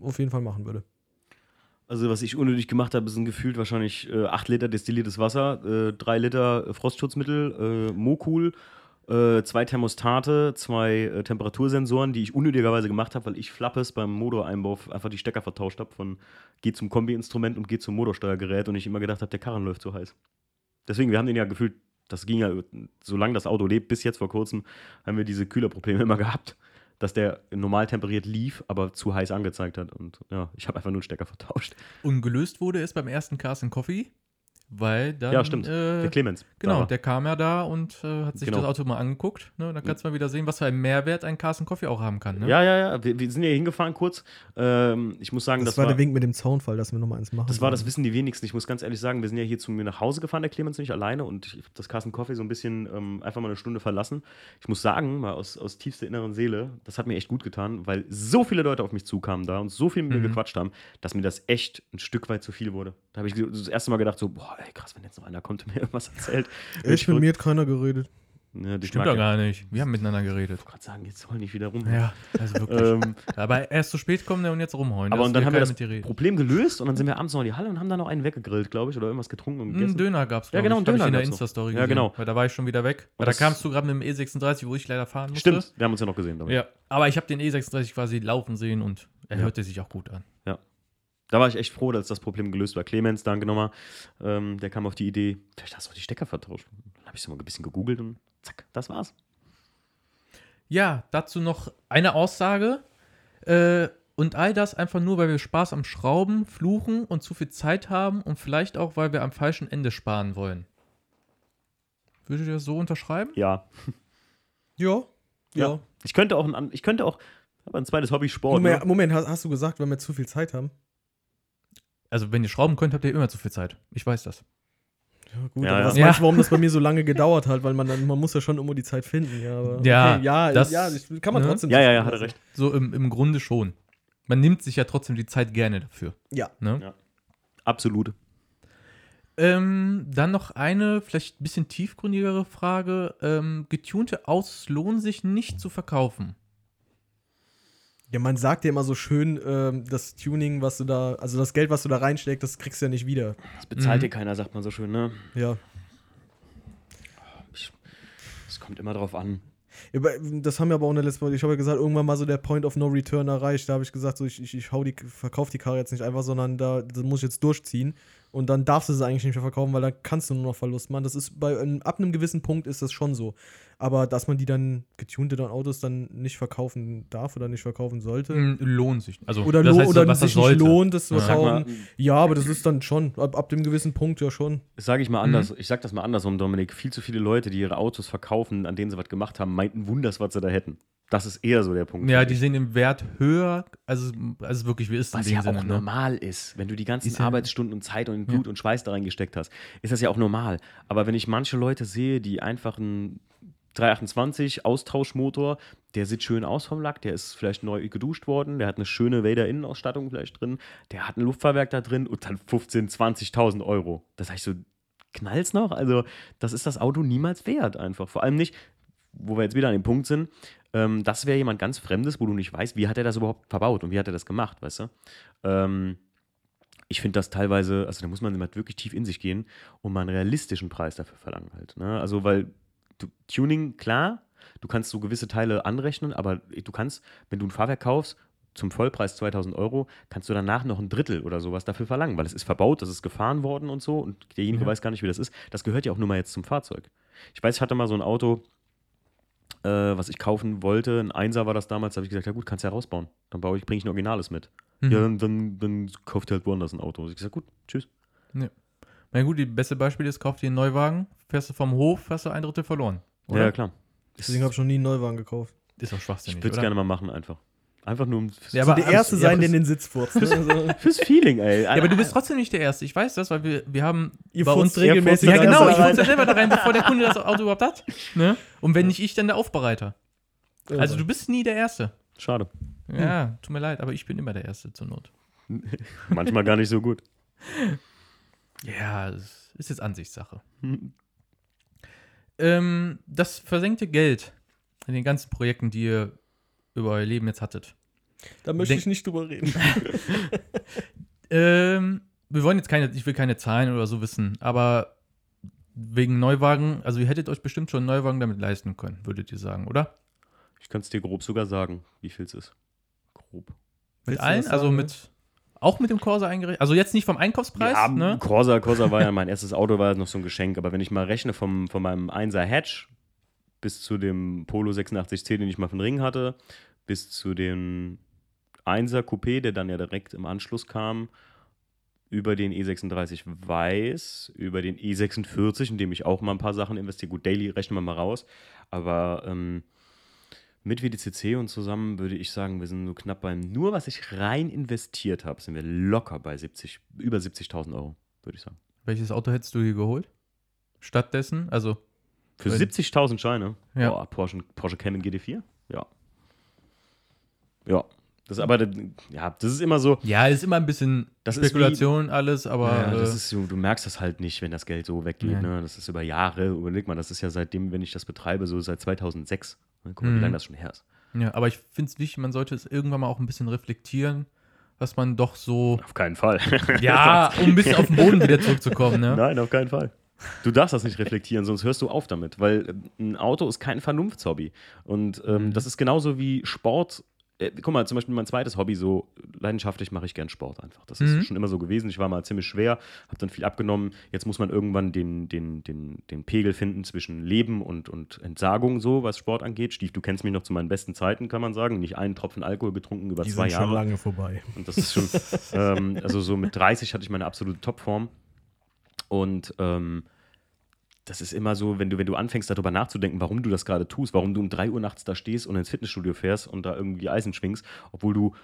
auf jeden Fall machen würde. Also, was ich unnötig gemacht habe, sind gefühlt wahrscheinlich äh, 8 Liter destilliertes Wasser, äh, 3 Liter Frostschutzmittel, äh, Mokul, äh, zwei Thermostate, zwei äh, Temperatursensoren, die ich unnötigerweise gemacht habe, weil ich Flappes beim Motoreinbau einfach die Stecker vertauscht habe von geh zum Kombi-Instrument und geh zum Motorsteuergerät und ich immer gedacht habe, der Karren läuft so heiß. Deswegen, wir haben den ja gefühlt, das ging ja, solange das Auto lebt, bis jetzt vor kurzem, haben wir diese Kühlerprobleme immer gehabt, dass der normal temperiert lief, aber zu heiß angezeigt hat. Und ja, ich habe einfach nur einen Stecker vertauscht. Und gelöst wurde es beim ersten Cars Coffee, weil dann. ja, stimmt. Äh, der Clemens. Genau, Da. der kam ja da und äh, hat sich Genau. das Auto mal angeguckt. Ne? Da kannst du mal wieder sehen, was für einen Mehrwert ein Cars and Coffee auch haben kann. Ne? Ja, ja, ja. Wir, wir sind ja hier hingefahren kurz. Ähm, ich muss sagen, Das, das, war der Wink mit dem Zaunfall, dass wir nochmal eins machen. Das war, das wissen die wenigsten. Ich muss ganz ehrlich sagen, wir sind ja hier zu mir nach Hause gefahren, der Clemens nicht alleine und ich habe das Carsten Coffee so ein bisschen ähm, einfach mal eine Stunde verlassen. Ich muss sagen, mal aus, aus tiefster inneren Seele, das hat mir echt gut getan, weil so viele Leute auf mich zukamen da und so viel mit mir Mhm. gequatscht haben, dass mir das echt ein Stück weit zu viel wurde. Da habe ich das erste Mal gedacht, so, boah, ey, krass, wenn jetzt noch einer kommt und mir irgendwas erzählt. Echt, mit mir hat keiner geredet. Ja, die Stimmt doch gar nicht. Wir haben miteinander geredet. Ich gerade sagen, jetzt heul nicht wieder rum. Ja, also wirklich. Ähm, Aber erst zu spät kommen und jetzt rumheulen. aber und dann haben wir das. Problem gelöst und dann sind wir abends noch in die Halle und haben da noch einen weggegrillt, glaube ich, oder irgendwas getrunken und gegessen. Döner gab es, Ja, genau, einen ich, Döner ich in der. Insta-Story Ja, gesehen. genau. Weil da war ich schon wieder weg. Weil da kamst du gerade mit dem E36, wo ich leider fahren musste. Stimmt, wir haben uns ja noch gesehen. Damit. Ja, aber ich habe den E36 quasi laufen sehen und er Ja. hörte sich auch gut an. Da war ich echt froh, dass das Problem gelöst war. Clemens, danke nochmal. Ähm, der kam auf die Idee, vielleicht hast du die Stecker vertauscht. Dann habe ich so mal ein bisschen gegoogelt und zack, das war's. Ja, dazu noch eine Aussage. Äh, und all das einfach nur, weil wir Spaß am Schrauben, Fluchen und zu viel Zeit haben und vielleicht auch, weil wir am falschen Ende sparen wollen. Würdet ihr das so unterschreiben? Ja. Ja. Ja. Ich könnte auch ein, ich könnte auch, aber ein zweites Hobby Sport. Moment, Ne? Moment, hast, hast du gesagt, wenn wir zu viel Zeit haben? Also, wenn ihr schrauben könnt, habt ihr immer zu viel Zeit. Ich weiß das. Ja, gut, Ja, aber ja. was Ja. meinst du, warum das bei mir so lange gedauert hat? Weil man dann, man muss ja schon immer die Zeit finden. Ja, aber Ja, okay, ja, das- ja, kann man ne? trotzdem. Ja, ja, ja, hat er recht. So im, im Grunde schon. Man nimmt sich ja trotzdem die Zeit gerne dafür. Ja. Ne? Ja. Absolut. Ähm, dann noch eine, vielleicht ein bisschen tiefgründigere Frage. Ähm, getunte Autos lohnen sich nicht zu verkaufen. Ja, man sagt ja immer so schön, ähm, das Tuning, was du da, also das Geld, was du da reinsteckst, das kriegst du ja nicht wieder. Das bezahlt Mhm. dir keiner, sagt man so schön, ne? Ja. Es kommt immer drauf an. Aber Das haben wir aber auch in der letzten Folge. Ich habe ja gesagt, irgendwann mal so der Point of No Return erreicht. Da habe ich gesagt, so ich, ich, ich hau die, verkaufe die Karre jetzt nicht einfach, sondern da das muss ich jetzt durchziehen. Und dann darfst du sie eigentlich nicht mehr verkaufen, weil dann kannst du nur noch Verlust machen. Das ist bei einem, ab einem gewissen Punkt ist das schon so. Aber dass man die dann getunte dann Autos dann nicht verkaufen darf oder nicht verkaufen sollte. Mm, lohnt sich. Also, Oder, das heißt oder was das sich nicht sollte. lohnt, das zu Ja. Verkaufen. Ja, aber das ist dann schon, ab, ab dem gewissen Punkt ja schon. sage ich mal anders, ich sag das mal andersrum, Dominik. Viel zu viele Leute, die ihre Autos verkaufen, an denen sie was gemacht haben, meinten wunders, was sie da hätten. Das ist eher so der Punkt. Ja, die sehen im Wert höher, also, also wirklich, wie ist Was ja Sinne, auch ne? normal ist, wenn du die ganzen Ist ja- Arbeitsstunden und Zeit und Blut und Schweiß da reingesteckt hast, ist das ja auch normal. Aber wenn ich manche Leute sehe, die einfach einen 328 Austauschmotor, der sieht schön aus vom Lack, der ist vielleicht neu geduscht worden, der hat eine schöne Vader-Innenausstattung vielleicht drin, der hat ein Luftfahrwerk da drin und dann 15.000, 20.000 Euro. Das heißt so, knallt's noch? Also, das ist das Auto niemals wert einfach. Vor allem nicht, wo wir jetzt wieder an dem Punkt sind, ähm, das wäre jemand ganz Fremdes, wo du nicht weißt, wie hat er das überhaupt verbaut und wie hat er das gemacht, weißt du? Ähm, ich finde das teilweise, also da muss man halt wirklich tief in sich gehen und mal einen realistischen Preis dafür verlangen halt. Ne? Also, weil du, Tuning, klar, du kannst so gewisse Teile anrechnen, aber du kannst, wenn du ein Fahrwerk kaufst, zum Vollpreis 2000 Euro, kannst du danach noch ein Drittel oder sowas dafür verlangen, weil es ist verbaut, das ist gefahren worden und so und derjenige Ja. weiß gar nicht, wie das ist. Das gehört ja auch nur mal jetzt zum Fahrzeug. Ich weiß, ich hatte mal so ein Auto, äh, was ich kaufen wollte, ein Einser war das damals, da habe ich gesagt, ja gut, kannst ja rausbauen. Dann baue ich, bringe ich ein Originales mit. Mhm. Ja, dann, dann, dann kauft ihr halt woanders ein Auto. Ich sag, gut, tschüss. Na gut, die beste Beispiel ist, kauf dir einen Neuwagen, fährst du vom Hof, hast du ein Drittel verloren. Oder? Ja, ja, klar. Deswegen habe ich noch nie einen Neuwagen gekauft. Ist doch Ich schwachsinnig, würde es gerne mal machen, einfach. Einfach nur um, Ja, so aber der Erste ja, sein, der fürs- in den Sitz furzt. Ne? Also, fürs Feeling, ey. Ja, aber du bist trotzdem nicht der Erste. Ich weiß das, weil wir, wir haben ihr bei uns regelmäßig. Ja, genau, ich ja selber da rein, bevor der Kunde das Auto überhaupt hat. Ne? Und wenn nicht ich, dann der Aufbereiter. Also du bist nie der Erste. Schade. Ja, tut mir leid, aber ich bin immer der Erste zur Not. Manchmal gar nicht so gut. Ja, es ist jetzt Ansichtssache. Ähm, das versenkte Geld in den ganzen Projekten, die ihr über euer Leben jetzt hattet. Da möchte Denk- ich nicht drüber reden. Ähm, wir wollen jetzt keine, ich will keine Zahlen oder so wissen, aber wegen Neuwagen, also ihr hättet euch bestimmt schon einen Neuwagen damit leisten können, würdet ihr sagen, oder? Ich kann es dir grob sogar sagen, wie viel es ist. Grob. Mit Willst allen? das Also mit, auch mit dem Corsa eingerechnet? Also jetzt nicht vom Einkaufspreis, ja, ne? Corsa, Corsa war ja mein erstes Auto, war noch so ein Geschenk. Aber wenn ich mal rechne vom, von meinem 1er Hatch bis zu dem Polo 86C, den ich mal von Ring hatte, bis zu dem 1er Coupé, der dann ja direkt im Anschluss kam, über den E36 Weiß, über den E46, in dem ich auch mal ein paar Sachen investiere. Gut, Daily rechnen wir mal raus. Aber ähm, mit WDCC und zusammen würde ich sagen, wir sind so knapp beim, nur was ich rein investiert habe, sind wir locker bei 70, über 70.000 Euro, würde ich sagen. Welches Auto hättest du dir geholt? Stattdessen? Also, Für Wenn- 70.000 Scheine? Ja. Boah, Porsche, Porsche Cayman GT4? Ja. Ja. Das ist aber, ja, das ist immer so, ja, ist immer ein bisschen Das ist wie- Spekulation alles, aber ja, äh, das ist so, du merkst das halt nicht, wenn das Geld so weggeht. Ne? Das ist über Jahre. Überleg mal, das ist ja seitdem, wenn ich das betreibe, so seit 2006. Guck mal, Mhm. wie lange das schon her ist. ja, aber ich finde es wichtig, man sollte es irgendwann mal auch ein bisschen reflektieren, was man doch so, Auf keinen Fall. ja, um ein bisschen auf den Boden wieder zurückzukommen, ne? Nein, auf keinen Fall. Du darfst das nicht reflektieren, sonst hörst du auf damit, weil äh, ein Auto ist kein Vernunftshobby. Und ähm, Mhm. das ist genauso wie Sport. Äh, guck mal, zum Beispiel mein zweites Hobby, so leidenschaftlich mache ich gern Sport einfach. Das ist Mhm. schon immer so gewesen. Ich war mal ziemlich schwer, habe dann viel abgenommen. Jetzt muss man irgendwann den, den, den, den Pegel finden zwischen Leben und, und Entsagung, so was Sport angeht. Stief, du kennst mich noch zu meinen besten Zeiten, kann man sagen. Nicht einen Tropfen Alkohol getrunken über Die zwei sind schon Jahre. lange vorbei. Und das ist schon, ähm, also so mit 30 hatte ich meine absolute Topform. Und ähm, das ist immer so, wenn du, wenn du anfängst, darüber nachzudenken, warum du das gerade tust, warum du um 3 Uhr nachts da stehst und ins Fitnessstudio fährst und da irgendwie Eisen schwingst, obwohl du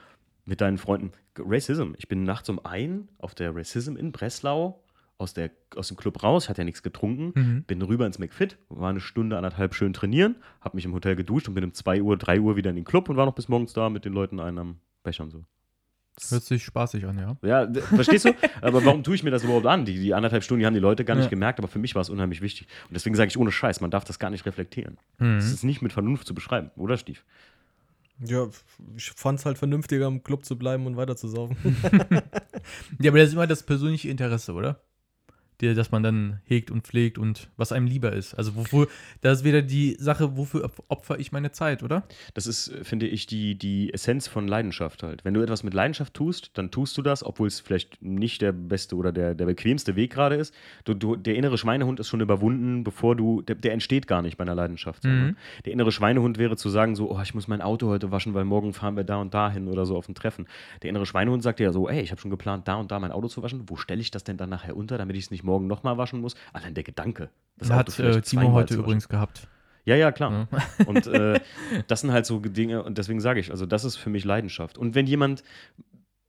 mit deinen Freunden. Racism. Ich bin nachts um ein auf der Racism in Breslau aus, der, aus dem Club raus, hatte ja nichts getrunken, Mhm. bin rüber ins McFit, war eine Stunde, anderthalb schön trainieren, habe mich im Hotel geduscht und bin um 2 Uhr, 3 Uhr wieder in den Club und war noch bis morgens da mit den Leuten einen am Bechern so. Hört sich spaßig an, ja. Ja, verstehst du? Aber warum tue ich mir das überhaupt an? Die, die anderthalb Stunden, die haben die Leute gar nicht Ja. gemerkt, aber für mich war es unheimlich wichtig. Und deswegen sage ich ohne Scheiß, man darf das gar nicht reflektieren. Mhm. Das ist nicht mit Vernunft zu beschreiben, oder Stief? Ja, ich fand es halt vernünftiger, im Club zu bleiben und weiter zu saufen. Ja, aber das ist immer das persönliche Interesse, oder? Die, dass man dann hegt und pflegt und was einem lieber ist. Also wofür, das ist wieder die Sache, wofür op- opfer ich meine Zeit, oder? Das ist, äh, finde ich, die, die Essenz von Leidenschaft halt. Wenn du etwas mit Leidenschaft tust, dann tust du das, obwohl es vielleicht nicht der beste oder der, der bequemste Weg gerade ist. Du, du, der innere Schweinehund ist schon überwunden, bevor du, der, der entsteht gar nicht bei einer Leidenschaft. Mhm. Der innere Schweinehund wäre zu sagen so, oh, ich muss mein Auto heute waschen, weil morgen fahren wir da und da hin oder so auf ein Treffen. Der innere Schweinehund sagt dir ja so, ey, ich habe schon geplant, da und da mein Auto zu waschen. Wo stelle ich das denn dann nachher unter, damit ich es nicht morgen nochmal waschen muss? Allein der Gedanke. das hat äh, Timo heute übrigens gehabt. Ja, ja, klar. Ja. Und äh, das sind halt so Dinge, und deswegen sage ich, also das ist für mich Leidenschaft. Und wenn jemand,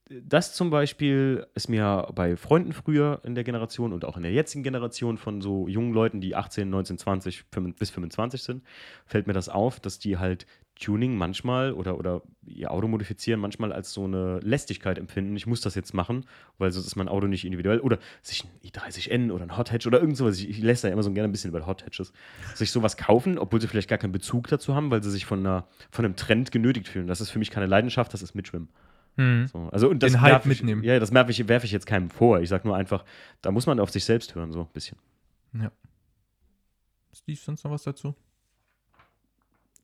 das zum Beispiel ist mir bei Freunden früher in der Generation und auch in der jetzigen Generation von so jungen Leuten, die 18, 19, 20 25 bis 25 sind, fällt mir das auf, dass die halt Tuning manchmal oder, oder ihr Auto modifizieren manchmal als so eine Lästigkeit empfinden. Ich muss das jetzt machen, weil sonst ist mein Auto nicht individuell. Oder sich ein i30N oder ein Hot Hatch oder irgend sowas. Ich, ich lässt da immer so gerne ein bisschen über Hot Hatches. Sich sowas kaufen, obwohl sie vielleicht gar keinen Bezug dazu haben, weil sie sich von, einer, von einem Trend genötigt fühlen. Das ist für mich keine Leidenschaft, das ist Mitschwimmen. Mhm. So, also, und das Den Hype ich, mitnehmen. Ja, das werfe ich, werf ich jetzt keinem vor. Ich sage nur einfach, da muss man auf sich selbst hören, so ein bisschen. Steve, sonst noch was dazu?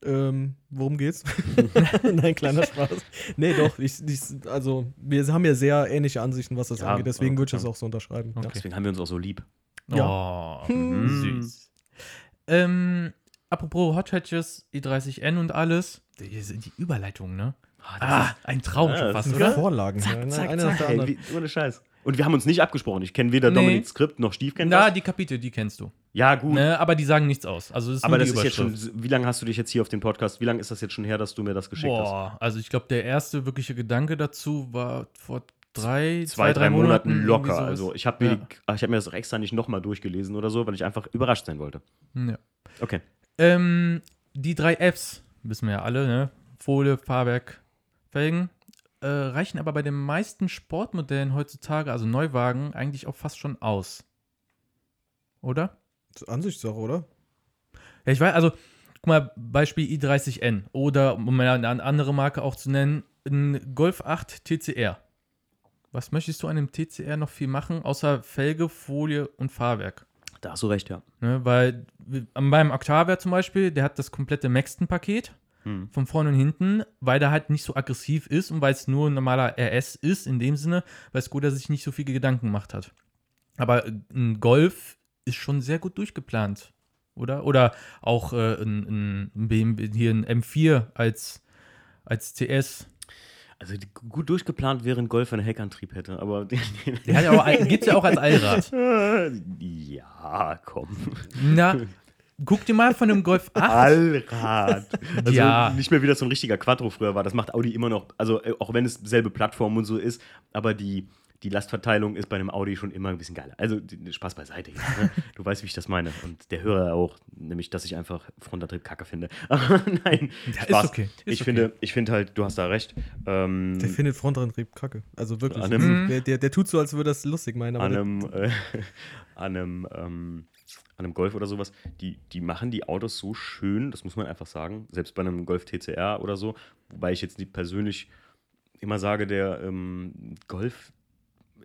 Ähm, worum geht's? Nein, kleiner Spaß. Nee, doch. Ich, ich, also, wir haben ja sehr ähnliche Ansichten, was das Ja, angeht. Deswegen okay. würde ich das auch so unterschreiben. Ja. Okay. Deswegen haben wir uns auch so lieb. Oh, Hm. süß. Ähm, apropos Hot Hatches, i30N und alles. Die, die Überleitung, ne? Ah, ein Traum Ja, fast, Oder? Vorlagen. Zack, ja, zack, nach zack. der Ey, anderen. wie, ohne Scheiß. Und wir haben uns nicht abgesprochen. Ich kenne weder Nee. Dominik Skript noch Stief kennt Na, das. die Kapitel, die kennst du. Ja, gut. Ne, aber die sagen nichts aus. Also das ist Aber das ist jetzt schon, wie lange hast du dich jetzt hier auf den Podcast, wie lange ist das jetzt schon her, dass du mir das geschickt hast? Boah, also ich glaube, der erste wirkliche Gedanke dazu war vor drei, Zwei, drei, Monaten irgendwie locker. Also ich habe mir, Ja. ich hab mir das auch extra nicht nochmal durchgelesen oder so, weil ich einfach überrascht sein wollte. Ja. Okay. Ähm, die drei Fs, wissen wir ja alle, ne? Folie, Fahrwerk, Felgen, äh, reichen aber bei den meisten Sportmodellen heutzutage, also Neuwagen, eigentlich auch fast schon aus. Oder? Ansichtssache, oder? Ja, ich weiß, also, guck mal, Beispiel i30N oder, um mal eine andere Marke auch zu nennen, ein Golf 8 TCR. Was möchtest du an dem TCR noch viel machen, außer Felge, Folie und Fahrwerk? Da hast du recht, ja. Ne, weil meinem Octavia zum Beispiel, der hat das komplette Maxton-Paket Hm. von vorne und hinten, weil der halt nicht so aggressiv ist und weil es nur ein normaler RS ist, in dem Sinne, weil Skoda sich nicht so viele Gedanken gemacht hat. Aber äh, ein Golf ist schon sehr gut durchgeplant, oder? Oder auch äh, ein, ein BMW, hier ein M4 als, als CS. Also gut durchgeplant wäre ein Golf, wenn er Heckantrieb hätte, aber Der hat ja auch, gibt's ja auch als Allrad. ja, komm. Na, guck dir mal von einem Golf 8 Allrad. Also Ja. nicht mehr wie das so ein richtiger Quattro früher war. Das macht Audi immer noch, also äh, auch wenn es selbe Plattform und so ist, aber die, die Lastverteilung ist bei einem Audi schon immer ein bisschen geiler. Also Spaß beiseite. Jetzt, ne? Du weißt, wie ich das meine. Und der Hörer auch, nämlich, dass ich einfach Frontantrieb kacke finde. Aber nein, Ja, ist Spaß. okay, ist ich okay. finde, ich finde halt, du hast da recht. Ähm, Der findet Frontantrieb kacke. Also wirklich. Einem- der, der, der tut so, als würde das lustig meinen. An einem, äh, an einem, ähm, an einem Golf oder sowas, die, die machen die Autos so schön, das muss man einfach sagen, selbst bei einem Golf TCR oder so, wobei ich jetzt nicht persönlich immer sage, der ähm, Golf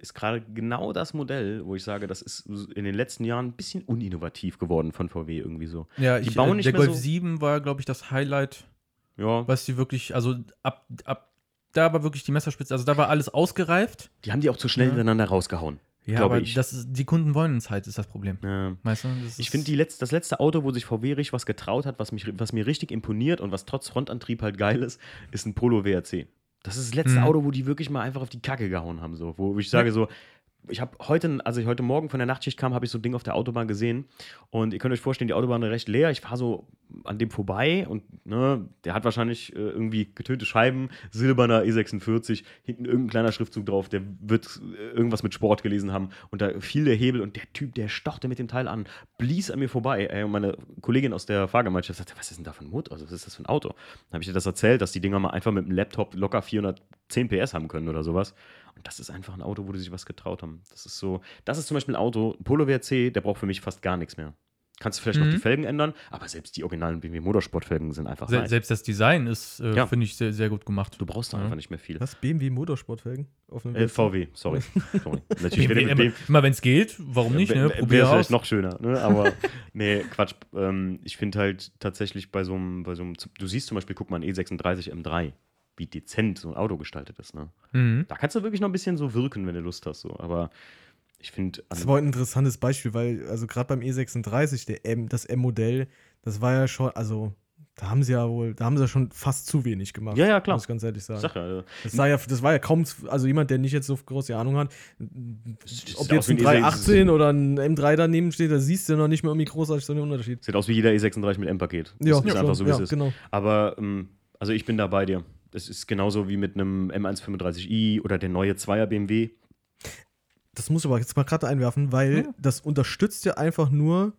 ist gerade genau das Modell, wo ich sage, das ist in den letzten Jahren ein bisschen uninnovativ geworden von VW irgendwie so. Ja, Die ich, bauen äh, nicht der Golf so- 7 war, glaube ich, das Highlight, Ja, was die wirklich, also ab, ab da war wirklich die Messerspitze, also da war alles ausgereift. die haben die auch zu schnell Ja. hintereinander rausgehauen, Ja, aber ich. Das die Kunden wollen es halt, ist das Problem. Ja. Weißt du? Das Ich finde, letz das letzte Auto, wo sich VW richtig was getraut hat, was, mich, was mir richtig imponiert und was trotz Frontantrieb halt geil ist, ist ein Polo WRC. Das ist das letzte Mhm. Auto, wo die wirklich mal einfach auf die Kacke gehauen haben. So. Wo ich sage so, ich habe heute, als ich heute Morgen von der Nachtschicht kam, habe ich so ein Ding auf der Autobahn gesehen. Und ihr könnt euch vorstellen, die Autobahn ist recht leer. Ich fahre so an dem vorbei und ne, der hat wahrscheinlich äh, irgendwie getönte Scheiben, silberner E46, hinten irgendein kleiner Schriftzug drauf, der wird äh, irgendwas mit Sport gelesen haben. Und da fiel der Hebel und der Typ, der stochte mit dem Teil an, blies an mir vorbei. Ey, und meine Kollegin aus der Fahrgemeinschaft sagte, was ist denn da für ein Motor? Also, was ist das für ein Auto? Dann habe ich dir das erzählt, dass die Dinger mal einfach mit dem Laptop locker 410 PS haben können oder sowas. Und das ist einfach ein Auto, wo die sich was getraut haben. Das ist so, das ist zum Beispiel ein Auto, ein Polo WRC, der braucht für mich fast gar nichts mehr. Kannst du vielleicht noch Mhm. die Felgen ändern, aber selbst die originalen BMW Motorsportfelgen sind einfach Se nice. Selbst das Design ist, äh, Ja. finde ich, sehr, sehr gut gemacht. Du brauchst da Ja. einfach nicht mehr viel. Was? BMW Motorsportfelgen? Auf einem Äh, VW, sorry. sorry. Natürlich BMW, immer, immer wenn es geht, warum nicht? Ne? Wäre Probier vielleicht noch schöner, ne? aber nee, Quatsch. Ähm, ich finde halt tatsächlich bei so einem, bei so einem, du siehst zum Beispiel, guck mal, ein E36 M3, wie dezent so ein Auto gestaltet ist. Ne? Mhm. Da kannst du wirklich noch ein bisschen so wirken, wenn du Lust hast. So. Aber ich finde, Das war ein interessantes Beispiel, weil, also gerade beim E36, der M, das M-Modell, das war ja schon, also da haben sie ja wohl, da haben sie ja schon fast zu wenig gemacht. Ja, ja, klar. Muss ich ganz ehrlich sagen. Sag ja, äh, Das, sah ja, das war ja kaum, also jemand, der nicht jetzt so große Ahnung hat, ob jetzt ein ein 318 oder ein M3 daneben steht, da siehst du noch nicht mehr irgendwie großartig so einen Unterschied. sieht aus wie jeder E36 mit M-Paket. Ja, ist schon, einfach so, wie ja, es ist. genau. Aber ähm, also ich bin da bei dir. Es ist genauso wie mit einem M135i oder der neue 2er BMW. Das muss ich aber jetzt mal gerade einwerfen, weil das unterstützt ja einfach nur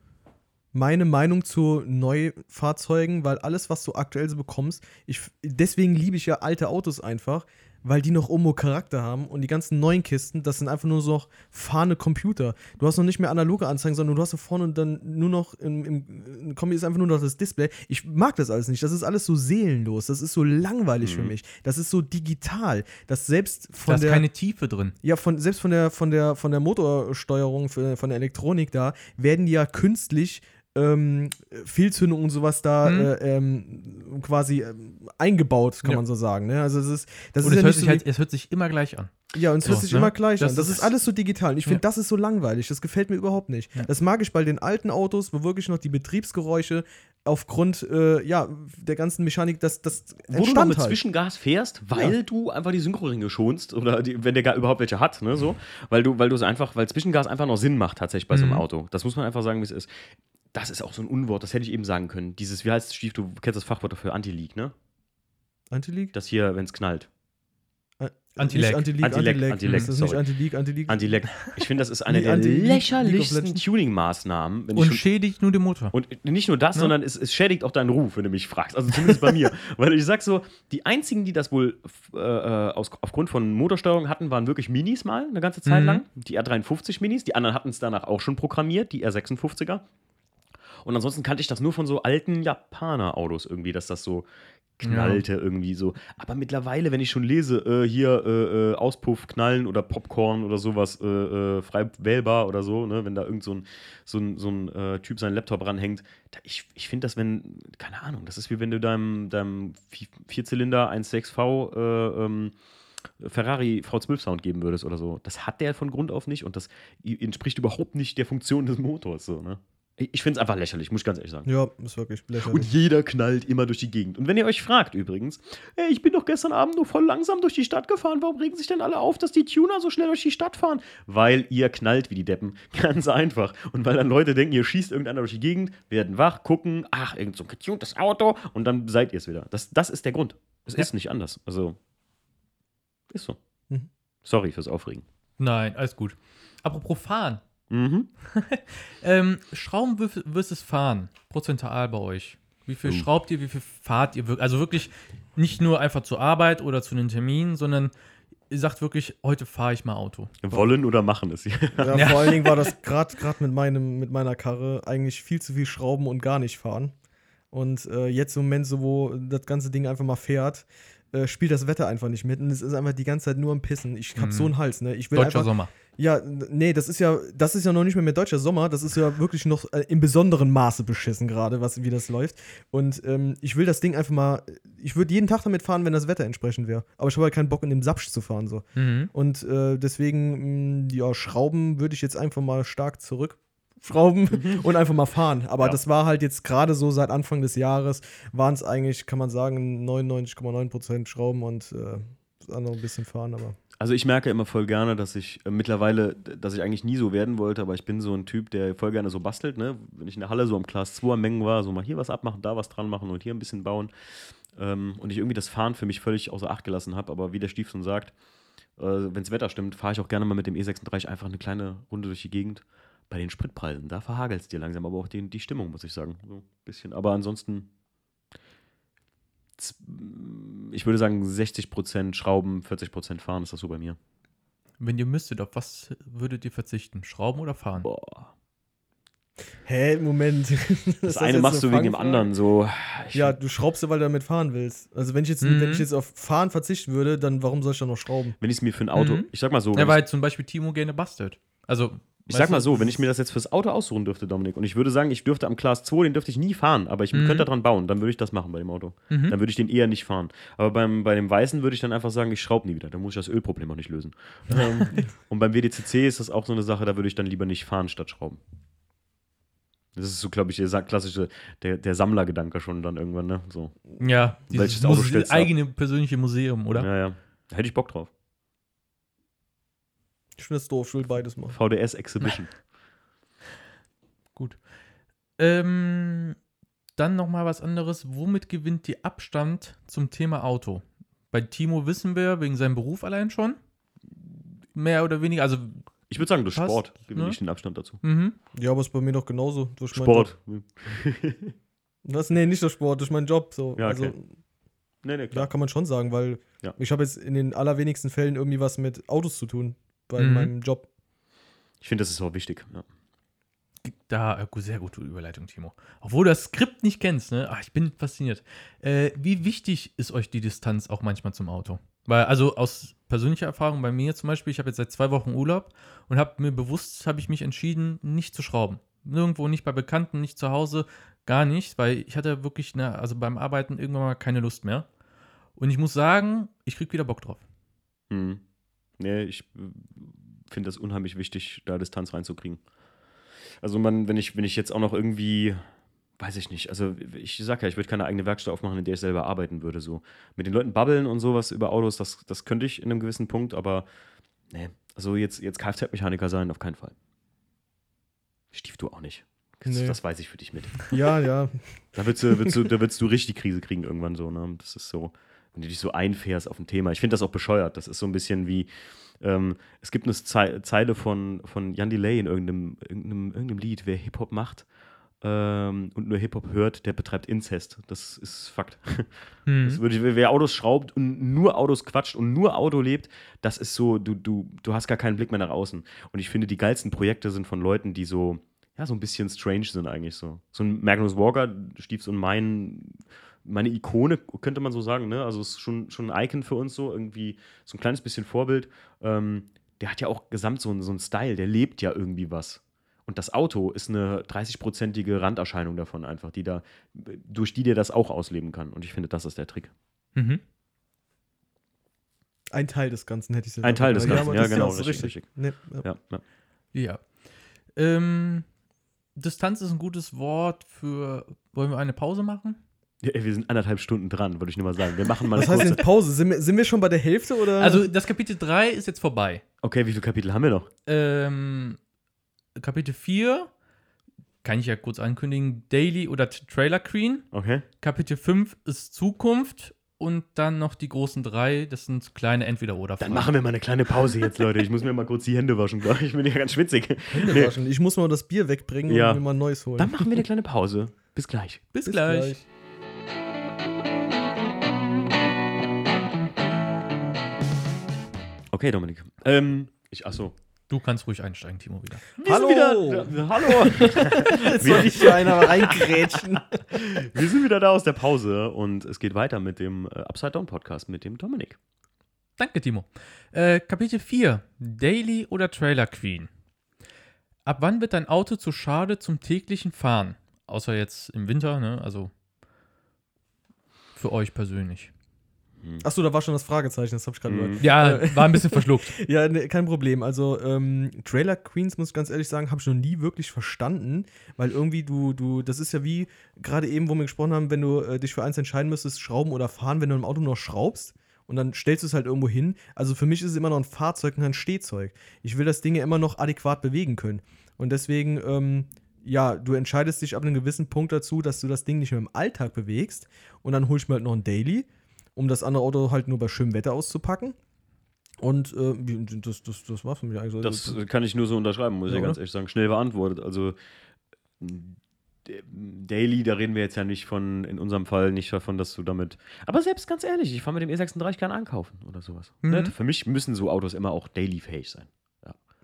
meine Meinung zu Neufahrzeugen, weil alles, was du aktuell so bekommst, ich, deswegen liebe ich ja alte Autos einfach, weil die noch irgendwo Charakter haben und die ganzen neuen Kisten, das sind einfach nur so noch fahrende Computer. Du hast noch nicht mehr analoge Anzeigen, sondern du hast da vorne dann nur noch im, im, im Kombi ist einfach nur noch das Display. Ich mag das alles nicht. Das ist alles so seelenlos. Das ist so langweilig für mich. Das ist so digital. Das selbst Da von ist der keine Tiefe drin. ja, von, selbst von der, von der, von der Motorsteuerung, von der Elektronik da, werden die ja künstlich ähm, Fehlzündungen und sowas da Mhm. äh, ähm, quasi ähm, eingebaut, kann Ja. man so sagen. Ne? Also es ist, das Und ist es, ja hört sich so halt, es hört sich immer gleich an. ja, und es hört so, sich ne? immer gleich Das an. Das ist- ist alles so digital. Und ich finde, Ja. das ist so langweilig. Das gefällt mir überhaupt nicht. Ja. Das mag ich bei den alten Autos, wo wirklich noch die Betriebsgeräusche aufgrund äh, ja, der ganzen Mechanik, das, das Wo du noch mit halt. Zwischengas fährst, weil Ja. du einfach die Synchroringe schonst oder die, wenn der gar überhaupt welche hat, ne, so, weil du, weil du es einfach, weil Zwischengas einfach noch Sinn macht tatsächlich bei so einem Mhm. Auto. Das muss man einfach sagen, wie es ist. Das ist auch so ein Unwort, das hätte ich eben sagen können. Dieses, wie heißt es, Stief, du kennst das Fachwort dafür, Anti-Leak, ne? Anti-Leak? Das hier, wenn es knallt. Anti-Lag. Anti-Lag, Anti-Lag. Anti-Lag, Ist das nicht Anti-Leak? Anti-Lag. Ich finde, das ist eine der Anti- lächerlichsten. Tuning-Maßnahmen. Und schon- schädigt nur den Motor. Und nicht nur das, Ne? sondern es, es schädigt auch deinen Ruf, wenn du mich fragst. Also zumindest bei mir. Weil ich sag so, die einzigen, die das wohl äh, äh, aus, aufgrund von Motorsteuerung hatten, waren wirklich Minis mal eine ganze Zeit Mhm. lang. Die R53 Minis. Die anderen hatten es danach auch schon programmiert, die R56er. Und ansonsten kannte ich das nur von so alten Japaner-Autos irgendwie, dass das so knallte irgendwie so. Aber mittlerweile, wenn ich schon lese, äh, hier äh, äh, Auspuff knallen oder Popcorn oder sowas, äh, äh, frei wählbar oder so, ne, wenn da irgend so ein, so ein, so ein äh, Typ seinen Laptop ranhängt. Da, ich ich finde das, wenn, keine Ahnung, das ist wie wenn du deinem, deinem Vi- Vierzylinder 1.6V äh, ähm, Ferrari V12 Sound geben würdest oder so. Das hat der von Grund auf nicht und das entspricht überhaupt nicht der Funktion des Motors. So, ne? Ich, finde es einfach lächerlich, muss ich ganz ehrlich sagen. Ja, ist wirklich lächerlich. Und jeder knallt immer durch die Gegend. Und wenn ihr euch fragt übrigens, ey, ich bin doch gestern Abend nur voll langsam durch die Stadt gefahren, warum regen sich denn alle auf, dass die Tuner so schnell durch die Stadt fahren? Weil ihr knallt wie die Deppen. Ganz einfach. Und weil dann Leute denken, ihr schießt irgendeiner durch die Gegend, werden wach, gucken, ach, irgend so ein getuntes Auto und dann seid ihr es wieder. Das, das ist der Grund. Es Ja. ist nicht anders. Also, ist so. Mhm. Sorry fürs Aufregen. Nein, alles gut. Apropos Fahren. Mhm. Ähm, Schrauben versus- Fahren. Prozentual bei euch. Wie viel Oh. schraubt ihr, wie viel fahrt ihr wirklich? Also wirklich nicht nur einfach zur Arbeit oder zu einem Termin, sondern ihr sagt wirklich, heute fahre ich mal Auto. Wollen oder machen es. Ja, Ja. vor allen Dingen war das gerade mit, meinem, mit meiner Karre eigentlich viel zu viel Schrauben und gar nicht fahren. Und äh, jetzt im Moment, so wo das ganze Ding einfach mal fährt, äh, spielt das Wetter einfach nicht mit. Und es ist einfach die ganze Zeit nur am Pissen. Ich hab Mhm. so einen Hals, ne? Ich will Deutscher einfach, Sommer. Ja, nee, das ist ja, das ist ja noch nicht mehr mehr deutscher Sommer, das ist ja wirklich noch äh, im besonderen Maße beschissen gerade, was wie das läuft. Und ähm, ich will das Ding einfach mal, ich würde jeden Tag damit fahren, wenn das Wetter entsprechend wäre. Aber ich habe halt keinen Bock, in dem Sapsch zu fahren so. Mhm. Und äh, deswegen, mh, ja, Schrauben würde ich jetzt einfach mal stark zurückschrauben und einfach mal fahren. Aber Ja. das war halt jetzt gerade so seit Anfang des Jahres, waren es eigentlich, kann man sagen, 99,9% Schrauben und äh, das andere ein bisschen fahren, aber. Also ich merke immer voll gerne, dass ich äh, mittlerweile, dass ich eigentlich nie so werden wollte, aber ich bin so ein Typ, der voll gerne so bastelt, ne? Wenn ich in der Halle so am Class 2 am Mengen war, so mal hier was abmachen, da was dran machen und hier ein bisschen bauen. Ähm, und ich irgendwie das Fahren für mich völlig außer Acht gelassen habe, aber wie der Stief schon sagt, äh, wenn das Wetter stimmt, fahre ich auch gerne mal mit dem E36 einfach eine kleine Runde durch die Gegend. Bei den Spritpreisen, da verhagelt es dir langsam, aber auch die, die Stimmung, muss ich sagen. So ein bisschen. Aber ansonsten, ich würde sagen, 60% Schrauben, 40% fahren ist das so bei mir. Wenn ihr müsstet, auf was würdet ihr verzichten? Schrauben oder fahren? Boah. Hä, Moment. Das, jetzt eine machst du wegen dem anderen so. Ich- Ja, du schraubst ja, weil du damit fahren willst. Also wenn ich jetzt, Mhm. wenn ich jetzt auf Fahren verzichten würde, dann warum soll ich dann noch schrauben? Wenn ich es mir für ein Auto, Mhm. ich sag mal so, Ja, weil zum Beispiel Timo gerne bastelt. Also, ich, weißt sag mal so, wenn ich mir das jetzt fürs Auto aussuchen dürfte, Dominik, und ich würde sagen, ich dürfte am Class 2, den dürfte ich nie fahren, aber ich Mhm. könnte daran bauen, dann würde ich das machen bei dem Auto. Mhm. Dann würde ich den eher nicht fahren. Aber beim, bei dem Weißen würde ich dann einfach sagen, ich schraube nie wieder. Dann muss ich das Ölproblem auch nicht lösen. ähm, und beim WDCC ist das auch so eine Sache, da würde ich dann lieber nicht fahren statt schrauben. Das ist so, glaube ich, der klassische, der, der Sammlergedanke schon dann irgendwann, ne? So. Ja, Welches dieses Auto Muse eigene persönliche Museum, oder? Ja, ja. Da hätte ich Bock drauf. Ich finde das doof, ich will beides machen. VDS Exhibition. Gut. Ähm, dann noch mal was anderes. Womit gewinnt die Abstand zum Thema Auto? Bei Timo wissen wir wegen seinem Beruf allein schon. Mehr oder weniger, also Ich würde sagen, durch Passt, Sport gewinne ne? ich den Abstand dazu. mhm. Ja, aber ist bei mir doch genauso. Durch Sport. Job. Was? Nee, nicht der Sport, durch meinen Job. So. Ja, Also, okay. Nee, nee, klar. ja, kann man schon sagen, weil Ja. ich habe jetzt in den allerwenigsten Fällen irgendwie was mit Autos zu tun bei Mhm. meinem Job. Ich finde, das ist auch wichtig. Ja. Da, äh, sehr gute Überleitung, Timo. Obwohl du das Skript nicht kennst, ne? Ach, ich bin fasziniert. Äh, wie wichtig ist euch die Distanz auch manchmal zum Auto? Weil, also aus persönlicher Erfahrung bei mir zum Beispiel, ich habe jetzt seit zwei Wochen Urlaub und habe mir bewusst, habe ich mich entschieden, nicht zu schrauben. Nirgendwo, nicht bei Bekannten, nicht zu Hause, gar nicht, weil ich hatte wirklich, ne, also beim Arbeiten irgendwann mal keine Lust mehr. Und ich muss sagen, ich krieg wieder Bock drauf. Hm. Nee, ich äh, finde das unheimlich wichtig, da Distanz reinzukriegen. Also man, wenn ich, wenn ich jetzt auch noch irgendwie, weiß ich nicht. Also ich sag ja, ich würde keine eigene Werkstatt aufmachen, in der ich selber arbeiten würde. So mit den Leuten babbeln und sowas über Autos, das, das könnte ich in einem gewissen Punkt, aber nee, also jetzt, jetzt Kfz-Mechaniker sein, auf keinen Fall. Stief du auch nicht. Das, Nee. das weiß ich für dich mit. Ja, ja. Da würdest du, würdest du, da würdest du richtig Krise kriegen irgendwann so. Ne? Das ist so, wenn du dich so einfährst auf ein Thema. Ich finde das auch bescheuert. Das ist so ein bisschen wie, ähm, es gibt eine Zei Zeile von, von Jan Delay in irgendeinem, irgendeinem, irgendeinem Lied, wer Hip-Hop macht ähm, und nur Hip-Hop hört, der betreibt Inzest. Das ist Fakt. Mhm. Das würde, wer Autos schraubt und nur Autos quatscht und nur Auto lebt, das ist so, du, du, du hast gar keinen Blick mehr nach außen. Und ich finde, die geilsten Projekte sind von Leuten, die so, ja, so ein bisschen strange sind eigentlich so. So ein Magnus Walker, Stiefs und mein, meine Ikone, könnte man so sagen, ne? Also ist schon, schon ein Icon für uns so, irgendwie so ein kleines bisschen Vorbild. Ähm, der hat ja auch gesamt so, einen- so einen Style, der lebt ja irgendwie was. Und das Auto ist eine 30-prozentige Randerscheinung davon einfach, die da, durch die der das auch ausleben kann. Und ich finde, das ist der Trick. Mhm. Ein Teil des Ganzen hätte ich jetzt Ein Teil des Ganzen, ja, das ist genau, richtig, richtig. Nee, ja. Ja, ja. Ja. Ähm, Distanz ist ein gutes Wort für. Wollen wir eine Pause machen? Ja, wir sind anderthalb Stunden dran, würde ich nur mal sagen. Wir machen mal eine Was heißt kurze. denn Pause? Sind wir, sind wir schon bei der Hälfte oder? Also, das Kapitel 3 ist jetzt vorbei. Okay, wie viele Kapitel haben wir noch? Ähm, Kapitel 4 kann ich ja kurz ankündigen: Daily oder Trailer Queen. Okay. Kapitel 5 ist Zukunft. Und dann noch die großen drei, das sind kleine Entweder-Oder. Dann machen wir mal eine kleine Pause jetzt, Leute. Ich muss mir mal kurz die Hände waschen, glaub ich. Ich bin ja ganz schwitzig. Hände Nee. waschen. Ich muss mal das Bier wegbringen Ja. und mir mal ein neues holen. Dann machen wir eine kleine Pause. Bis gleich. Bis, gleich. Okay, Dominik. Ähm, ich, achso. Du kannst ruhig einsteigen, Timo, wieder. Wir Hallo. Wieder, hallo. Jetzt soll ich hier einer reingrätschen. wir sind wieder da aus der Pause und es geht weiter mit dem äh, Upside Down Podcast mit dem Dominik. Danke, Timo. Äh, Kapitel 4. Daily oder Trailer Queen. Ab wann wird dein Auto zu schade zum täglichen Fahren? Außer jetzt im Winter, ne? Also für euch persönlich. Achso, da war schon das Fragezeichen, das habe ich gerade Mhm. gehört. Ja, war ein bisschen verschluckt. Ja, ne, kein Problem. Also, ähm, Trailer Queens, muss ich ganz ehrlich sagen, habe ich noch nie wirklich verstanden, weil irgendwie du, du, das ist ja wie gerade eben, wo wir gesprochen haben, wenn du äh, dich für eins entscheiden müsstest, schrauben oder fahren, wenn du im Auto noch schraubst und dann stellst du es halt irgendwo hin. Also für mich ist es immer noch ein Fahrzeug und kein Stehzeug. Ich will das Ding ja immer noch adäquat bewegen können. Und deswegen, ähm, ja, du entscheidest dich ab einem gewissen Punkt dazu, dass du das Ding nicht mehr im Alltag bewegst und dann hol ich mir halt noch ein Daily, um das andere Auto halt nur bei schönem Wetter auszupacken. Und äh, das, das, das war's für mich eigentlich. Das Also, äh, kann ich nur so unterschreiben, muss ich Ja, ja ganz ehrlich sagen. Schnell beantwortet. Also Daily, da reden wir jetzt ja nicht von, in unserem Fall nicht davon, dass du damit. Aber selbst ganz ehrlich, ich fahre mit dem E36 gerne einkaufen oder sowas. Mhm. Ne? Für mich müssen so Autos immer auch daily-fähig sein.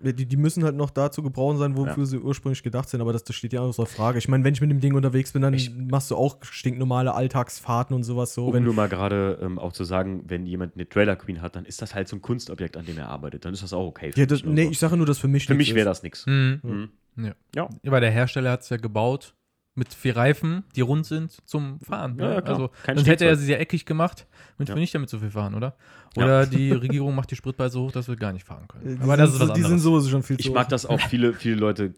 Die, die müssen halt noch dazu gebrauchen sein, wofür Ja. sie ursprünglich gedacht sind, aber das, das steht ja außer Frage. Ich meine, wenn ich mit dem Ding unterwegs bin, dann Ich- machst du auch stinknormale Alltagsfahrten und sowas so. Um wenn, nur mal gerade ähm, auch zu sagen, wenn jemand eine Trailer Queen hat, dann ist das halt so ein Kunstobjekt, an dem er arbeitet. Dann ist das auch okay. für ja, das, mich. nee, ich sage nur, dass für mich für nichts mich wäre das nichts. Mhm. Mhm. Ja. Ja. Weil der Hersteller hat es ja gebaut mit vier Reifen, die rund sind zum Fahren. Ja, ne? ja, klar. Also, Kein sonst hätte er sie ja eckig gemacht, damit Ja. wir nicht damit so viel fahren, oder? Ja. Oder die Regierung macht die Spritpreise so hoch, dass wir gar nicht fahren können. Die Aber sind, das ist was so- die sind anderes. sowieso schon viel zu Ich mag das auch, viele, viele Leute,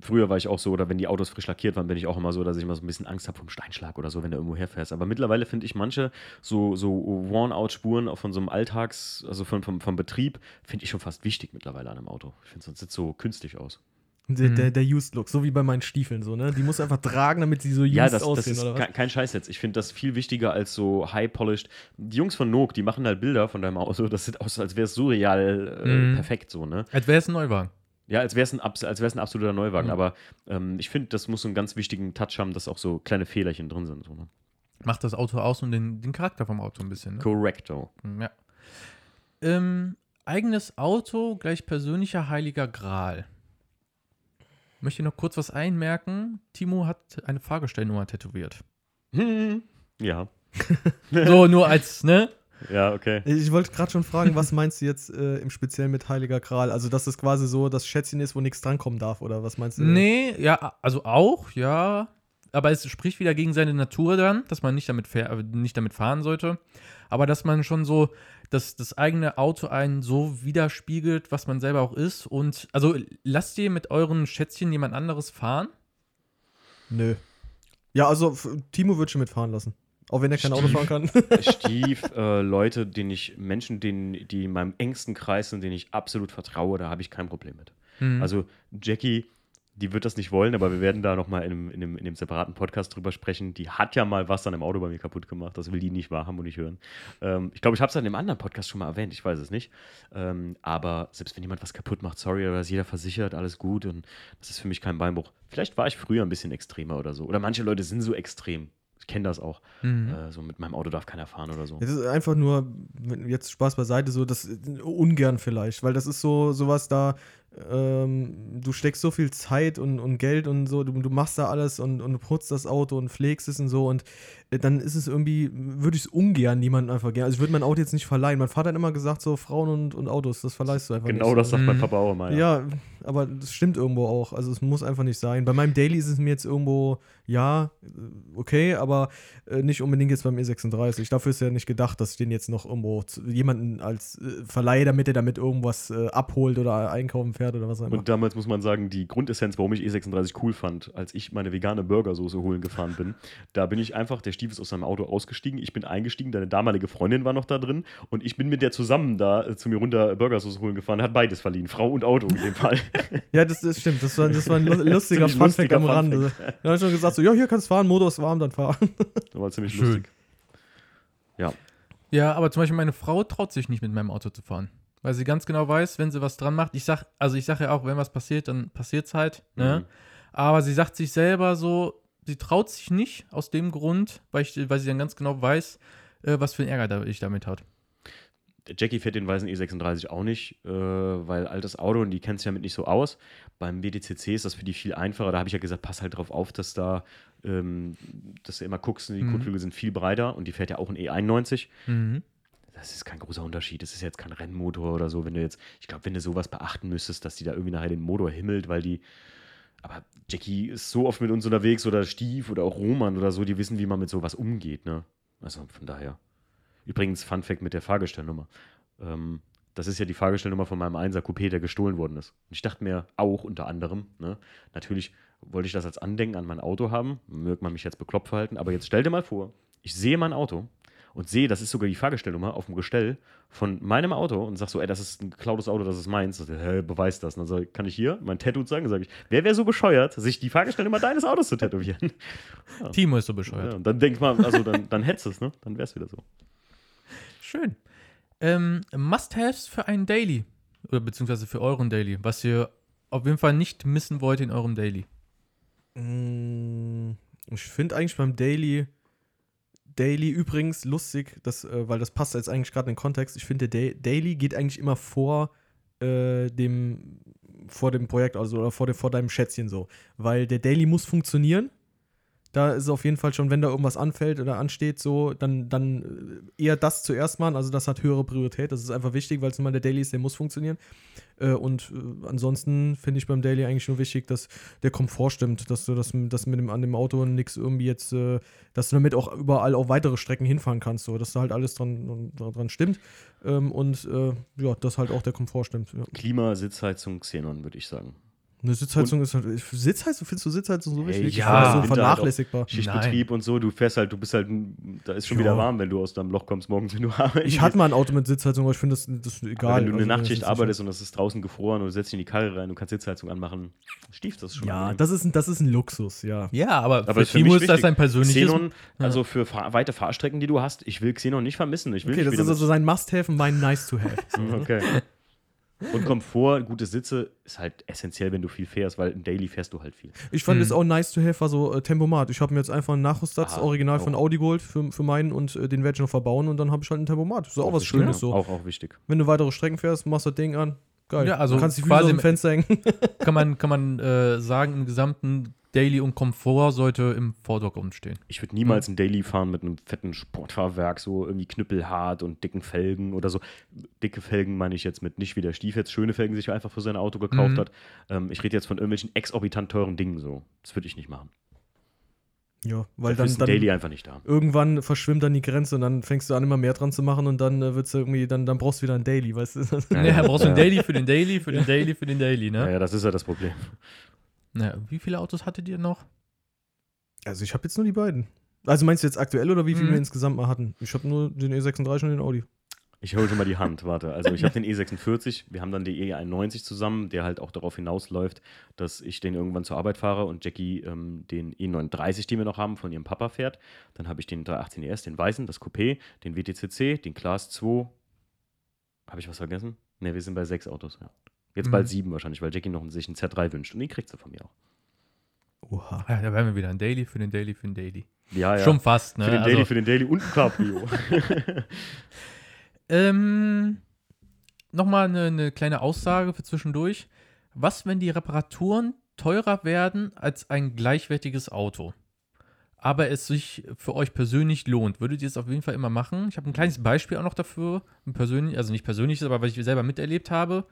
früher war ich auch so, oder wenn die Autos frisch lackiert waren, bin ich auch immer so, dass ich immer so ein bisschen Angst habe vom Steinschlag oder so, wenn du irgendwo herfährst. Aber mittlerweile finde ich manche so, so Worn-out-Spuren auch von so einem Alltags-, also von, vom, vom Betrieb, finde ich schon fast wichtig mittlerweile an einem Auto. Ich finde, sonst sieht es so künstlich aus. Der, Mhm. der, der Used-Look, so wie bei meinen Stiefeln so, ne? Die muss einfach tragen, damit sie so used Ja, das, das aussehen, ist oder was? kein, Scheiß jetzt. Ich finde das viel wichtiger als so high-polished. Die Jungs von Nook, die machen halt Bilder von deinem Auto, das sieht aus, als wäre es surreal äh, Mhm. perfekt so, ne? Als wäre es ein Neuwagen. Ja, als wäre es ein, als ein absoluter Neuwagen. Mhm. Aber ähm, ich finde, das muss so einen ganz wichtigen Touch haben, dass auch so kleine Fehlerchen drin sind. So, ne? Macht das Auto aus und den, den Charakter vom Auto ein bisschen. Ne? Correcto. Ja. Ähm, eigenes Auto gleich persönlicher heiliger Gral. Möchte noch kurz was einmerken. Timo hat eine Fahrgestellnummer tätowiert. Hm. Ja. So, nur als, ne? Ja, okay. Ich wollte gerade schon fragen, was meinst du jetzt äh, im Speziellen mit Heiliger Gral? Also, dass es quasi so das Schätzchen ist, wo nichts drankommen darf, oder was meinst du? Nee, ja, also auch, ja. Aber es spricht wieder gegen seine Natur dann, dass man nicht damit, fähr- äh, nicht damit fahren sollte. Aber dass man schon so, dass das eigene Auto einen so widerspiegelt, was man selber auch ist. Und also lasst ihr mit euren Schätzchen jemand anderes fahren? Nö. Ja, also Timo würde schon mitfahren lassen. Auch wenn er kein Auto fahren kann. Stief, äh, Leute, denen ich, Menschen, denen, die in meinem engsten Kreis sind, denen ich absolut vertraue, da habe ich kein Problem mit. Mhm. Also Jackie, die wird das nicht wollen, aber wir werden da nochmal in einem, in, einem, in einem separaten Podcast drüber sprechen. Die hat ja mal was an dem Auto bei mir kaputt gemacht. Das will die nicht wahrhaben und nicht hören. Ähm, ich glaube, ich habe es in einem anderen Podcast schon mal erwähnt. Ich weiß es nicht. Ähm, aber selbst wenn jemand was kaputt macht, sorry, aber ist jeder versichert, alles gut. Und das ist für mich kein Beinbruch. Vielleicht war ich früher ein bisschen extremer oder so. Oder manche Leute sind so extrem. Ich kenne das auch. Mhm. Äh, so mit meinem Auto darf keiner fahren oder so. Es ist einfach nur, jetzt Spaß beiseite, so das ungern vielleicht, weil das ist so sowas da, ähm, du steckst so viel Zeit und, und Geld und so, du, du machst da alles und, und putzt das Auto und pflegst es und so und dann ist es irgendwie, würde ich es ungern niemandem einfach gerne. Also ich würde mein Auto jetzt nicht verleihen. Mein Vater hat immer gesagt, so Frauen und, und Autos, das verleihst du einfach Genau nicht. das sagt mein Mhm. Papa auch immer. Ja, aber das stimmt irgendwo auch. Also es muss einfach nicht sein. Bei meinem Daily ist es mir jetzt irgendwo, ja, äh, okay, aber äh, nicht unbedingt jetzt beim E36. Dafür ist ja nicht gedacht, dass ich den jetzt noch irgendwo zu, jemanden als äh, verleihe, damit er damit irgendwas äh, abholt oder einkaufen fährt oder was auch immer. Und damals muss man sagen, die Grundessenz, warum ich E36 cool fand, als ich meine vegane Burgersoße holen gefahren bin, da bin ich einfach, der Stief ist aus seinem Auto ausgestiegen, ich bin eingestiegen, deine damalige Freundin war noch da drin und ich bin mit der zusammen da äh, zu mir runter Burgersoße holen gefahren, hat beides verliehen, Frau und Auto in dem Fall. ja, das, das stimmt. Das war, das war ein lu- lustiger Funfact am Rande. Da habe ich schon gesagt, so, ja, hier kannst du fahren, Motor ist warm, dann fahren. Das war ziemlich Schön. lustig. Ja, Ja, aber zum Beispiel meine Frau traut sich nicht mit meinem Auto zu fahren. Weil sie ganz genau weiß, wenn sie was dran macht. Ich sag, also ich sage ja auch, wenn was passiert, dann passiert's halt. Ne? Mhm. Aber sie sagt sich selber so, sie traut sich nicht aus dem Grund, weil, ich, weil sie dann ganz genau weiß, äh, was für einen Ärger da, ich damit hat. Jackie fährt den weißen E36 auch nicht, äh, weil altes Auto und die kennt sich damit nicht so aus. Beim WDCC ist das für die viel einfacher. Da habe ich ja gesagt, pass halt drauf auf, dass da, ähm, dass du immer guckst, die Mhm. Kotflügel sind viel breiter und die fährt ja auch ein E91. Mhm. Das ist kein großer Unterschied. Das ist jetzt kein Rennmotor oder so. Wenn du jetzt, ich glaube, wenn du sowas beachten müsstest, dass die da irgendwie nachher den Motor himmelt, weil die. Aber Jackie ist so oft mit uns unterwegs oder Stief oder auch Roman oder so, die wissen, wie man mit sowas umgeht, ne? Also von daher. Übrigens, Fun Fact mit der Fahrgestellnummer. Ähm, das ist ja die Fahrgestellnummer von meinem 1er Coupé, der gestohlen worden ist. Und ich dachte mir auch unter anderem, ne, natürlich wollte ich das als Andenken an mein Auto haben. Mögt man mich jetzt bekloppt verhalten, aber jetzt stell dir mal vor, ich sehe mein Auto und sehe, das ist sogar die Fahrgestellnummer auf dem Gestell von meinem Auto und sag so, ey, das ist ein geklautes Auto, das ist meins. Und, hä, beweis das. Und dann sag, kann ich hier mein Tattoo zeigen? Dann sage ich, wer wäre so bescheuert, sich die Fahrgestellnummer deines Autos zu tätowieren? Timo ist so Ja, bescheuert. und dann denk mal, also dann, dann hättest du es, ne? Dann wär's wieder so. Schön. Ähm, Must-Haves für einen Daily. Oder beziehungsweise für euren Daily. Was ihr auf jeden Fall nicht missen wollt in eurem Daily. Mm, Ich finde eigentlich beim Daily, Daily übrigens lustig, dass, äh, weil das passt jetzt eigentlich gerade in den Kontext. Ich finde, der Da- Daily geht eigentlich immer vor äh, dem, vor dem Projekt, also oder vor, dem, vor deinem Schätzchen so. Weil der Daily muss funktionieren. Da ist auf jeden Fall schon, wenn da irgendwas anfällt oder ansteht, so, dann, dann äh, eher das zuerst machen. Also das hat höhere Priorität. Das ist einfach wichtig, weil es mal der Daily ist, der muss funktionieren. Äh, und äh, ansonsten finde ich beim Daily eigentlich nur wichtig, dass der Komfort stimmt, dass du das, das mit dem, an dem Auto nichts irgendwie jetzt, äh, dass du damit auch überall auf weitere Strecken hinfahren kannst, so, dass da halt alles dran, dran, dran stimmt. Ähm, und äh, ja, dass halt auch der Komfort stimmt. Ja. Klima, Sitzheizung, Xenon, würde ich sagen. Eine Sitzheizung ist halt. Sitzheizung, findest du Sitzheizung so Ey, wichtig? Ich ja, finde das so halt vernachlässigbar. Schichtbetrieb und so, du fährst halt, du bist halt, da ist schon Ja. wieder warm, wenn du aus deinem Loch kommst morgens, wenn du arbeiten Ich hatte mal ein Auto mit Sitzheizung, aber ich finde das, das ist egal. Aber wenn du eine Also, Nachtschicht arbeitest und es ist draußen gefroren und du setzt dich in die Karre rein, du kannst Sitzheizung anmachen, stieft das schon. Ja, das ist, ein, das ist ein Luxus, ja. Ja, aber, Aber für Timo mich ist das wichtig. ein persönliches. Xenon, also für fahr weite Fahrstrecken, die du hast, ich will Xenon nicht vermissen. Ich will Okay, nicht das ist also sein Must-Have und mein Nice-to-Have. mit- Okay. Und Komfort, gute Sitze ist halt essentiell, wenn du viel fährst, weil im Daily fährst du halt viel. Ich fand es auch nice to have, war so äh, Tempomat. Ich habe mir jetzt einfach einen Nachrüstsatz, Ah, original von auch. Audi geholt für, für meinen und äh, den werde ich noch verbauen und dann habe ich halt einen Tempomat. Ist auch, was wichtig, Schönes ja. so. Auch, auch wichtig. Wenn du weitere Strecken fährst, machst du das Ding an. Geil. Ja, also du kannst die Füße quasi aus dem im- Fenster hängen. kann man, kann man äh, sagen, im gesamten Daily und Komfort sollte im Vordergrund stehen. Ich würde niemals ein Daily fahren mit einem fetten Sportfahrwerk, so irgendwie knüppelhart und dicken Felgen oder so. Dicke Felgen meine ich jetzt mit nicht wie der Stief jetzt schöne Felgen sich einfach für sein Auto gekauft Mhm. hat. Ähm, ich rede jetzt von irgendwelchen exorbitant teuren Dingen so. Das würde ich nicht machen. Ja, weil Dafür dann, ist ein Daily dann einfach nicht da. irgendwann verschwimmt dann die Grenze und dann fängst du an, immer mehr dran zu machen und dann äh, wird's irgendwie, dann, dann brauchst du wieder ein Daily, weißt du? Ja, ja, brauchst du ein Daily für den Daily, für den Daily, für den Daily, Ja, ne? ja, das ist ja das Problem. Ja, wie viele Autos hattet ihr noch? Also ich habe jetzt nur die beiden. Also meinst du jetzt aktuell oder wie viel Mhm. wir insgesamt mal hatten? Ich habe nur den E36 und den Audi. Ich hole schon mal die Hand, warte. Also ich habe den E46, wir haben dann den E91 zusammen, der halt auch darauf hinausläuft, dass ich den irgendwann zur Arbeit fahre und Jackie ähm, den E39, den wir noch haben, von ihrem Papa fährt. Dann habe ich den 318 ES, den weißen, das Coupé, den WTCC, den Class 2. Habe ich was vergessen? Ne, wir sind bei sechs Autos, ja. Jetzt Mhm. bald sieben wahrscheinlich, weil Jackie noch sich einen Z3 wünscht. Und den kriegt sie von mir auch. Oha. Ja, da wären wir wieder ein Daily für den Daily für den Daily. Ja, ja. Schon fast, ne? für den Also- Daily, für den Daily und ein Cabrio. Ähm, Nochmal eine, eine kleine Aussage für zwischendurch. Was, wenn die Reparaturen teurer werden als ein gleichwertiges Auto? Aber es sich für euch persönlich lohnt. Würdet ihr es auf jeden Fall immer machen? Ich habe ein kleines Beispiel auch noch dafür. Persönlich, also nicht persönliches, aber was ich selber miterlebt habe.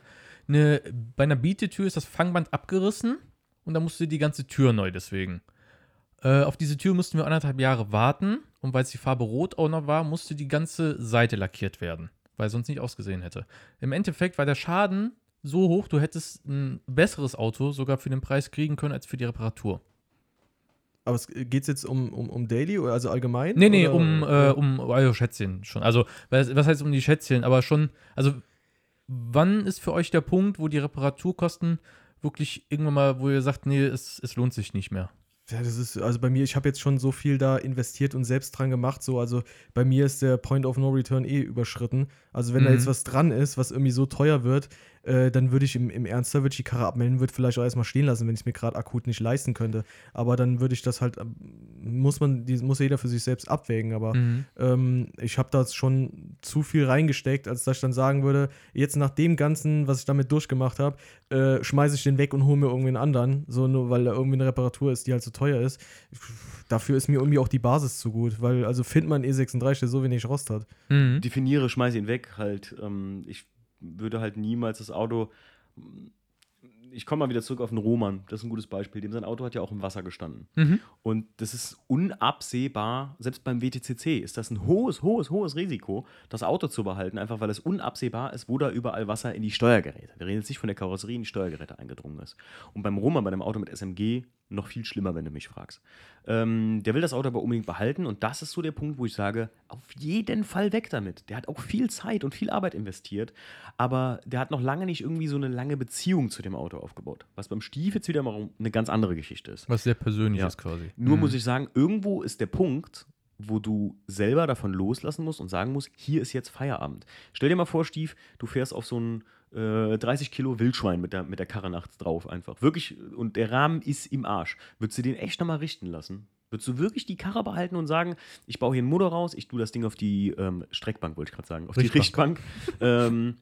Eine, bei einer Bietetür ist das Fangband abgerissen und da musste die ganze Tür neu deswegen. Äh, auf diese Tür mussten wir anderthalb Jahre warten und weil es die Farbe Rot auch noch war, musste die ganze Seite lackiert werden, weil sonst nicht ausgesehen hätte. Im Endeffekt war der Schaden so hoch, du hättest ein besseres Auto sogar für den Preis kriegen können als für die Reparatur. Aber geht es jetzt um, um, um Daily oder also allgemein? Nee, nee, oder? um, äh, um also Schätzchen schon. Also, was was heißt um die Schätzchen? Aber schon, also, wann ist für euch der Punkt, wo die Reparaturkosten wirklich irgendwann mal, wo ihr sagt, nee, es, es lohnt sich nicht mehr? Ja, das ist, also bei mir, ich habe jetzt schon so viel da investiert und selbst dran gemacht, so, also bei mir ist der Point of No Return eh überschritten. Also wenn da Mhm. jetzt was dran ist, was irgendwie so teuer wird, äh, dann würde ich im, im Ernst, da würde ich die Karre abmelden, würde vielleicht auch erstmal stehen lassen, wenn ich es mir gerade akut nicht leisten könnte. Aber dann würde ich das halt, ähm, muss man, die, muss jeder für sich selbst abwägen, aber Mhm. ähm, ich habe da schon zu viel reingesteckt, als dass ich dann sagen würde, jetzt nach dem Ganzen, was ich damit durchgemacht habe, äh, schmeiße ich den weg und hole mir irgendwie einen anderen, so nur weil da irgendwie eine Reparatur ist, die halt so teuer ist. Dafür ist mir irgendwie auch die Basis zu gut, weil also findet man E36, der so wenig Rost hat. Mhm. definiere, schmeiß ihn weg. Halt, ähm, ich würde halt niemals das Auto. Ich komme mal wieder zurück auf den Roman. Das ist ein gutes Beispiel. Dem sein Auto hat ja auch im Wasser gestanden. Mhm. Und das ist unabsehbar, selbst beim WTCC ist das ein hohes, hohes, hohes Risiko, das Auto zu behalten, einfach weil es unabsehbar ist, wo da überall Wasser in die Steuergeräte. Wir reden jetzt nicht von der Karosserie in die Steuergeräte eingedrungen ist. Und beim Roman, bei dem Auto mit SMG, noch viel schlimmer, wenn du mich fragst. Ähm, der will das Auto aber unbedingt behalten und das ist so der Punkt, wo ich sage, auf jeden Fall weg damit. Der hat auch viel Zeit und viel Arbeit investiert, aber der hat noch lange nicht irgendwie so eine lange Beziehung zu dem Auto aufgebaut. Was beim Stief jetzt wieder mal eine ganz andere Geschichte ist. Was sehr Persönliches Ja. quasi. Nur Mhm. muss ich sagen, irgendwo ist der Punkt, wo du selber davon loslassen musst und sagen musst, hier ist jetzt Feierabend. Stell dir mal vor, Stief, du fährst auf so ein äh, 30 Kilo Wildschwein mit der, mit der Karre nachts drauf einfach. Wirklich, und der Rahmen ist im Arsch. Würdest du den echt nochmal richten lassen? Würdest du wirklich die Karre behalten und sagen, ich baue hier einen Motor raus, ich tue das Ding auf die ähm, Streckbank, wollte ich gerade sagen, auf die Richtbank. Richtbank. ähm,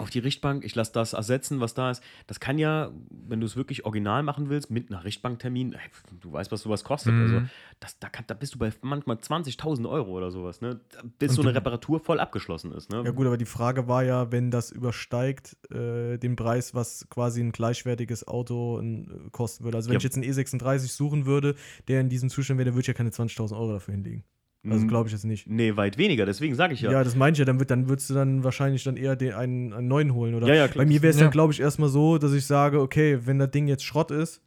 auf die Richtbank, ich lasse das ersetzen, was da ist. Das kann ja, wenn du es wirklich original machen willst, mit einer Richtbanktermin, ey, du weißt, was sowas kostet. Mhm. Also, das, da, kann, da bist du bei manchmal 20.000 Euro oder sowas, ne? Bis Und so eine Reparatur voll abgeschlossen ist, ne? Ja gut, aber die Frage war ja, wenn das übersteigt äh, den Preis, was quasi ein gleichwertiges Auto äh, kosten würde. Also wenn Ja. ich jetzt einen E36 suchen würde, der in diesem Zustand wäre, dann würde ich ja keine 20.000 Euro dafür hinlegen. Also Mhm. glaube ich jetzt nicht. Nee, weit weniger, deswegen sage ich Ja. ja. das meine ich ja, dann, wird, dann würdest du dann wahrscheinlich dann eher den, einen, einen neuen holen, oder? Ja, ja, klar. Bei mir wäre es Ja. dann, glaube ich, erstmal so, dass ich sage, okay, wenn das Ding jetzt Schrott ist,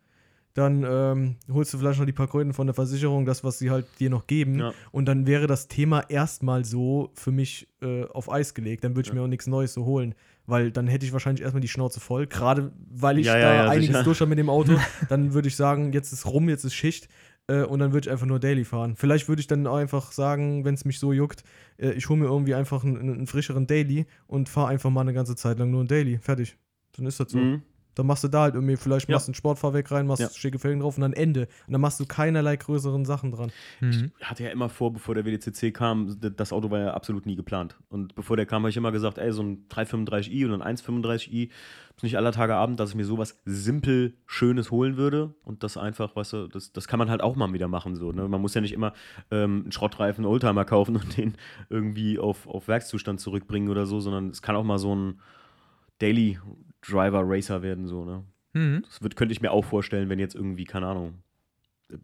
dann ähm, holst du vielleicht noch die paar Kröten von der Versicherung, das, was sie halt dir noch geben. Ja. Und dann wäre das Thema erstmal so für mich äh, auf Eis gelegt. Dann würde ich Ja. mir auch nichts Neues so holen. Weil dann hätte ich wahrscheinlich erstmal die Schnauze voll, gerade weil ich Ja, da einiges durch habe mit dem Auto. dann würde ich sagen, jetzt ist rum, jetzt ist Schicht. Äh, und dann würde ich einfach nur Daily fahren. Vielleicht würde ich dann auch einfach sagen, wenn es mich so juckt, äh, ich hole mir irgendwie einfach einen, einen frischeren Daily und fahre einfach mal eine ganze Zeit lang nur ein Daily. Fertig. Dann ist das so. Mhm. Dann machst du da halt irgendwie, vielleicht Ja. machst du ein Sportfahrwerk rein, machst Ja. schicke Felgen drauf und dann Ende. Und dann machst du keinerlei größeren Sachen dran. Mhm. Ich hatte ja immer vor, bevor der WDCC kam, das Auto war ja absolut nie geplant. Und bevor der kam, habe ich immer gesagt, ey, so ein 335i oder ein 135i, ist nicht aller Tage Abend, dass ich mir sowas simpel Schönes holen würde. Und das einfach, weißt du, das, das kann man halt auch mal wieder machen. So, ne? Man muss ja nicht immer ähm, einen Schrottreifen Oldtimer kaufen und den irgendwie auf, auf Werkszustand zurückbringen oder so, sondern es kann auch mal so ein Daily Driver Racer werden, so, ne? Mhm. Das wird, könnte ich mir auch vorstellen, wenn jetzt irgendwie, keine Ahnung.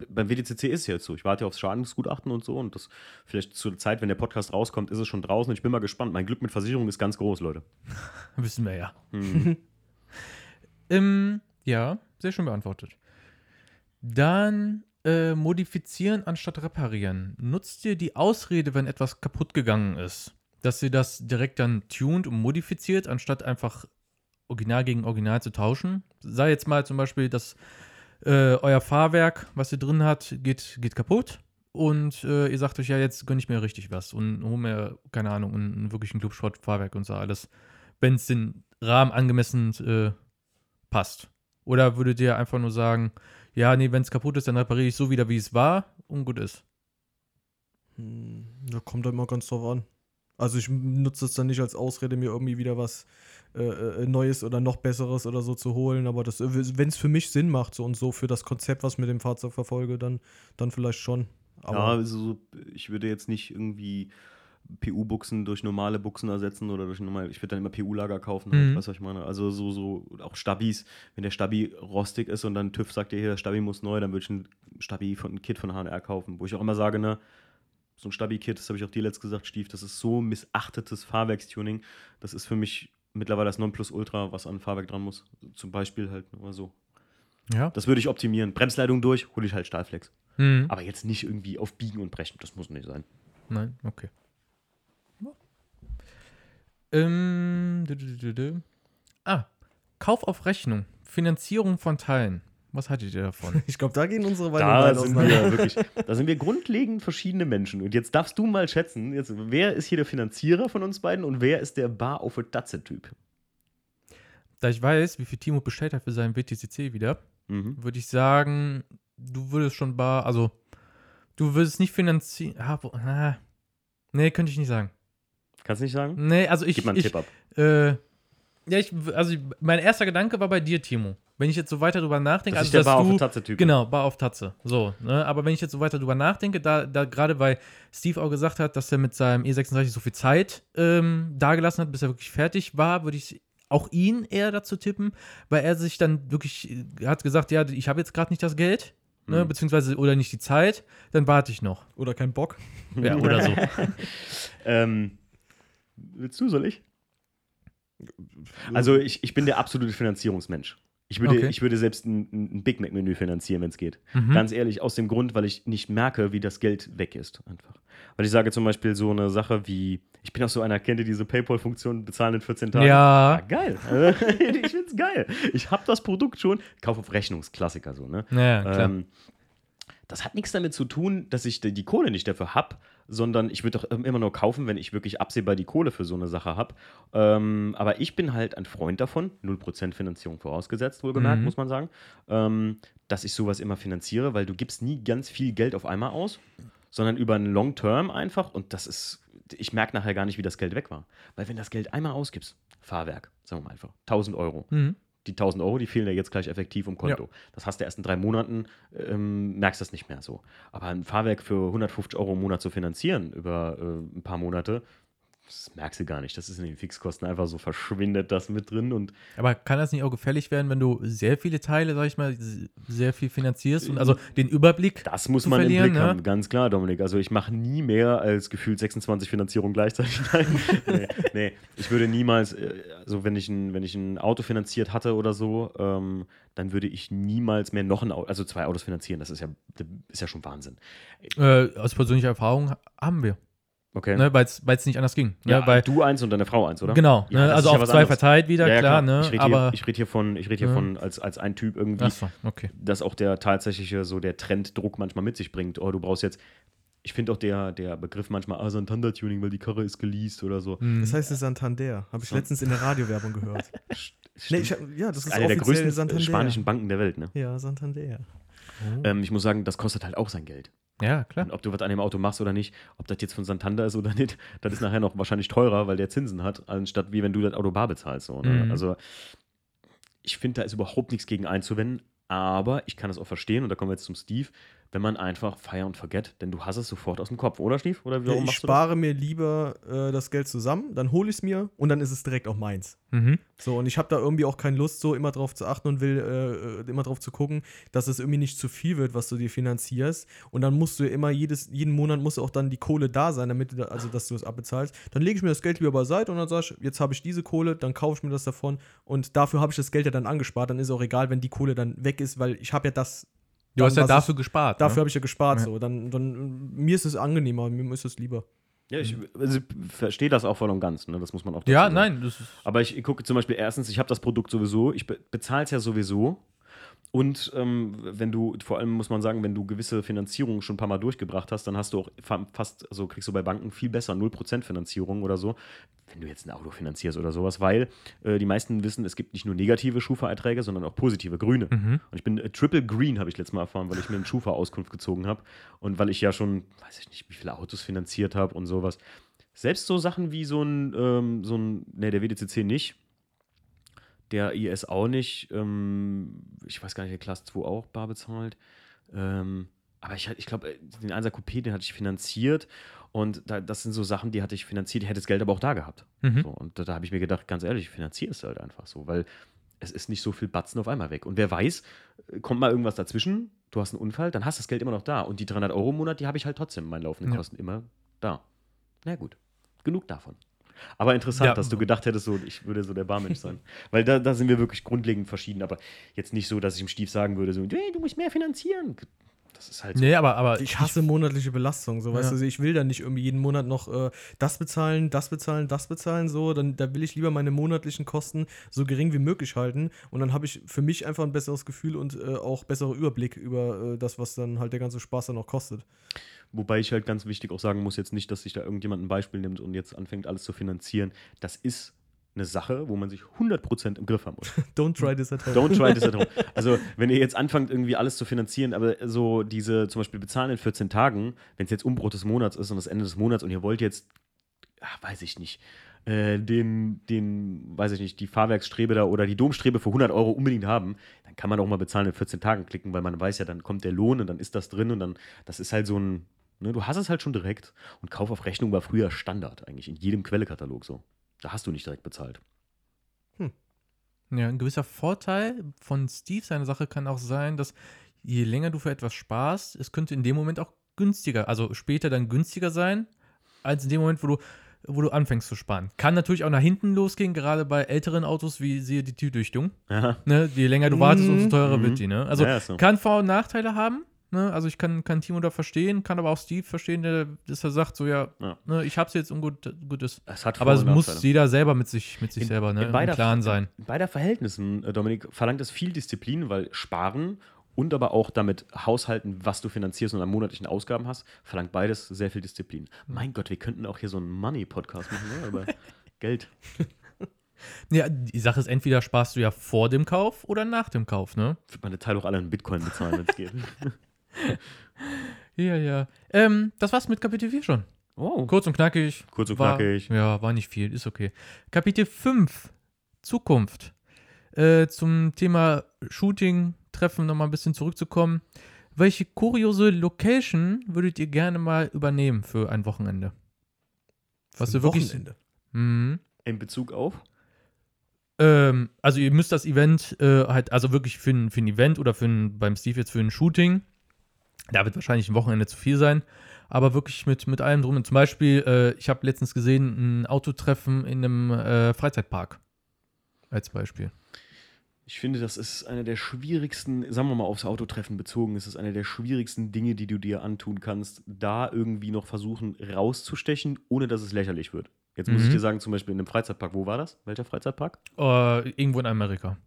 Beim WDCC ist es jetzt so. Ich warte aufs Schadensgutachten und so und das vielleicht zur Zeit, wenn der Podcast rauskommt, ist es schon draußen. Ich bin mal gespannt. Mein Glück mit Versicherung ist ganz groß, Leute. Wissen wir ja. Hm. Ähm, ja, sehr schön beantwortet. Dann, äh, modifizieren anstatt reparieren. Nutzt ihr die Ausrede, wenn etwas kaputt gegangen ist, dass ihr das direkt dann tuned und modifiziert, anstatt einfach Original gegen Original zu tauschen? Sei jetzt mal zum Beispiel, dass äh, euer Fahrwerk, was ihr drin habt, geht, geht kaputt und äh, ihr sagt euch, ja, jetzt gönne ich mir richtig was und hole mir, keine Ahnung, ein, wirklich ein Clubsport-Fahrwerk und so alles, wenn es den Rahmen angemessen äh, passt. Oder würdet ihr einfach nur sagen, ja, nee, wenn es kaputt ist, dann repariere ich so wieder, wie es war und gut ist? Hm, Da kommt halt mal ganz drauf an. Also ich nutze es dann nicht als Ausrede, mir irgendwie wieder was äh, äh, Neues oder noch Besseres oder so zu holen. Aber das, wenn es für mich Sinn macht so und so für das Konzept, was ich mit dem Fahrzeug verfolge, dann, dann vielleicht schon. Aber ja, also so, ich würde jetzt nicht irgendwie PU-Buchsen durch normale Buchsen ersetzen oder durch normal. Ich würde dann immer PU-Lager kaufen, halt, Mhm. weißt du, was ich meine? Also so, so auch Stabis, wenn der Stabi rostig ist und dann TÜV sagt dir hier, der Stabi muss neu, dann würde ich ein Stabi von ein Kit von HNR kaufen, wo ich auch immer sage, ne, so ein Stabi-Kit, das habe ich auch dir letzt gesagt, Stief, das ist so missachtetes Fahrwerkstuning. Das ist für mich mittlerweile das Nonplusultra, was an Fahrwerk dran muss. Zum Beispiel halt nur so. Ja. Das würde ich optimieren. Bremsleitung durch, hole ich halt Stahlflex. Mhm. Aber jetzt nicht irgendwie auf Biegen und Brechen. Das muss nicht sein. Nein, okay. Ja. Ähm, dü- dü- dü-. Ah, Kauf auf Rechnung, Finanzierung von Teilen. Was haltet ihr davon? ich glaube, da gehen unsere Da Meinungen sind auseinander. wir wirklich, da sind wir grundlegend verschiedene Menschen. Und jetzt darfst du mal schätzen, jetzt, wer ist hier der Finanzierer von uns beiden und wer ist der Bar auf Datze-Typ? da ich weiß, wie viel Timo bestellt hat für seinen WTCC wieder, Mhm. würde ich sagen, du würdest schon bar, also du würdest nicht finanzieren. Ah, ah, nee, könnte ich nicht sagen. Kannst du nicht sagen? Nee, also ich, Gib mal einen ich Tipp ab. äh, ja, ich, also mein erster Gedanke war bei dir, Timo. Wenn ich jetzt so weiter drüber nachdenke, Das also ist der dass Bar du, auf Tatze-Typ. Genau, Bar auf Tatze. So, ne? Aber wenn ich jetzt so weiter drüber nachdenke, da, da gerade weil Steve auch gesagt hat, dass er mit seinem E36 so viel Zeit ähm, dagelassen hat, bis er wirklich fertig war, würde ich auch ihn eher dazu tippen, weil er sich dann wirklich äh, hat gesagt, ja, ich habe jetzt gerade nicht das Geld, ne, Mhm. beziehungsweise oder nicht die Zeit, dann warte ich noch. Oder kein Bock. Ja, oder so. Ähm, willst du, soll ich? Also ich, ich bin der absolute Finanzierungsmensch. Ich würde, Okay. ich würde selbst ein, ein Big Mac-Menü finanzieren, wenn es geht. Mhm. Ganz ehrlich, aus dem Grund, weil ich nicht merke, wie das Geld weg ist. Einfach. Weil ich sage zum Beispiel so eine Sache wie, ich bin auch so einer, kennt ihr diese PayPal-Funktion, bezahlen in 14 Tagen? Ja. geil. ich find's geil. Ich habe das Produkt schon, kauf auf Rechnungsklassiker so, ne? Ja, klar. Ähm, das hat nichts damit zu tun, dass ich die die Kohle nicht dafür habe, sondern ich würde doch immer nur kaufen, wenn ich wirklich absehbar die Kohle für so eine Sache habe. Ähm, aber ich bin halt ein Freund davon, 0% Finanzierung vorausgesetzt, wohlgemerkt, Mhm. muss man sagen, ähm, dass ich sowas immer finanziere, weil du gibst nie ganz viel Geld auf einmal aus, sondern über einen Long Term einfach und das ist, ich merke nachher gar nicht, wie das Geld weg war. Weil wenn das Geld einmal ausgibst, Fahrwerk, sagen wir mal einfach, 1000 Euro, Mhm. Die 1000 Euro, die fehlen ja jetzt gleich effektiv im Konto. Das hast du erst in drei Monaten, ähm, merkst das nicht mehr so. Aber ein Fahrwerk für 150 Euro im Monat zu finanzieren über äh, ein paar Monate, das merkst du gar nicht. Das ist in den Fixkosten einfach so verschwindet das mit drin und Aber kann das nicht auch gefällig werden, wenn du sehr viele Teile, sag ich mal, sehr viel finanzierst und also den Überblick das muss man im Blick ne? haben, ganz klar, Dominik. Also ich mache nie mehr als gefühlt 26 Finanzierungen gleichzeitig. Nein, nee, nee, ich würde niemals, äh, also wenn ich, ein, wenn ich ein Auto finanziert hatte oder so, ähm, dann würde ich niemals mehr noch ein Auto, also zwei Autos finanzieren. Das ist ja, das ist ja schon Wahnsinn. äh, aus persönlicher Erfahrung haben wir, Okay. ne, weil es nicht anders ging. ja, ne, weil, du eins und deine Frau eins, oder? Genau, Ja, ne, also ja auf was zwei anderes. verteilt wieder, Ja, ja, klar, ne, Ich rede hier, red hier von, ich red hier Ja. von als, als ein Typ irgendwie, Achso, okay. dass auch der tatsächliche so der Trenddruck manchmal mit sich bringt. Oh, du brauchst jetzt. Ich finde auch der, der Begriff manchmal, ah, Santander-Tuning, weil die Karre ist geleast oder so. Mhm. Das heißt, es ist Santander. Habe ich So. letztens in der Radiowerbung gehört. nee, ich ja, das ist einer der größten Santander. spanischen Banken der Welt, ne? Ja, Santander. Ähm, ich muss sagen, das kostet halt auch sein Geld. Ja, klar. Und ob du was an dem Auto machst oder nicht, ob das jetzt von Santander ist oder nicht, das ist nachher noch wahrscheinlich teurer, weil der Zinsen hat, anstatt wie wenn du das Auto bar bezahlst. So, ne? Mhm. Also ich finde, da ist überhaupt nichts gegen einzuwenden, aber ich kann das auch verstehen, und da kommen wir jetzt zum Steve, wenn man einfach fire und forget, denn du hast es sofort aus dem Kopf, oder Steve? Oder Ja, warum ich machst du das? spare mir lieber äh, das Geld zusammen, dann hole ich es mir und dann ist es direkt auch meins. Mhm. So, und ich habe da irgendwie auch keine Lust, so immer drauf zu achten und will äh, äh, immer drauf zu gucken, dass es irgendwie nicht zu viel wird, was du dir finanzierst. Und dann musst du immer jedes, jeden Monat muss auch dann die Kohle da sein, damit du da, also dass du es abbezahlst. Dann lege ich mir das Geld lieber beiseite und dann sag ich, jetzt habe ich diese Kohle, dann kaufe ich mir das davon und dafür habe ich das Geld ja dann angespart. Dann ist auch egal, wenn die Kohle dann weg ist, weil ich habe ja das Du hast ja dafür gespart. Ich, dafür ne? habe ich ja gespart. Ja. So. Dann, dann, mir ist es angenehmer, mir ist es lieber. Ja, ich also, verstehe das auch voll und ganz, ne? das muss man auch Ja, sagen. nein, das ist. Aber ich gucke zum Beispiel erstens, ich habe das Produkt sowieso, ich be bezahle es ja sowieso. Und ähm, wenn du, vor allem muss man sagen, wenn du gewisse Finanzierungen schon ein paar Mal durchgebracht hast, dann hast du auch fa- fast, also kriegst du bei Banken viel besser 0% Finanzierung oder so, wenn du jetzt ein Auto finanzierst oder sowas, weil äh, die meisten wissen, es gibt nicht nur negative Schufa-Erträge, sondern auch positive, grüne. Mhm. Und ich bin äh, Triple Green, habe ich letztes Mal erfahren, weil ich mir eine Schufa-Auskunft gezogen habe und weil ich ja schon, weiß ich nicht, wie viele Autos finanziert habe und sowas. Selbst so Sachen wie so ein, ähm, so ein, ne, der WDCC nicht, der IS auch nicht, ähm, ich weiß gar nicht, der Class 2 auch bar bezahlt. Ähm, aber ich, ich glaube, den 1er Coupé, den hatte ich finanziert und da, das sind so Sachen, die hatte ich finanziert, ich hätte das Geld aber auch da gehabt. Mhm. So, und da, da habe ich mir gedacht, ganz ehrlich, ich finanziere es halt einfach so, weil es ist nicht so viel Batzen auf einmal weg. Und wer weiß, äh, kommt mal irgendwas dazwischen, du hast einen Unfall, dann hast du das Geld immer noch da. Und die 300 Euro im Monat, die habe ich halt trotzdem in meinen laufenden Ja. Kosten immer da. Na gut, genug davon. Aber interessant, Ja. dass du gedacht hättest, so, ich würde so der Barmensch sein. Weil da, da sind wir wirklich grundlegend verschieden. Aber jetzt nicht so, dass ich im Stief sagen würde, so, hey, du musst mehr finanzieren. Das ist halt so. Nee, aber, aber Ich hasse monatliche Belastung, so weißt Ja. du, ich will da nicht irgendwie jeden Monat noch äh, das bezahlen, das bezahlen, das bezahlen, so, dann da will ich lieber meine monatlichen Kosten so gering wie möglich halten und dann habe ich für mich einfach ein besseres Gefühl und äh, auch besseren Überblick über äh, das, was dann halt der ganze Spaß dann auch kostet. Wobei ich halt ganz wichtig auch sagen muss, jetzt nicht, dass sich da irgendjemand ein Beispiel nimmt und jetzt anfängt, alles zu finanzieren. Das ist eine Sache, wo man sich 100% im Griff haben muss. Don't try this at home. Don't try this at home. Also, wenn ihr jetzt anfangt, irgendwie alles zu finanzieren, aber so diese zum Beispiel bezahlen in 14 Tagen, wenn es jetzt Umbruch des Monats ist und das Ende des Monats und ihr wollt jetzt, ach, weiß ich nicht, äh, den, den, weiß ich nicht, die Fahrwerksstrebe da oder die Domstrebe für 100 Euro unbedingt haben, dann kann man auch mal bezahlen in 14 Tagen klicken, weil man weiß ja, dann kommt der Lohn und dann ist das drin und dann, das ist halt so ein, ne, du hast es halt schon direkt und Kauf auf Rechnung war früher Standard eigentlich in jedem Quellekatalog so. Da hast du nicht direkt bezahlt. Ja, ein gewisser Vorteil von Steve seiner Sache kann auch sein, dass je länger du für etwas sparst, es könnte in dem Moment auch günstiger, also später dann günstiger sein, als in dem Moment, wo du, wo du anfängst zu sparen. Kann natürlich auch nach hinten losgehen, gerade bei älteren Autos, wie siehe die Türdichtung. Ja, Ne? Je länger du wartest, umso teurer Mhm. wird die. Ne? Also Ja, so. kann Vor- und Nachteile haben. Ne? Also ich kann, kann Timo da verstehen, kann aber auch Steve verstehen, der, dass er sagt, so ja, Ja. Ne, ich hab's jetzt und gut, gut ist. es Aber es muss Nachteile. jeder selber mit sich, mit sich In- selber ne, in beider- im Klaren sein. In beider Verhältnissen, äh, Dominik, verlangt es viel Disziplin, weil Sparen und aber auch damit haushalten, was du finanzierst und an monatlichen Ausgaben hast, verlangt beides sehr viel Disziplin. Mein Gott, wir könnten auch hier so einen Money-Podcast machen, ne? über Geld. Ja, die Sache ist, entweder sparst du ja vor dem Kauf oder nach dem Kauf, ne? Ich würde meine Teile auch alle in Bitcoin bezahlen, wenn es geht. Ja, ja. Ähm, das war's mit Kapitel 4 schon. Oh, Kurz und knackig. kurz und war, knackig. Ja, war nicht viel, ist okay. Kapitel 5, Zukunft. Äh, zum Thema Shooting, Treffen nochmal ein bisschen zurückzukommen. Welche kuriose Location würdet ihr gerne mal übernehmen für ein Wochenende? Was Für du wirklich. Wochenende. Mhm. In Bezug auf? Ähm, also ihr müsst das Event äh, halt, also wirklich für ein, für ein Event oder für ein, beim Steve jetzt für ein Shooting, da wird wahrscheinlich ein Wochenende zu viel sein, aber wirklich mit, mit allem drum. Und zum Beispiel, äh, ich habe letztens gesehen, ein Autotreffen in einem äh, Freizeitpark. Als Beispiel. Ich finde, das ist einer der schwierigsten, sagen wir mal aufs Autotreffen bezogen, ist es einer der schwierigsten Dinge, die du dir antun kannst, da irgendwie noch versuchen rauszustechen, ohne dass es lächerlich wird. Jetzt muss Mhm. ich dir sagen, zum Beispiel in einem Freizeitpark, wo war das? Welcher Freizeitpark? Äh, irgendwo in Amerika.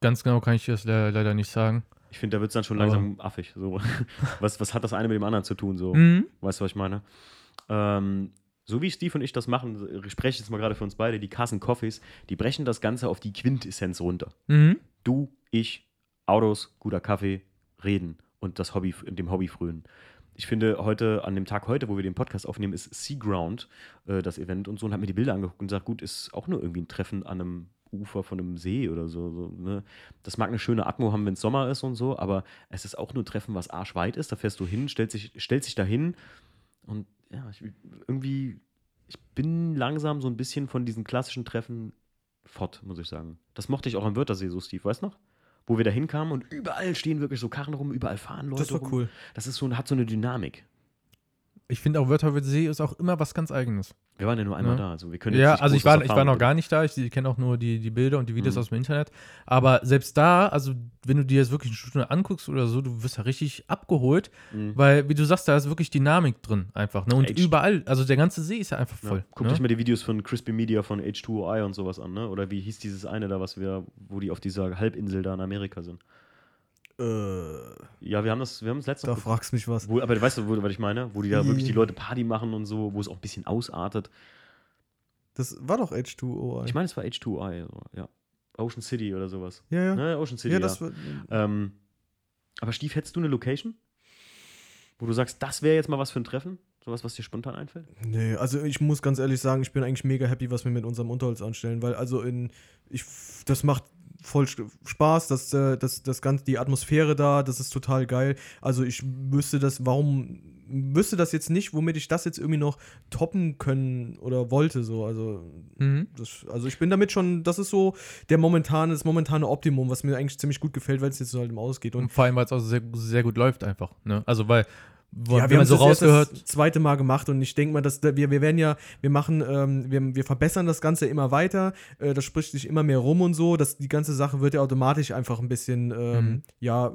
Ganz genau kann ich das le leider nicht sagen. Ich finde, da wird es dann schon langsam affig. So. Was, was hat das eine mit dem anderen zu tun? So? Mhm. Weißt du, was ich meine? Ähm, so wie Steve und ich das machen, ich spreche jetzt mal gerade für uns beide, die Carson Coffees, die brechen das Ganze auf die Quintessenz runter. Mhm. Du, ich, Autos, guter Kaffee, reden und das Hobby, dem Hobby frönen. Ich finde, heute, an dem Tag heute, wo wir den Podcast aufnehmen, ist Seaground äh, das Event und so und habe mir die Bilder angeguckt und gesagt, gut, ist auch nur irgendwie ein Treffen an einem Ufer von einem See oder so. so ne? Das mag eine schöne Atmo haben, wenn es Sommer ist und so, aber es ist auch nur ein Treffen, was arschweit ist. Da fährst du hin, stellst sich, stellst dich da hin und ja, ich, irgendwie, ich bin langsam so ein bisschen von diesen klassischen Treffen fort, muss ich sagen. Das mochte ich auch am Wörthersee so, Steve, weißt du noch? Wo wir da hinkamen und überall stehen wirklich so Karren rum, überall fahren Leute Das war rum. cool. Das ist so, hat so eine Dynamik. Ich finde auch Wörthersee ist auch immer was ganz Eigenes. Wir waren ja nur einmal Ja. da, also wir können Ja, also ich war, ich war noch gar nicht da. Ich, ich kenne auch nur die, die Bilder und die Videos Mhm. aus dem Internet. Aber selbst da, also wenn du dir jetzt wirklich eine Stunde anguckst oder so, du wirst ja richtig abgeholt, Mhm. weil, wie du sagst, da ist wirklich Dynamik drin einfach. Ne? Und Echt? überall, also der ganze See ist ja einfach voll. Ja. Guck ne? dich mal die Videos von Crispy Media von H2OI und sowas an, ne? Oder wie hieß dieses eine da, was wir, wo die auf dieser Halbinsel da in Amerika sind? Äh, Ja, wir haben das, wir haben das letzte da fragst mich was. Wo, aber weißt du, wo, was ich meine? Wo die da wirklich die Leute Party machen und so, wo es auch ein bisschen ausartet. Das war doch H2O. Ich meine, es war H2OI, so, ja. Ocean City oder sowas. ja, ja. Ne, Ocean City. ja, Ja, das war. Ähm, aber Stief, hättest du eine Location? Wo du sagst, das wäre jetzt mal was für ein Treffen? Sowas, was dir spontan einfällt? Nee, also ich muss ganz ehrlich sagen, ich bin eigentlich mega happy, was wir mit unserem Unterholz anstellen, weil also in ich das macht voll Spaß, das, äh, das, das ganze, die Atmosphäre da, das ist total geil. Also ich wüsste das, warum wüsste das jetzt nicht, womit ich das jetzt irgendwie noch toppen können oder wollte, so. Also, Mhm. das, also ich bin damit schon, das ist so der momentane, das momentane Optimum, was mir eigentlich ziemlich gut gefällt, weil es jetzt so halt im Ausgeht. Und Und vor allem, weil es auch sehr, sehr gut läuft einfach. Ne? Also weil, wo, ja, wir haben so das rausgehört, das zweite Mal gemacht und ich denke mal, dass da- wir, wir werden ja, wir machen, ähm, wir, wir verbessern das Ganze immer weiter, äh, das spricht sich immer mehr rum und so, dass die ganze Sache wird ja automatisch einfach ein bisschen, ähm, Mhm. ja,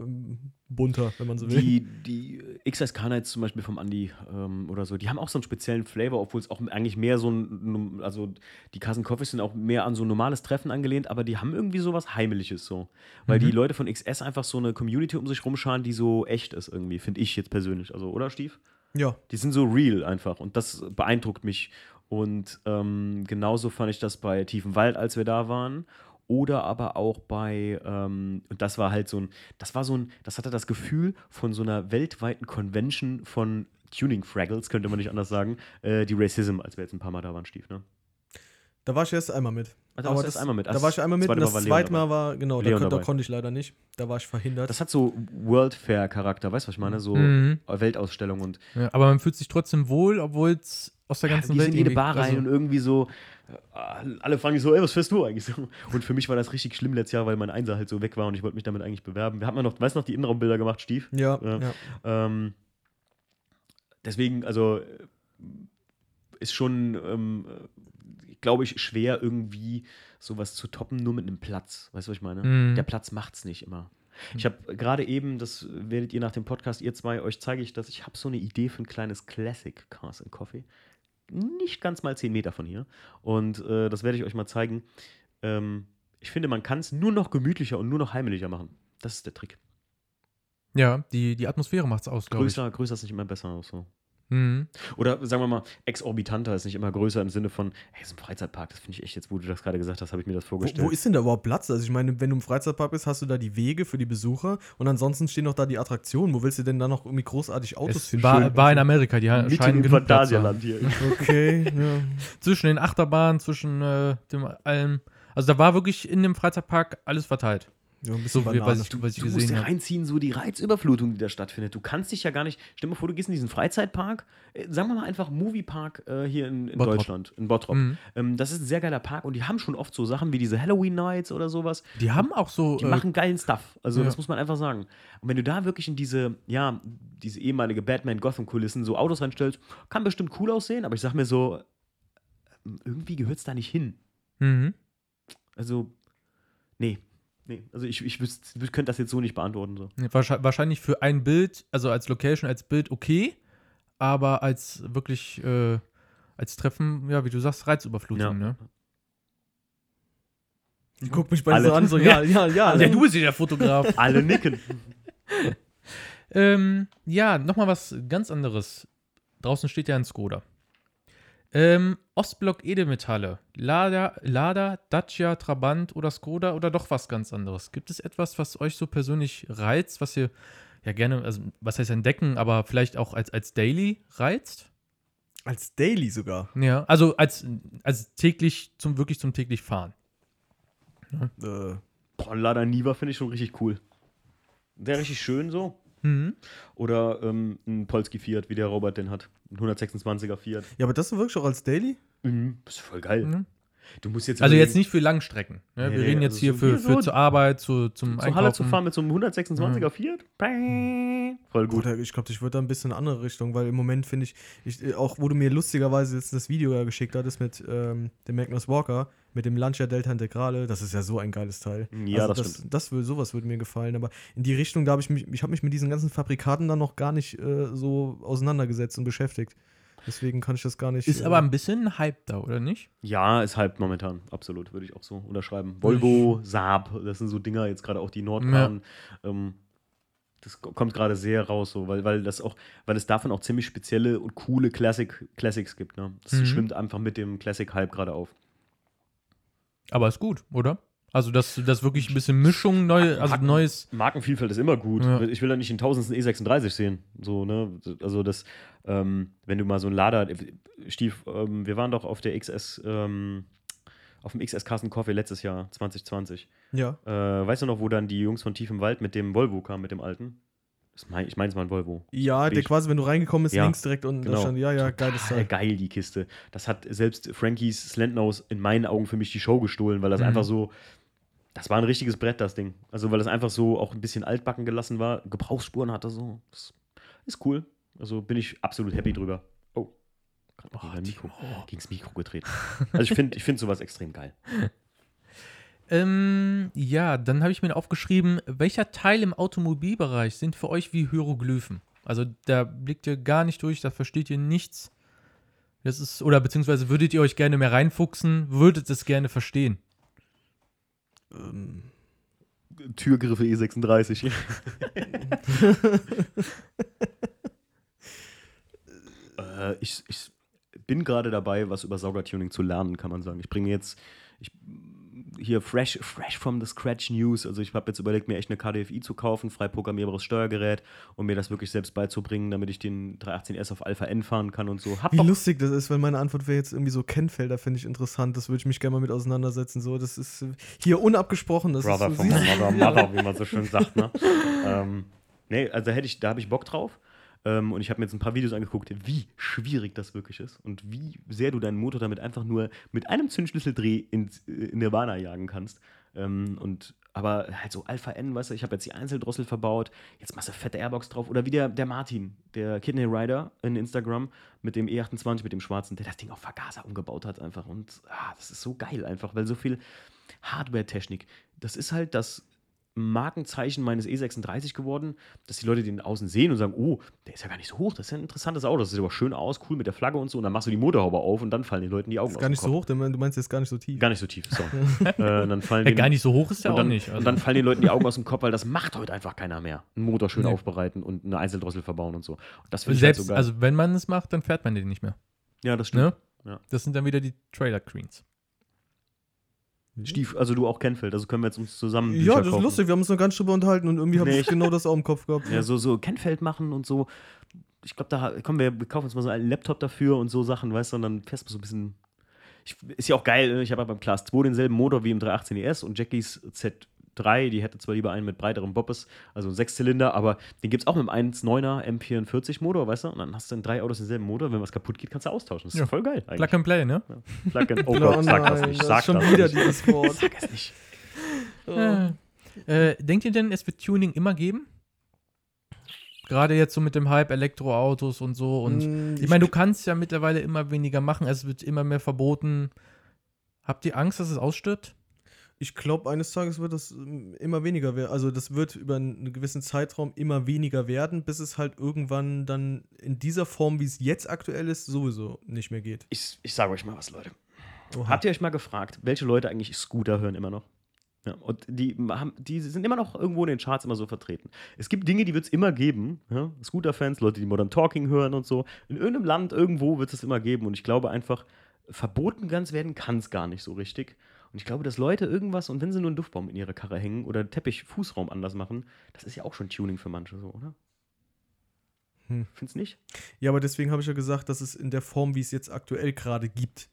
bunter, wenn man so will. Die, die XSK Nights zum Beispiel vom Andi ähm, oder so, die haben auch so einen speziellen Flavor, obwohl es auch eigentlich mehr so ein, also die Carson Coffees sind auch mehr an so ein normales Treffen angelehnt, aber die haben irgendwie sowas Heimeliges so. Weil Mhm. die Leute von XS einfach so eine Community um sich rumscharen, die so echt ist irgendwie, finde ich jetzt persönlich. Also, oder Stief? ja, Die sind so real einfach und das beeindruckt mich. Und ähm, genauso fand ich das bei Tiefenwald, als wir da waren. Oder aber auch bei, ähm, und das war halt so ein, das war so ein, das hatte das Gefühl von so einer weltweiten Convention von Tuning Fraggles, könnte man nicht anders sagen, äh, die Racism, als wir jetzt ein paar Mal da waren, Stief, ne? da war ich erst einmal mit. Da warst du erst einmal mit. Da war ich einmal mit Das und zweite das zweite Mal war, genau, da, da konnte ich leider nicht. Da war ich verhindert. Das hat so World Fair Charakter, weißt du, was ich meine? So Mhm. Weltausstellung und ja, aber man fühlt sich trotzdem wohl, obwohl es aus der ganzen die Welt sind in jede Bar rein also- und irgendwie so, alle fragen sich so, ey, was fährst du eigentlich so? Und für mich war das richtig schlimm letztes Jahr, weil mein Einser halt so weg war und ich wollte mich damit eigentlich bewerben. Wir haben ja noch, weißt du noch, die Innenraumbilder gemacht, Stief? ja, Ja. ja. Ähm, deswegen, also äh, ist schon, ähm, glaube ich, schwer irgendwie sowas zu toppen, nur mit einem Platz. Weißt du, was ich meine? Mhm. Der Platz macht's nicht immer. Ich habe gerade eben, das werdet ihr nach dem Podcast, ihr zwei, euch zeige ich das, ich habe so eine Idee für ein kleines Classic Cars and Coffee. Nicht ganz mal 10 Meter von hier. Und äh, das werde ich euch mal zeigen. Ähm, ich finde, man kann es nur noch gemütlicher und nur noch heimelicher machen. Das ist der Trick. Ja, die, die Atmosphäre macht es aus, glaube ich. Größer, größer ist nicht immer besser. So. Mhm. Oder sagen wir mal, exorbitanter ist nicht immer größer im Sinne von, hey, so ein Freizeitpark, das finde ich echt jetzt, wo du das gerade gesagt hast, habe ich mir das Wo, vorgestellt. wo ist denn da überhaupt Platz? Also ich meine, wenn du im Freizeitpark bist, hast du da die Wege für die Besucher und ansonsten stehen noch da die Attraktionen. Wo willst du denn da noch irgendwie großartig Autos Es finden? war, war in Amerika, die Mitten scheinen im genug Platz zu haben. Phantasialand hier. Okay, ja. Zwischen den Achterbahnen, zwischen äh, dem allem. Also da war wirklich in dem Freizeitpark alles verteilt. Ja ein bisschen So Banane. was ich, was ich Du musst gesehen dir habe. reinziehen, so die Reizüberflutung, die da stattfindet. Du kannst dich ja gar nicht. Stell dir mal vor, du gehst in diesen Freizeitpark, äh, sagen wir mal einfach Moviepark äh, hier in, in. Deutschland, in Bottrop. Mhm. Ähm, das ist ein sehr geiler Park und die haben schon oft so Sachen wie diese Halloween Nights oder sowas. Die haben auch so. Die äh, machen geilen Stuff. Also, ja. das muss man einfach sagen. Und wenn du da wirklich in diese, ja, diese ehemalige Batman-Gotham-Kulissen so Autos reinstellst, kann bestimmt cool aussehen, aber ich sag mir so, ähm, irgendwie gehört es da nicht hin. Mhm. Also, nee. Nee, also ich, ich wüsste, ich könnte das jetzt so nicht beantworten. So. Nee, wahrscheinlich, für ein Bild, also als Location, als Bild okay, aber als wirklich, äh, als Treffen, ja, wie du sagst, Reizüberflutung, Ja. ne? Die guckt mich bei so an, so, ja, ja, ja. Ja, du bist ja der Fotograf. Alle nicken. ähm, ja, nochmal was ganz anderes. Draußen steht ja ein Skoda. Ähm, Ostblock Edelmetalle. Lada, Lada, Dacia, Trabant oder Skoda oder doch was ganz anderes? Gibt es etwas, was euch so persönlich reizt, was ihr ja gerne, also was heißt entdecken, aber vielleicht auch als, als Daily reizt? Als Daily sogar. Ja, also als, als täglich, zum, wirklich zum täglich Fahren. Äh, Boah, Lada Niva finde ich schon richtig cool. Wäre richtig schön so. Mhm. Oder ähm, ein Polski Fiat, wie der Robert den hat. Ein 126er Fiat. ja, aber das wirklich auch als Daily? Mhm. Das ist voll geil. Mhm. Du musst jetzt Also jetzt nicht für Langstrecken. Ne? Nee, Wir reden jetzt also hier so für, für so zur Arbeit, zu, zum zur Halle zu Einkaufen. fahren mit so einem 126er Fiat. Voll gut. Gut, ich glaube, ich würde da ein bisschen in eine andere Richtung, weil im Moment finde ich, ich, äh, auch wo du mir lustigerweise jetzt das Video ja geschickt hattest mit ähm, dem Magnus Walker, mit dem Lancia Delta Integrale, das ist ja so ein geiles Teil. Ja, also das das, stimmt. das würde, sowas würde mir gefallen, aber in die Richtung, da habe ich mich, ich habe mich mit diesen ganzen Fabrikaten dann noch gar nicht äh, so auseinandergesetzt und beschäftigt. Deswegen kann ich das gar nicht. Ist äh, aber ein bisschen ein Hype da, oder nicht? Ja, ist halt momentan, absolut, würde ich auch so unterschreiben. Volvo, Saab, das sind so Dinger, jetzt gerade auch die Nordbahn. Ähm, das ko- kommt gerade sehr raus, so, weil, weil das auch, weil es davon auch ziemlich spezielle und coole Classic, Classics gibt. Ne? Das Mhm. schwimmt einfach mit dem Classic-Hype gerade auf. Aber ist gut, oder? Also, dass das wirklich ein bisschen Mischung, neu, also Marken- neues. Markenvielfalt ist immer gut. Ja. Ich will ja nicht den tausendsten E36 sehen. So, ne? Also das, ähm, wenn du mal so ein Lader, Stief, ähm, wir waren doch auf der XS, ähm, auf dem XS Carsten Coffee letztes Jahr, 2020. Ja. Äh, weißt du noch, wo dann die Jungs von Tief im Wald mit dem Volvo kamen, mit dem alten? Mein, ich meine, es war ein Volvo. Ja, der quasi, wenn du reingekommen bist, Ja, links direkt unten, da genau. stand, ja, ja, geiles Teil. geil, die Kiste. Das hat selbst Frankies Slentnose in meinen Augen für mich die Show gestohlen, weil das Mhm. einfach so, das war ein richtiges Brett, das Ding. Also, weil das einfach so auch ein bisschen altbacken gelassen war, Gebrauchsspuren hatte so. Das ist cool. Also bin ich absolut happy drüber. Oh, gerade Oh, oh, Mikro, gegens Mikro getreten. Also ich finde ich find sowas extrem geil. Ähm, ja, dann habe ich mir aufgeschrieben, welcher Teil im Automobilbereich sind für euch wie Hieroglyphen? Also da blickt ihr gar nicht durch, da versteht ihr nichts. Das ist, oder beziehungsweise würdet ihr euch gerne mehr reinfuchsen, würdet es gerne verstehen. Ähm, Türgriffe E E36. äh, ich, ich bin gerade dabei, was über Saugertuning zu lernen, kann man sagen. Ich bringe jetzt ich, hier fresh, fresh from the scratch News. Also ich habe jetzt überlegt, mir echt eine KDFI zu kaufen, frei programmierbares Steuergerät, um mir das wirklich selbst beizubringen, damit ich den 318S auf Alpha N fahren kann und so. Hab Wie lustig das ist, weil meine Antwort wäre jetzt irgendwie so Kennfelder, finde ich interessant. Das würde ich mich gerne mal mit auseinandersetzen. So, das ist äh, hier unabgesprochen. Das Brother ist, from another mother, wie man so schön sagt. Ne? ähm, nee, also hätte ich, da habe ich Bock drauf. Ähm, und ich habe mir jetzt ein paar Videos angeguckt, wie schwierig das wirklich ist und wie sehr du deinen Motor damit einfach nur mit einem Zündschlüsseldreh in, in Nirvana jagen kannst. Ähm, und aber halt so Alpha N, weißt du, ich habe jetzt die Einzeldrossel verbaut, jetzt machst du fette Airbox drauf. Oder wie der, der Martin, der Kidney Rider in Instagram mit dem E28, mit dem schwarzen, der das Ding auf Vergaser umgebaut hat einfach. Und ah, das ist so geil einfach, weil so viel Hardware-Technik, das ist halt das Markenzeichen meines E36 geworden, dass die Leute den außen sehen und sagen, oh, der ist ja gar nicht so hoch, das ist ja ein interessantes Auto, das sieht aber schön aus, cool mit der Flagge und so. Und dann machst du die Motorhaube auf und dann fallen den Leuten die Augen ist aus gar dem nicht so Kopf. hoch, du meinst jetzt gar nicht so tief. Gar nicht so tief, so. äh, dann fallen Ja, den- gar nicht so hoch ist ja und auch dann, nicht. Also, und dann fallen den Leuten die Augen aus dem Kopf, weil das macht heute einfach keiner mehr. Einen Motor schön Nee. aufbereiten und eine Einzeldrossel verbauen und so. Und das finde ich halt selbst, so geil. also wenn man es macht, dann fährt man den nicht mehr. ja, das stimmt. Ne? Ja. Das sind dann wieder die Trailer Queens. Stief, also du auch Kenfeld, also können wir jetzt uns zusammen Bücher Ja, das ist kaufen. lustig. Wir haben uns noch ganz drüber unterhalten und irgendwie habe Nee, ich genau das auch im Kopf gehabt. Ja, so, so Kennfeld machen und so. Ich glaube, da kommen wir, wir kaufen uns mal so einen Laptop dafür und so Sachen, weißt du, und dann fährst du so ein bisschen. Ich, ist ja auch geil, ne? ich habe ja beim Class 2 denselben Motor wie im 318 ES und Jackies Z3, die hätte zwar lieber einen mit breiterem Bobbes, also einen Sechszylinder, aber den gibt es auch mit einem 1.9er M44 Motor, weißt du, und dann hast du in drei Autos denselben Motor, wenn was kaputt geht, kannst du austauschen. Das ist Ja. voll geil eigentlich. Plug and Play, ne? Plug and, oh Gott, sag das nicht, das sag ist schon das wieder nicht. dieses Wort. Sag es nicht. Ja. Äh, denkt ihr denn, es wird Tuning immer geben? Gerade jetzt so mit dem Hype Elektroautos und so. Und Mm, ich meine, du kannst ja mittlerweile immer weniger machen. Es wird immer mehr verboten. Habt ihr Angst, dass es ausstirbt? Ich glaube, eines Tages wird das ähm, immer weniger werden. Also das wird über einen gewissen Zeitraum immer weniger werden, bis es halt irgendwann dann in dieser Form, wie es jetzt aktuell ist, sowieso nicht mehr geht. Ich, ich sage euch mal was, Leute. Oha. Habt ihr euch mal gefragt, welche Leute eigentlich Scooter hören immer noch? Ja, und die, haben, die sind immer noch irgendwo in den Charts immer so vertreten. Es gibt Dinge, die wird es immer geben. Ja? Scooter-Fans, Leute, die Modern Talking hören und so. In irgendeinem Land, irgendwo wird es immer geben. Und ich glaube einfach, verboten ganz werden kann es gar nicht so richtig. Und ich glaube, dass Leute irgendwas, und wenn sie nur einen Duftbaum in ihre Karre hängen oder Teppich, Fußraum anders machen, das ist ja auch schon Tuning für manche so, oder? Hm. Findest nicht? Ja, aber deswegen habe ich ja gesagt, dass es in der Form, wie es jetzt aktuell gerade gibt,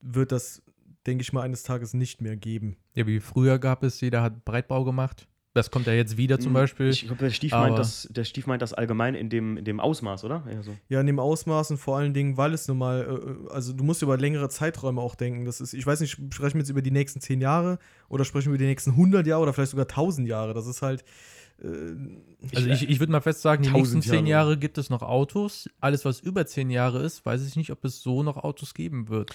wird das, denke ich mal, eines Tages nicht mehr geben. Ja, wie früher gab es, jeder hat Breitbau gemacht. Das kommt ja jetzt wieder zum Hm, Beispiel. Ich glaube, der Stief meint das, der Stief meint das allgemein in dem, in dem Ausmaß, oder? Ja, so. Ja, in dem Ausmaß und vor allen Dingen, weil es nun mal, äh, also du musst über längere Zeiträume auch denken. Das ist, ich weiß nicht, sprechen wir jetzt über die nächsten zehn Jahre oder sprechen wir über die nächsten 100 Jahre oder vielleicht sogar 1000 Jahre. Das ist halt, äh, Also ich, ich würde mal fest sagen, die nächsten zehn Jahre. Jahre gibt es noch Autos. Alles, was über zehn Jahre ist, weiß ich nicht, ob es so noch Autos geben wird.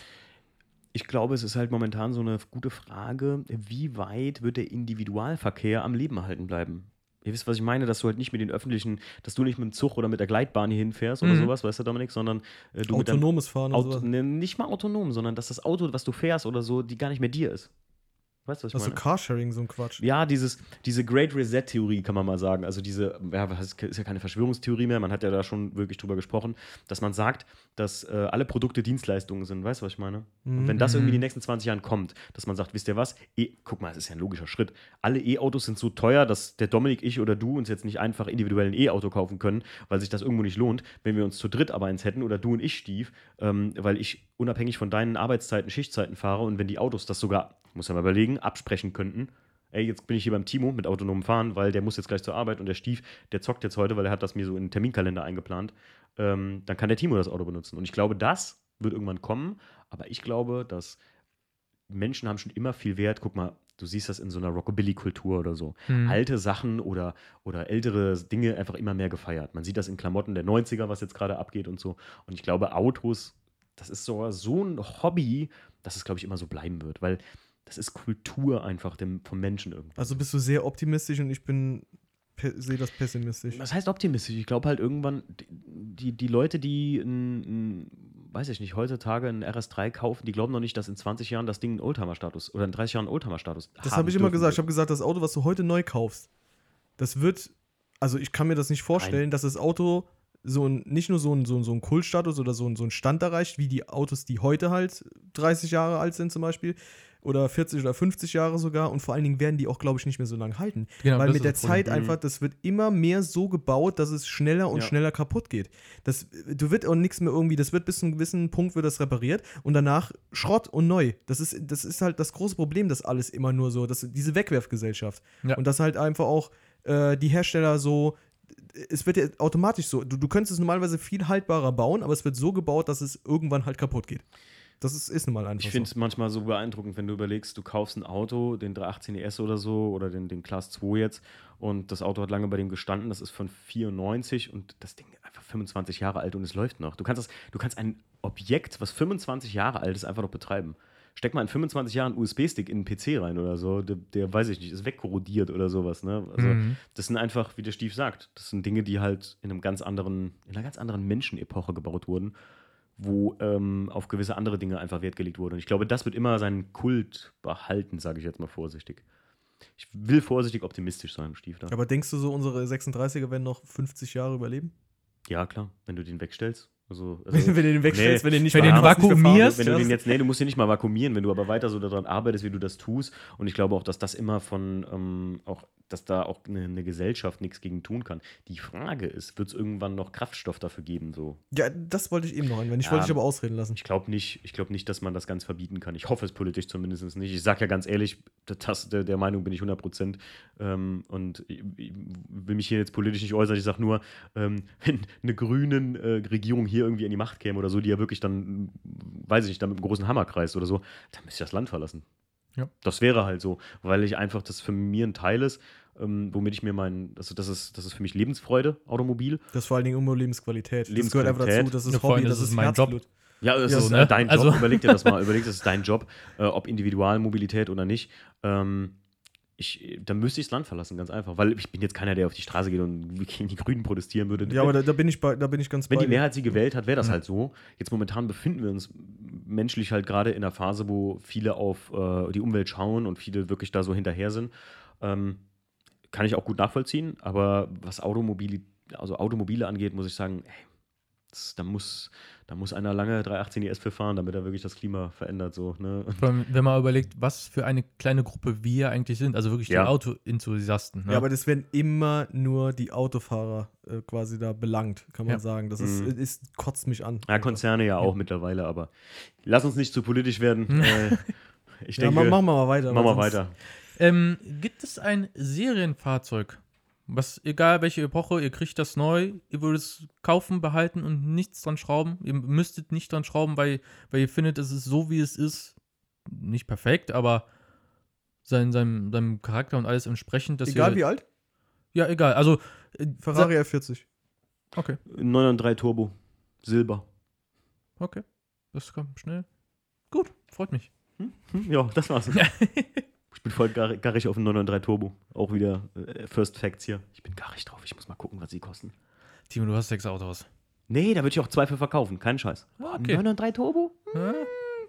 Ich glaube, es ist halt momentan so eine gute Frage, wie weit wird der Individualverkehr am Leben erhalten bleiben? Ihr wisst, was ich meine, dass du halt nicht mit den öffentlichen, dass du nicht mit dem Zug oder mit der Gleitbahn hier hinfährst oder Mhm. sowas, weißt du, Dominik, sondern äh, du autonomes Fahren Auto, nicht mal autonom, sondern dass das Auto, was du fährst oder so, die gar nicht mehr dir ist. Weißt du, was ich Also meine? Carsharing, so ein Quatsch. Ja, dieses, diese Great Reset-Theorie kann man mal sagen. Also diese, ja, ist ja keine Verschwörungstheorie mehr, man hat ja da schon wirklich drüber gesprochen, dass man sagt, dass äh, alle Produkte Dienstleistungen sind. Weißt du, was ich meine? Und wenn das irgendwie in den nächsten 20 Jahren kommt, dass man sagt, wisst ihr was? E Guck mal, es ist ja ein logischer Schritt. Alle E-Autos sind so teuer, dass der Dominik, ich oder du uns jetzt nicht einfach individuell ein E-Auto kaufen können, weil sich das irgendwo nicht lohnt. Wenn wir uns zu dritt aber eins hätten oder du und ich, Stief, ähm, weil ich unabhängig von deinen Arbeitszeiten, Schichtzeiten fahre und wenn die Autos das sogar, muss ja mal überlegen, absprechen könnten, ey, jetzt bin ich hier beim Timo mit autonomem Fahren, weil der muss jetzt gleich zur Arbeit und der Stief, der zockt jetzt heute, weil er hat das mir so in den Terminkalender eingeplant, ähm, dann kann der Timo das Auto benutzen. Und ich glaube, das wird irgendwann kommen, aber ich glaube, dass Menschen haben schon immer viel Wert. Guck mal, du siehst das in so einer Rockabilly-Kultur oder so. Hm. Alte Sachen oder, oder ältere Dinge einfach immer mehr gefeiert. Man sieht das in Klamotten der 90er, was jetzt gerade abgeht und so. Und ich glaube, Autos, das ist so, so ein Hobby, dass es, glaube ich, immer so bleiben wird, weil das ist Kultur einfach dem, vom Menschen irgendwie. Also bist du sehr optimistisch und ich bin, sehe das pessimistisch. Was heißt optimistisch? Ich glaube halt irgendwann, die, die, Leute, die, ein, ein, weiß ich nicht, heutzutage ein RS3 kaufen, die glauben noch nicht, dass in 20 Jahren das Ding einen Oldtimer-Status oder in 30 Jahren einen Oldtimer-Status Das haben habe ich immer gesagt. Ich wird. habe gesagt, das Auto, was du heute neu kaufst, das wird, also ich kann mir das nicht vorstellen, dass das Auto so ein, nicht nur so ein, so ein, so ein Kultstatus oder so ein, so ein Stand erreicht, wie die Autos, die heute halt 30 Jahre alt sind zum Beispiel. Oder 40 oder 50 Jahre sogar. Und vor allen Dingen werden die auch, glaube ich, nicht mehr so lange halten. Genau, Weil das mit der das Problem. Zeit einfach, das wird immer mehr so gebaut, dass es schneller und Ja. schneller kaputt geht. Das, du wird auch nichts mehr irgendwie, das wird bis zu einem gewissen Punkt wird das repariert und danach Schrott und neu. Das ist, das ist halt das große Problem, dass alles immer nur so, dass diese Wegwerfgesellschaft. Ja. Und dass halt einfach auch äh, die Hersteller so, es wird ja automatisch so, du, du könntest es normalerweise viel haltbarer bauen, aber es wird so gebaut, dass es irgendwann halt kaputt geht. Das ist, ist nun mal einfach Ich finde so. es manchmal so beeindruckend, wenn du überlegst, du kaufst ein Auto, den 318 ES oder so, oder den, den Class 2 jetzt, und das Auto hat lange bei dem gestanden, das ist von 94 und das Ding ist einfach 25 Jahre alt und es läuft noch. Du kannst, das, du kannst ein Objekt, was 25 Jahre alt ist, einfach noch betreiben. Steck mal in 25 Jahren USB-Stick in einen PC rein oder so, der, der weiß ich nicht, ist wegkorrodiert oder sowas. Ne? Also, Mhm. das sind einfach, wie der Stief sagt, das sind Dinge, die halt in einem ganz anderen, in einer ganz anderen Menschenepoche gebaut wurden wo ähm, auf gewisse andere Dinge einfach Wert gelegt wurde. Und ich glaube, das wird immer seinen Kult behalten, sage ich jetzt mal vorsichtig. Ich will vorsichtig optimistisch sein, Stief. Da. Aber denkst du so, unsere 36er werden noch 50 Jahre überleben? Ja, klar, wenn du den wegstellst. Also, wenn du den wegstellst, Nee, wenn du den nicht wenn den vakuumierst, wenn du den jetzt, nee, du musst ihn nicht mal vakuumieren, wenn du aber weiter so daran arbeitest, wie du das tust. Und ich glaube auch, dass das immer von, ähm, auch, dass da auch eine, eine Gesellschaft nichts gegen tun kann. Die Frage ist, wird es irgendwann noch Kraftstoff dafür geben? So? Ja, das wollte ich eben noch einwenden. Ich wollte dich aber ausreden lassen. Ich glaube nicht, ich glaube nicht, dass man das ganz verbieten kann. Ich hoffe es politisch zumindest nicht. Ich sage ja ganz ehrlich, das, der, der Meinung bin ich 100 Prozent. Ähm, und ich, ich will mich hier jetzt politisch nicht äußern. Ich sage nur, ähm, wenn eine grünen äh, Regierung hier irgendwie an die Macht käme oder so, die ja wirklich dann, weiß ich nicht, dann mit einem großen Hammer kreist oder so, dann müsste ich das Land verlassen. Ja. Das wäre halt so, weil ich einfach das für mir ein Teil ist, ähm, womit ich mir mein, also das ist, das ist für mich Lebensfreude, Automobil. Das ist vor allen Dingen immer Lebensqualität. Das gehört einfach Lebensqualität. dazu. Das ist Ja, Hobby, allem, das, das ist mein Herzblut. Job. Ja, es Ja, ist so, ne? äh, dein Job. Also- Überleg dir das mal. Überleg, das ist dein Job, äh, ob Individualmobilität oder nicht. Ähm, ich, dann müsste ich das Land verlassen, ganz einfach. Weil ich bin jetzt keiner, der auf die Straße geht und gegen die Grünen protestieren würde. Ja, aber da, da, bin ich bei, da bin ich ganz wenn die. Mehrheit sie gewählt hat, wäre das Mhm. halt so. Jetzt momentan befinden wir uns menschlich halt gerade in einer Phase, wo viele auf äh, die Umwelt schauen und viele wirklich da so hinterher sind. Ähm, kann ich auch gut nachvollziehen, aber was Automobile, also Automobile angeht, muss ich sagen, ey, das, da, muss, da muss einer lange 318 ES für fahren, damit er wirklich das Klima verändert. So, ne? Vor allem, wenn man überlegt, was für eine kleine Gruppe wir eigentlich sind, also wirklich Ja. die Auto-Enthusiasten. Ne? Ja, aber das werden immer nur die Autofahrer äh, quasi da belangt, kann man Ja. sagen. Das ist, Mhm. ist, kotzt mich an. Ja, Konzerne ja auch mittlerweile, aber lass uns nicht zu politisch werden. Hm. äh, ich Ja, denke, ma- machen wir mal weiter. machen wir weiter. Ähm, gibt es ein Serienfahrzeug, was, egal welche Epoche, ihr kriegt das neu, ihr würdet es kaufen, behalten und nichts dran schrauben? Ihr müsstet nicht dran schrauben, weil, weil ihr findet, es ist so, wie es ist, nicht perfekt, aber sein, seinem, seinem Charakter und alles entsprechend. Dass Egal ihr, wie alt? Ja, egal. Also, äh, Ferrari F40. Okay, 993 Turbo. Silber. okay. Das kommt schnell. Gut, freut mich. Hm, Ja, das war's. ich bin voll gar garrig auf dem 993 Turbo. Auch wieder äh, First Facts hier. Ich bin garrig drauf. Ich muss mal gucken, was sie kosten. Timo, du hast sechs Autos. Nee, da würde ich auch zwei für verkaufen. Kein Scheiß. Ah, okay. 993 Turbo? Ja,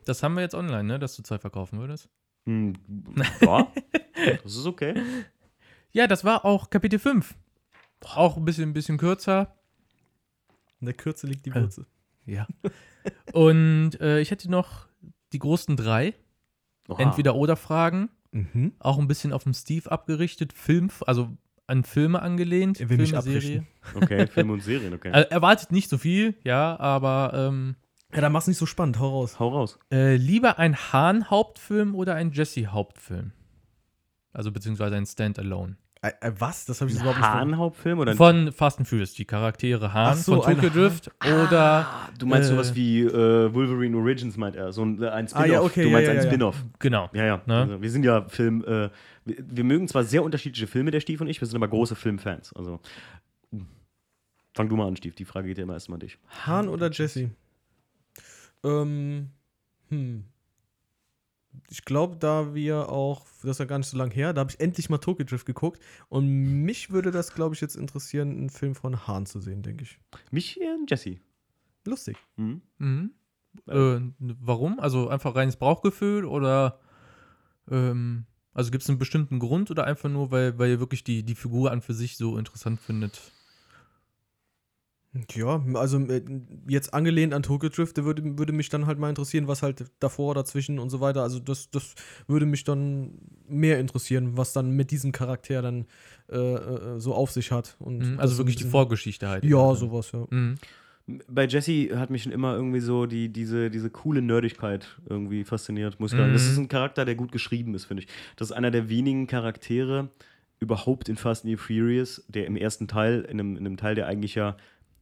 Das haben wir jetzt online, ne? Dass du zwei verkaufen würdest. Hm, ja, das ist okay. Ja, das war auch Kapitel 5. Auch ein bisschen, ein bisschen kürzer. In der Kürze liegt die Äh. Würze. Ja. Und äh, ich hätte noch die großen drei. Entweder-oder-Fragen. Mhm. Auch ein bisschen auf den Steve abgerichtet. Film, also an Filme angelehnt. Er will mich Filme, abrichten. Okay, Filme und Serien, okay. Äh, erwartet nicht so viel, ja, aber ähm, Ja, dann mach's nicht so spannend. Hau raus. Hau raus. äh, lieber ein Hahn-Hauptfilm oder ein Jesse-Hauptfilm? Also beziehungsweise ein Standalone. Äh, äh, was? Das habe ich Ein überhaupt nicht verstanden. Hahn-Hauptfilm oder ein Von Fast and Furious, die Charaktere Hahn so, von ein Tokyo Drift oder Ah, du meinst äh, sowas wie äh, Wolverine Origins, meint er. So ein, äh, ein Spin-off. Ah, ja, okay, du ja, meinst ja, ein ja. Spin-off. genau. Ja, ja. Ne? Also, wir sind ja Film. Äh, wir, wir mögen zwar sehr unterschiedliche Filme, der Stief und ich, wir sind aber große Filmfans. Also. Fang du mal an, Stief. Die Frage geht ja immer erstmal an dich. Hahn oder Jesse? Ähm, hm. Ich glaube, da wir auch, das ist ja gar nicht so lange her, da habe ich endlich mal Tokyo Drift geguckt und mich würde das, glaube ich, jetzt interessieren, einen Film von Hahn zu sehen, denke ich. Mich, äh, Jesse. Lustig. Mhm. Mhm. Äh, warum? Also einfach reines Bauchgefühl oder ähm, also gibt es einen bestimmten Grund oder einfach nur, weil, weil ihr wirklich die, die Figur an für sich so interessant findet? Ja, also äh, jetzt angelehnt an Tokyo Drift, würde, würde mich dann halt mal interessieren, was halt davor, dazwischen und so weiter. Also das, das würde mich dann mehr interessieren, was dann mit diesem Charakter dann äh, äh, so auf sich hat. Und Mhm. Also wirklich die Vorgeschichte halt. Ja, sowas, ja. Mhm. Bei Jesse hat mich schon immer irgendwie so die, diese, diese coole Nerdigkeit irgendwie fasziniert, muss ich sagen. Das Mhm. ist ein Charakter, der gut geschrieben ist, finde ich. Das ist einer der wenigen Charaktere überhaupt in Fast and the Furious, der im ersten Teil, in einem, in einem Teil, der eigentlich ja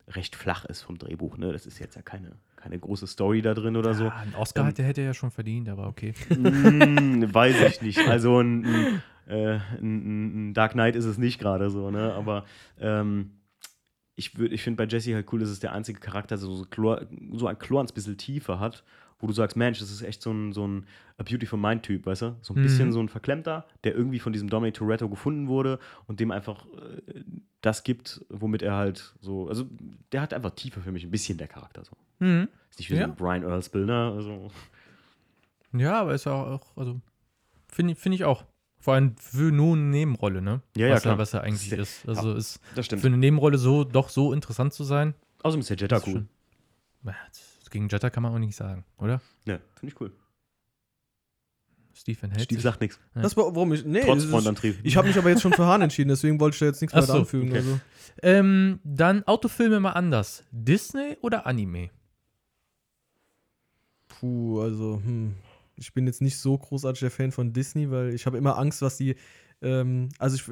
recht flach ist vom Drehbuch. Ne? Das ist jetzt ja keine, keine große Story da drin oder so. Ja, einen Oscar Ähm, hätte, hätte er ja schon verdient, aber okay. Mm, weiß ich nicht. Also ein, ein, äh, ein, ein Dark Knight ist es nicht gerade so, ne? Aber ähm, ich, würd- ich finde bei Jesse halt cool, dass es der einzige Charakter so, so, Chlor, so ein Chlor ein bisschen Tiefe hat, wo du sagst, Mensch, das ist echt so ein, so ein A Beautiful Mind-Typ, weißt du? So ein Mhm. bisschen so ein Verklemmter, der irgendwie von diesem Dominic Toretto gefunden wurde und dem einfach äh, das gibt, womit er halt so, also der hat einfach Tiefe für mich, ein bisschen der Charakter so. Mhm. Ist nicht wie Ja. so ein Brian Earl Spillner, also Ja, aber ist ja auch, also finde finde ich auch. Vor allem für nur eine Nebenrolle, ne? Ja, ja, was, klar. Er, was er eigentlich Sehr- ist. Also ist das für eine Nebenrolle so doch so interessant zu sein. Außerdem ist der Jetta ist cool. schon- Ja, Gegen Jetta kann man auch nicht sagen, oder? Ja, finde ich cool. Stephen hält Steve sich. sagt nichts. Ja. Das war, warum ich. Nee, Trotz ist, Frontantrieb. ich habe mich aber jetzt schon für Hahn entschieden, deswegen wollte ich da jetzt nichts Ach so, anfügen. okay. Also. Ähm, dann Autofilme mal anders. Disney oder Anime? Puh, also, hm. Ich bin jetzt nicht so großartiger Fan von Disney, weil ich habe immer Angst, was die. Ähm, also, ich,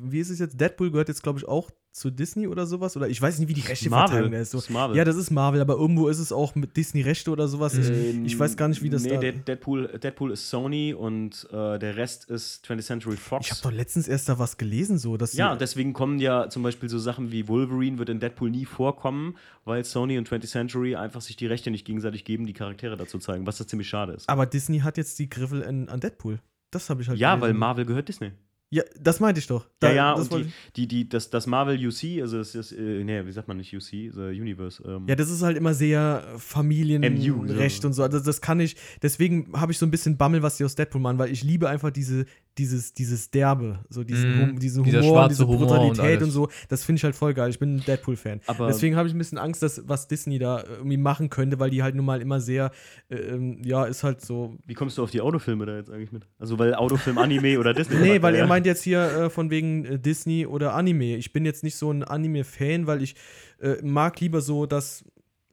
wie ist es jetzt? Deadpool gehört jetzt, glaube ich, auch zu Disney oder sowas? Oder ich weiß nicht, wie die Rechte verteilen ist. So. Das ist Marvel. Ja, das ist Marvel, aber irgendwo ist es auch mit Disney-Rechte oder sowas. Ich, Ähm, ich weiß gar nicht, wie das nee, da. Dead- Deadpool, Deadpool ist Sony und äh, der Rest ist 20th Century Fox. Ich habe doch letztens erst da was gelesen, so. Dass ja, deswegen kommen ja zum Beispiel so Sachen wie Wolverine wird in Deadpool nie vorkommen, weil Sony und 20th Century einfach sich die Rechte nicht gegenseitig geben, die Charaktere dazu zeigen, was das ziemlich schade ist. aber Disney hat jetzt die Griffel an, an Deadpool. Das habe ich halt Ja, gelesen. weil Marvel gehört Disney. Ja, das meinte ich doch. Da, ja, ja, das und die, die, die, das, das Marvel UC, also das ist, äh, nee, wie sagt man nicht UC, the Universe. Ähm, Ja, das ist halt immer sehr MU, Familienrecht so. und so. Also das kann ich, deswegen habe ich so ein bisschen Bammel, was die aus Deadpool machen, weil ich liebe einfach diese, dieses, dieses Derbe, so diesen, hum, diesen Humor, schwarze diese Humor und Brutalität und, alles. so. Das finde ich halt voll geil. Ich bin ein Deadpool-Fan. Deswegen habe ich ein bisschen Angst, dass was Disney da irgendwie machen könnte, weil die halt nun mal immer sehr, äh, ähm, ja, ist halt so. Wie kommst du auf die Autofilme da jetzt eigentlich mit? Also, weil Autofilm Anime oder Disney? Nee, weil ja. er meint jetzt hier äh, von wegen äh, Disney oder Anime. Ich bin jetzt nicht so ein Anime-Fan, weil ich äh, mag lieber so das,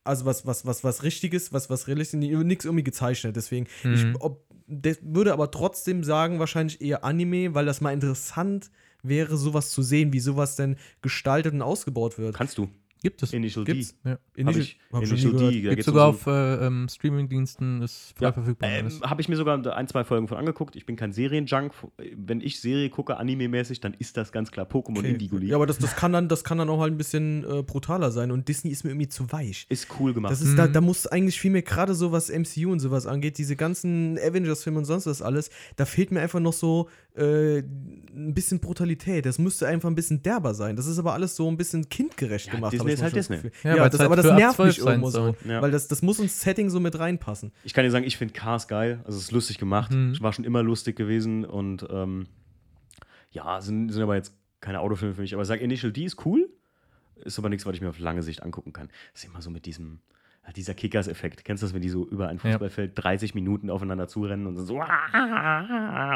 also was, was, was, was Richtiges, was, was Realistisches, nichts irgendwie gezeichnet. Deswegen, ich, Mhm. ob, der würde aber trotzdem sagen, wahrscheinlich eher Anime, weil das mal interessant wäre, sowas zu sehen, wie sowas denn gestaltet und ausgebaut wird. Kannst du. Gibt es. Initial Gibt's? D. Ja. Initial- ich, hab ich nie Initial. D. da Gibt geht's sogar um so- auf äh, ähm, Streaming-Diensten, ist frei Ja, verfügbar. Ähm. Habe ich mir sogar ein, zwei Folgen von angeguckt. Ich bin kein Serienjunk. Wenn ich Serie gucke, anime-mäßig, dann ist das ganz klar Pokémon Okay. Indigo League. Ja, aber das, das, kann dann, das kann dann auch halt ein bisschen äh, brutaler sein und Disney ist mir irgendwie zu weich. ist cool gemacht. Das ist, da, Mhm. da muss eigentlich viel mehr, gerade so was MCU und sowas angeht, diese ganzen Avengers-Filme und sonst was alles, da fehlt mir einfach noch so äh, ein bisschen Brutalität. Das müsste einfach ein bisschen derber sein. Das ist aber alles so ein bisschen kindgerecht Ja, gemacht. Disney ich ist halt das Disney. Gefühl. Ja, Ja, das, halt aber das nervt 12 mich irgendwo so. Ja. Weil das, das muss ins Setting so mit reinpassen. Ich kann dir sagen, ich finde Cars geil. Also es ist lustig gemacht. Mhm. Es war schon immer lustig gewesen und ähm, ja, sind, sind aber jetzt keine Autofilme für mich. Aber ich sage, Initial D ist cool. Ist aber nichts, was ich mir auf lange Sicht angucken kann. Das ist immer so mit diesem, dieser Kickers-Effekt. Kennst du das, wenn die so über ein Ja. Fußballfeld 30 Minuten aufeinander zurennen und so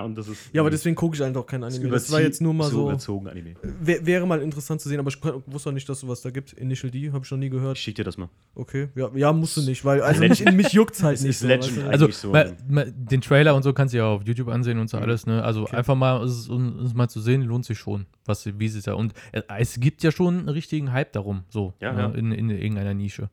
und das ist Ja, aber deswegen gucke ich einfach auch kein Anime. Das war jetzt nur mal so. überzogen Anime. Wär, wäre mal interessant zu sehen, aber ich wusste auch nicht, dass sowas da gibt. Initial D, habe ich noch nie Ich gehört. schick dir das mal. Okay, ja, ja musst du nicht, weil also mich, mich juckt's halt Es nicht ist so. Legend weißt du? Also so. mal, mal, den Trailer und so kannst du ja auf YouTube ansehen und so Mhm. alles, ne? Also einfach mal es, um es mal zu sehen, lohnt sich schon, was wie sie es ja. Und äh, es gibt ja schon einen richtigen Hype darum, so Ja, ne? ja. In, in irgendeiner Nische.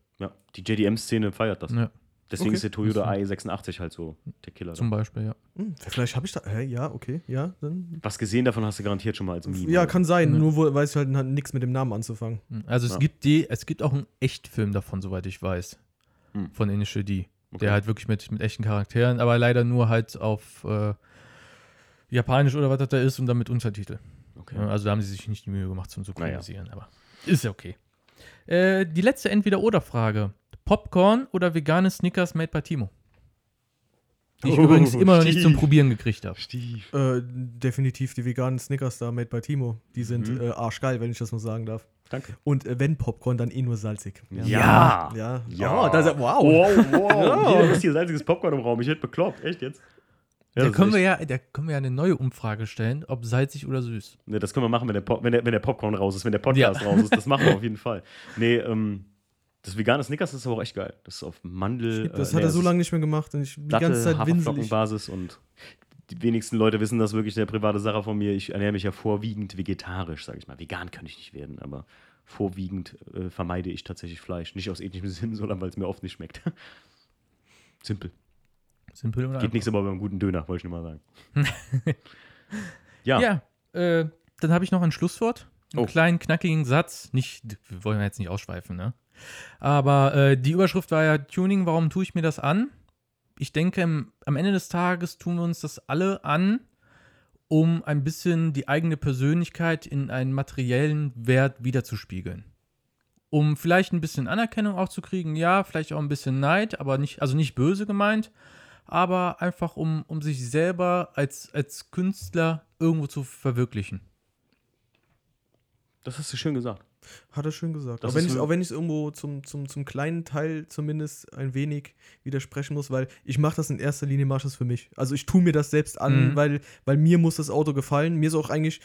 Die JDM-Szene feiert das. Ja, Deswegen Okay. ist der Toyota i86 halt so der Killer. zum Beispiel, ja. Hm, vielleicht habe ich da. Hä, ja, okay, ja, dann. Was gesehen davon hast du garantiert schon mal als Meme. Ja, oder? kann sein, Ja. nur wo, weiß ich halt nichts mit dem Namen anzufangen. Also es Ja. gibt die, es gibt auch einen Echtfilm davon, soweit ich weiß. Hm. Von Initial D. Okay. Der halt wirklich mit, mit echten Charakteren, aber leider nur halt auf äh, Japanisch oder was das da ist und dann mit Untertitel. Okay. Also da haben sie sich nicht die Mühe gemacht zum Naja. Synchronisieren, aber ist ja okay. Äh, die letzte Entweder-Oder-Frage. Popcorn oder vegane Snickers made by Timo? Die ich Oh, übrigens immer noch nicht zum Stief. Probieren gekriegt habe. Stief. Äh, definitiv die veganen Snickers da made by Timo. Die sind Mhm. äh, arschgeil, wenn ich das mal sagen darf. Danke. Und äh, wenn Popcorn, dann eh nur salzig. Ja. Ja. Ja. Oh, das ist, wow. Wow, wow. Ja. Jeder ist hier salziges Popcorn im Raum. Ich hätte bekloppt. Echt jetzt? Ja, da, können wir ja, da können wir ja eine neue Umfrage stellen, ob salzig oder süß. Ne, das können wir machen, wenn der, Pop wenn, der, wenn der Popcorn raus ist, wenn der Podcast Ja. raus ist. Das machen wir auf jeden Fall. Nee, ähm, das vegane Snickers ist aber auch echt geil. Das ist auf Mandel. Das äh, hat nee, er so lange nicht mehr gemacht und ich die Dattel, ganze Zeit winselig. Haferflockenbasis und die wenigsten Leute wissen das wirklich, eine private Sache von mir. Ich ernähre mich ja vorwiegend vegetarisch, sage ich mal. Vegan kann ich nicht werden, aber vorwiegend äh, vermeide ich tatsächlich Fleisch. Nicht aus ethischem Sinn, sondern weil es mir oft nicht schmeckt. Simpel. Simpel oder Geht einfach. nichts aber beim guten Döner, wollte ich nur mal sagen. ja. Ja, äh, dann habe ich noch ein Schlusswort. Einen Oh. kleinen, knackigen Satz. Nicht, wir wollen ja jetzt nicht ausschweifen, ne? Aber äh, die Überschrift war ja Tuning, warum tue ich mir das an? Ich denke, im, am Ende des Tages tun wir uns das alle an, um ein bisschen die eigene Persönlichkeit in einen materiellen Wert wiederzuspiegeln. Um vielleicht ein bisschen Anerkennung auch zu kriegen, ja, vielleicht auch ein bisschen Neid, aber nicht, also nicht böse gemeint, aber einfach um, um sich selber als, als Künstler irgendwo zu verwirklichen. Das hast du schön gesagt. Hat er schön gesagt. Das Auch wenn, ich, auch wenn ich es irgendwo zum, zum, zum kleinen Teil zumindest ein wenig widersprechen muss, weil ich mache das in erster Linie, mache das für mich. Also ich tue mir das selbst an, Mhm. weil, weil mir muss das Auto gefallen. Mir ist auch eigentlich,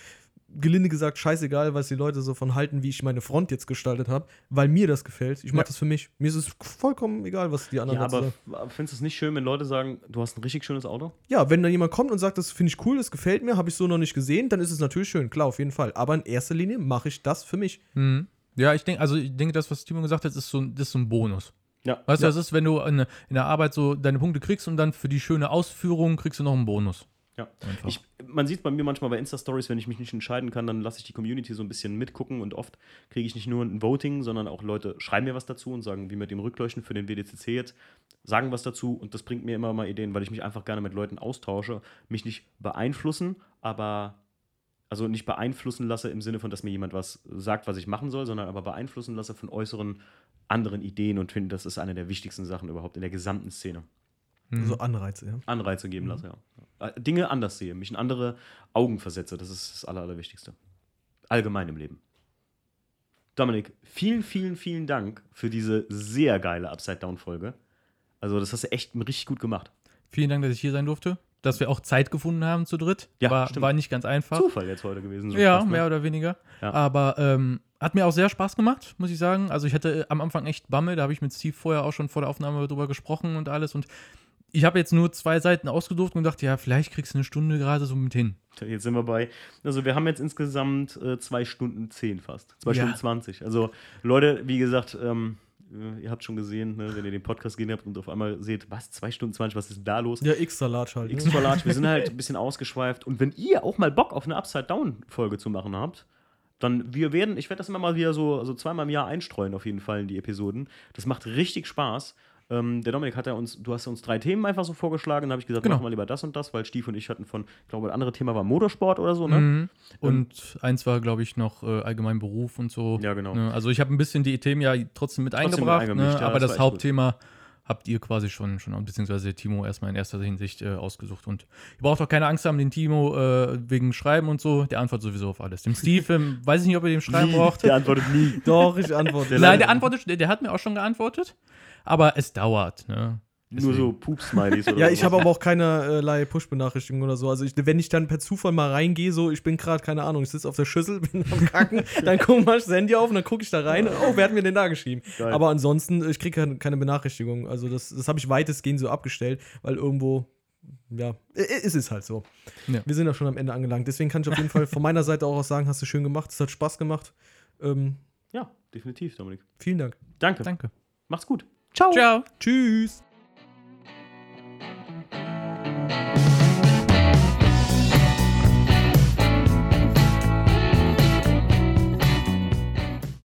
gelinde gesagt, scheißegal, was die Leute so von halten, wie ich meine Front jetzt gestaltet habe, weil mir das gefällt. Ich mache Ja. das für mich. Mir ist es vollkommen egal, was die anderen Ja, aber sagen. findest du es nicht schön, wenn Leute sagen, du hast ein richtig schönes Auto? Ja, wenn da jemand kommt und sagt, das finde ich cool, das gefällt mir, habe ich so noch nicht gesehen, dann ist es natürlich schön, klar, auf jeden Fall. Aber in erster Linie mache ich das für mich. Mhm. Ja, ich denke, also ich denke, das, was Timo gesagt hat, ist so, ein- das ist so ein Bonus. Ja. Weißt Ja. du, das ist, wenn du in, in der Arbeit so deine Punkte kriegst und dann für die schöne Ausführung kriegst du noch einen Bonus. Ja. Ich, man sieht bei mir manchmal bei Insta-Stories, wenn ich mich nicht entscheiden kann, dann lasse ich die Community so ein bisschen mitgucken und oft kriege ich nicht nur ein Voting, sondern auch Leute schreiben mir was dazu und sagen, wie mit dem Rückleuchten für den WDCC jetzt, sagen was dazu und das bringt mir immer mal Ideen, weil ich mich einfach gerne mit Leuten austausche, mich nicht beeinflussen, aber also nicht beeinflussen lasse im Sinne von, dass mir jemand was sagt, was ich machen soll, sondern aber beeinflussen lasse von äußeren anderen Ideen und finde, das ist eine der wichtigsten Sachen überhaupt in der gesamten Szene. Mhm. So Anreize, ja. Anreize geben lasse, ja. Äh, Dinge anders sehe, mich in andere Augen versetze, das ist das Aller, Allerwichtigste. Allgemein im Leben. Dominik, vielen, vielen, vielen Dank für diese sehr geile Upside-Down-Folge. Also, das hast du echt richtig gut gemacht. Vielen Dank, dass ich hier sein durfte. Dass wir auch Zeit gefunden haben zu dritt. Ja, war, stimmt. war nicht ganz einfach. Zufall jetzt heute gewesen. so Ja, fast, ne? mehr oder weniger. Ja. Aber ähm, hat mir auch sehr Spaß gemacht, muss ich sagen. Also ich hatte äh, am Anfang echt Bammel, da habe ich mit Steve vorher auch schon vor der Aufnahme drüber gesprochen und alles. Und ich habe jetzt nur zwei Seiten ausgedruckt und dachte, ja, vielleicht kriegst du eine Stunde gerade so mit hin. Jetzt sind wir bei, also wir haben jetzt insgesamt äh, zwei Stunden zehn fast. Zwei Ja. Stunden zwanzig. Also Leute, wie gesagt, ähm, äh, ihr habt schon gesehen, ne, wenn ihr den Podcast gesehen habt und auf einmal seht, was, zwei Stunden zwanzig, was ist denn da los? Ja, extra large halt. Ne? Extra large, wir sind halt ein bisschen ausgeschweift. Und wenn ihr auch mal Bock auf eine Upside-Down-Folge zu machen habt, dann wir werden, ich werde das immer mal wieder so, so zweimal im Jahr einstreuen, auf jeden Fall in die Episoden. Das macht richtig Spaß. Ähm, der Dominik hat ja uns, du hast uns drei Themen einfach so vorgeschlagen, dann habe ich gesagt, Genau. machen wir lieber das und das, weil Stief und ich hatten von, ich glaube, das andere Thema war Motorsport oder so, ne? Mhm. Und eins war, glaube ich, noch äh, allgemein Beruf und so. Ja, genau. Ne? Also ich habe ein bisschen die Themen ja trotzdem mit Trotzdem eingebracht, ne? ja, aber das das, Hauptthema habt ihr quasi schon, schon beziehungsweise Timo erstmal in erster Hinsicht äh, ausgesucht. Und ihr braucht auch keine Angst haben, den Timo äh, wegen Schreiben und so, der antwortet sowieso auf alles. Dem Steve, ähm, weiß ich nicht, ob ihr dem Schreiben braucht. Der antwortet nie. Doch, ich antworte. Nein, der antwortet, der, der hat mir auch schon geantwortet, aber es dauert, ne? Nur so Pups-Smileys oder Ja, ich habe aber auch keinerlei Push-Benachrichtigungen oder so. Also, ich, wenn ich dann per Zufall mal reingehe, so, ich bin gerade, keine Ahnung, ich sitze auf der Schüssel, bin am Kacken, dann guck mal das Handy auf und dann gucke ich da rein oh, wer hat mir denn da geschrieben? Geil. Aber ansonsten, ich kriege keine, Benachrichtigung. Also, das, das habe ich weitestgehend so abgestellt, weil irgendwo, ja, es ist halt so. Ja. Wir sind ja schon am Ende angelangt. Deswegen kann ich auf jeden Fall von meiner Seite auch sagen, hast du schön gemacht, es hat Spaß gemacht. Ähm, Ja, definitiv, Dominik. vielen Dank. Danke. Danke. Macht's gut. Ciao. Tschüss.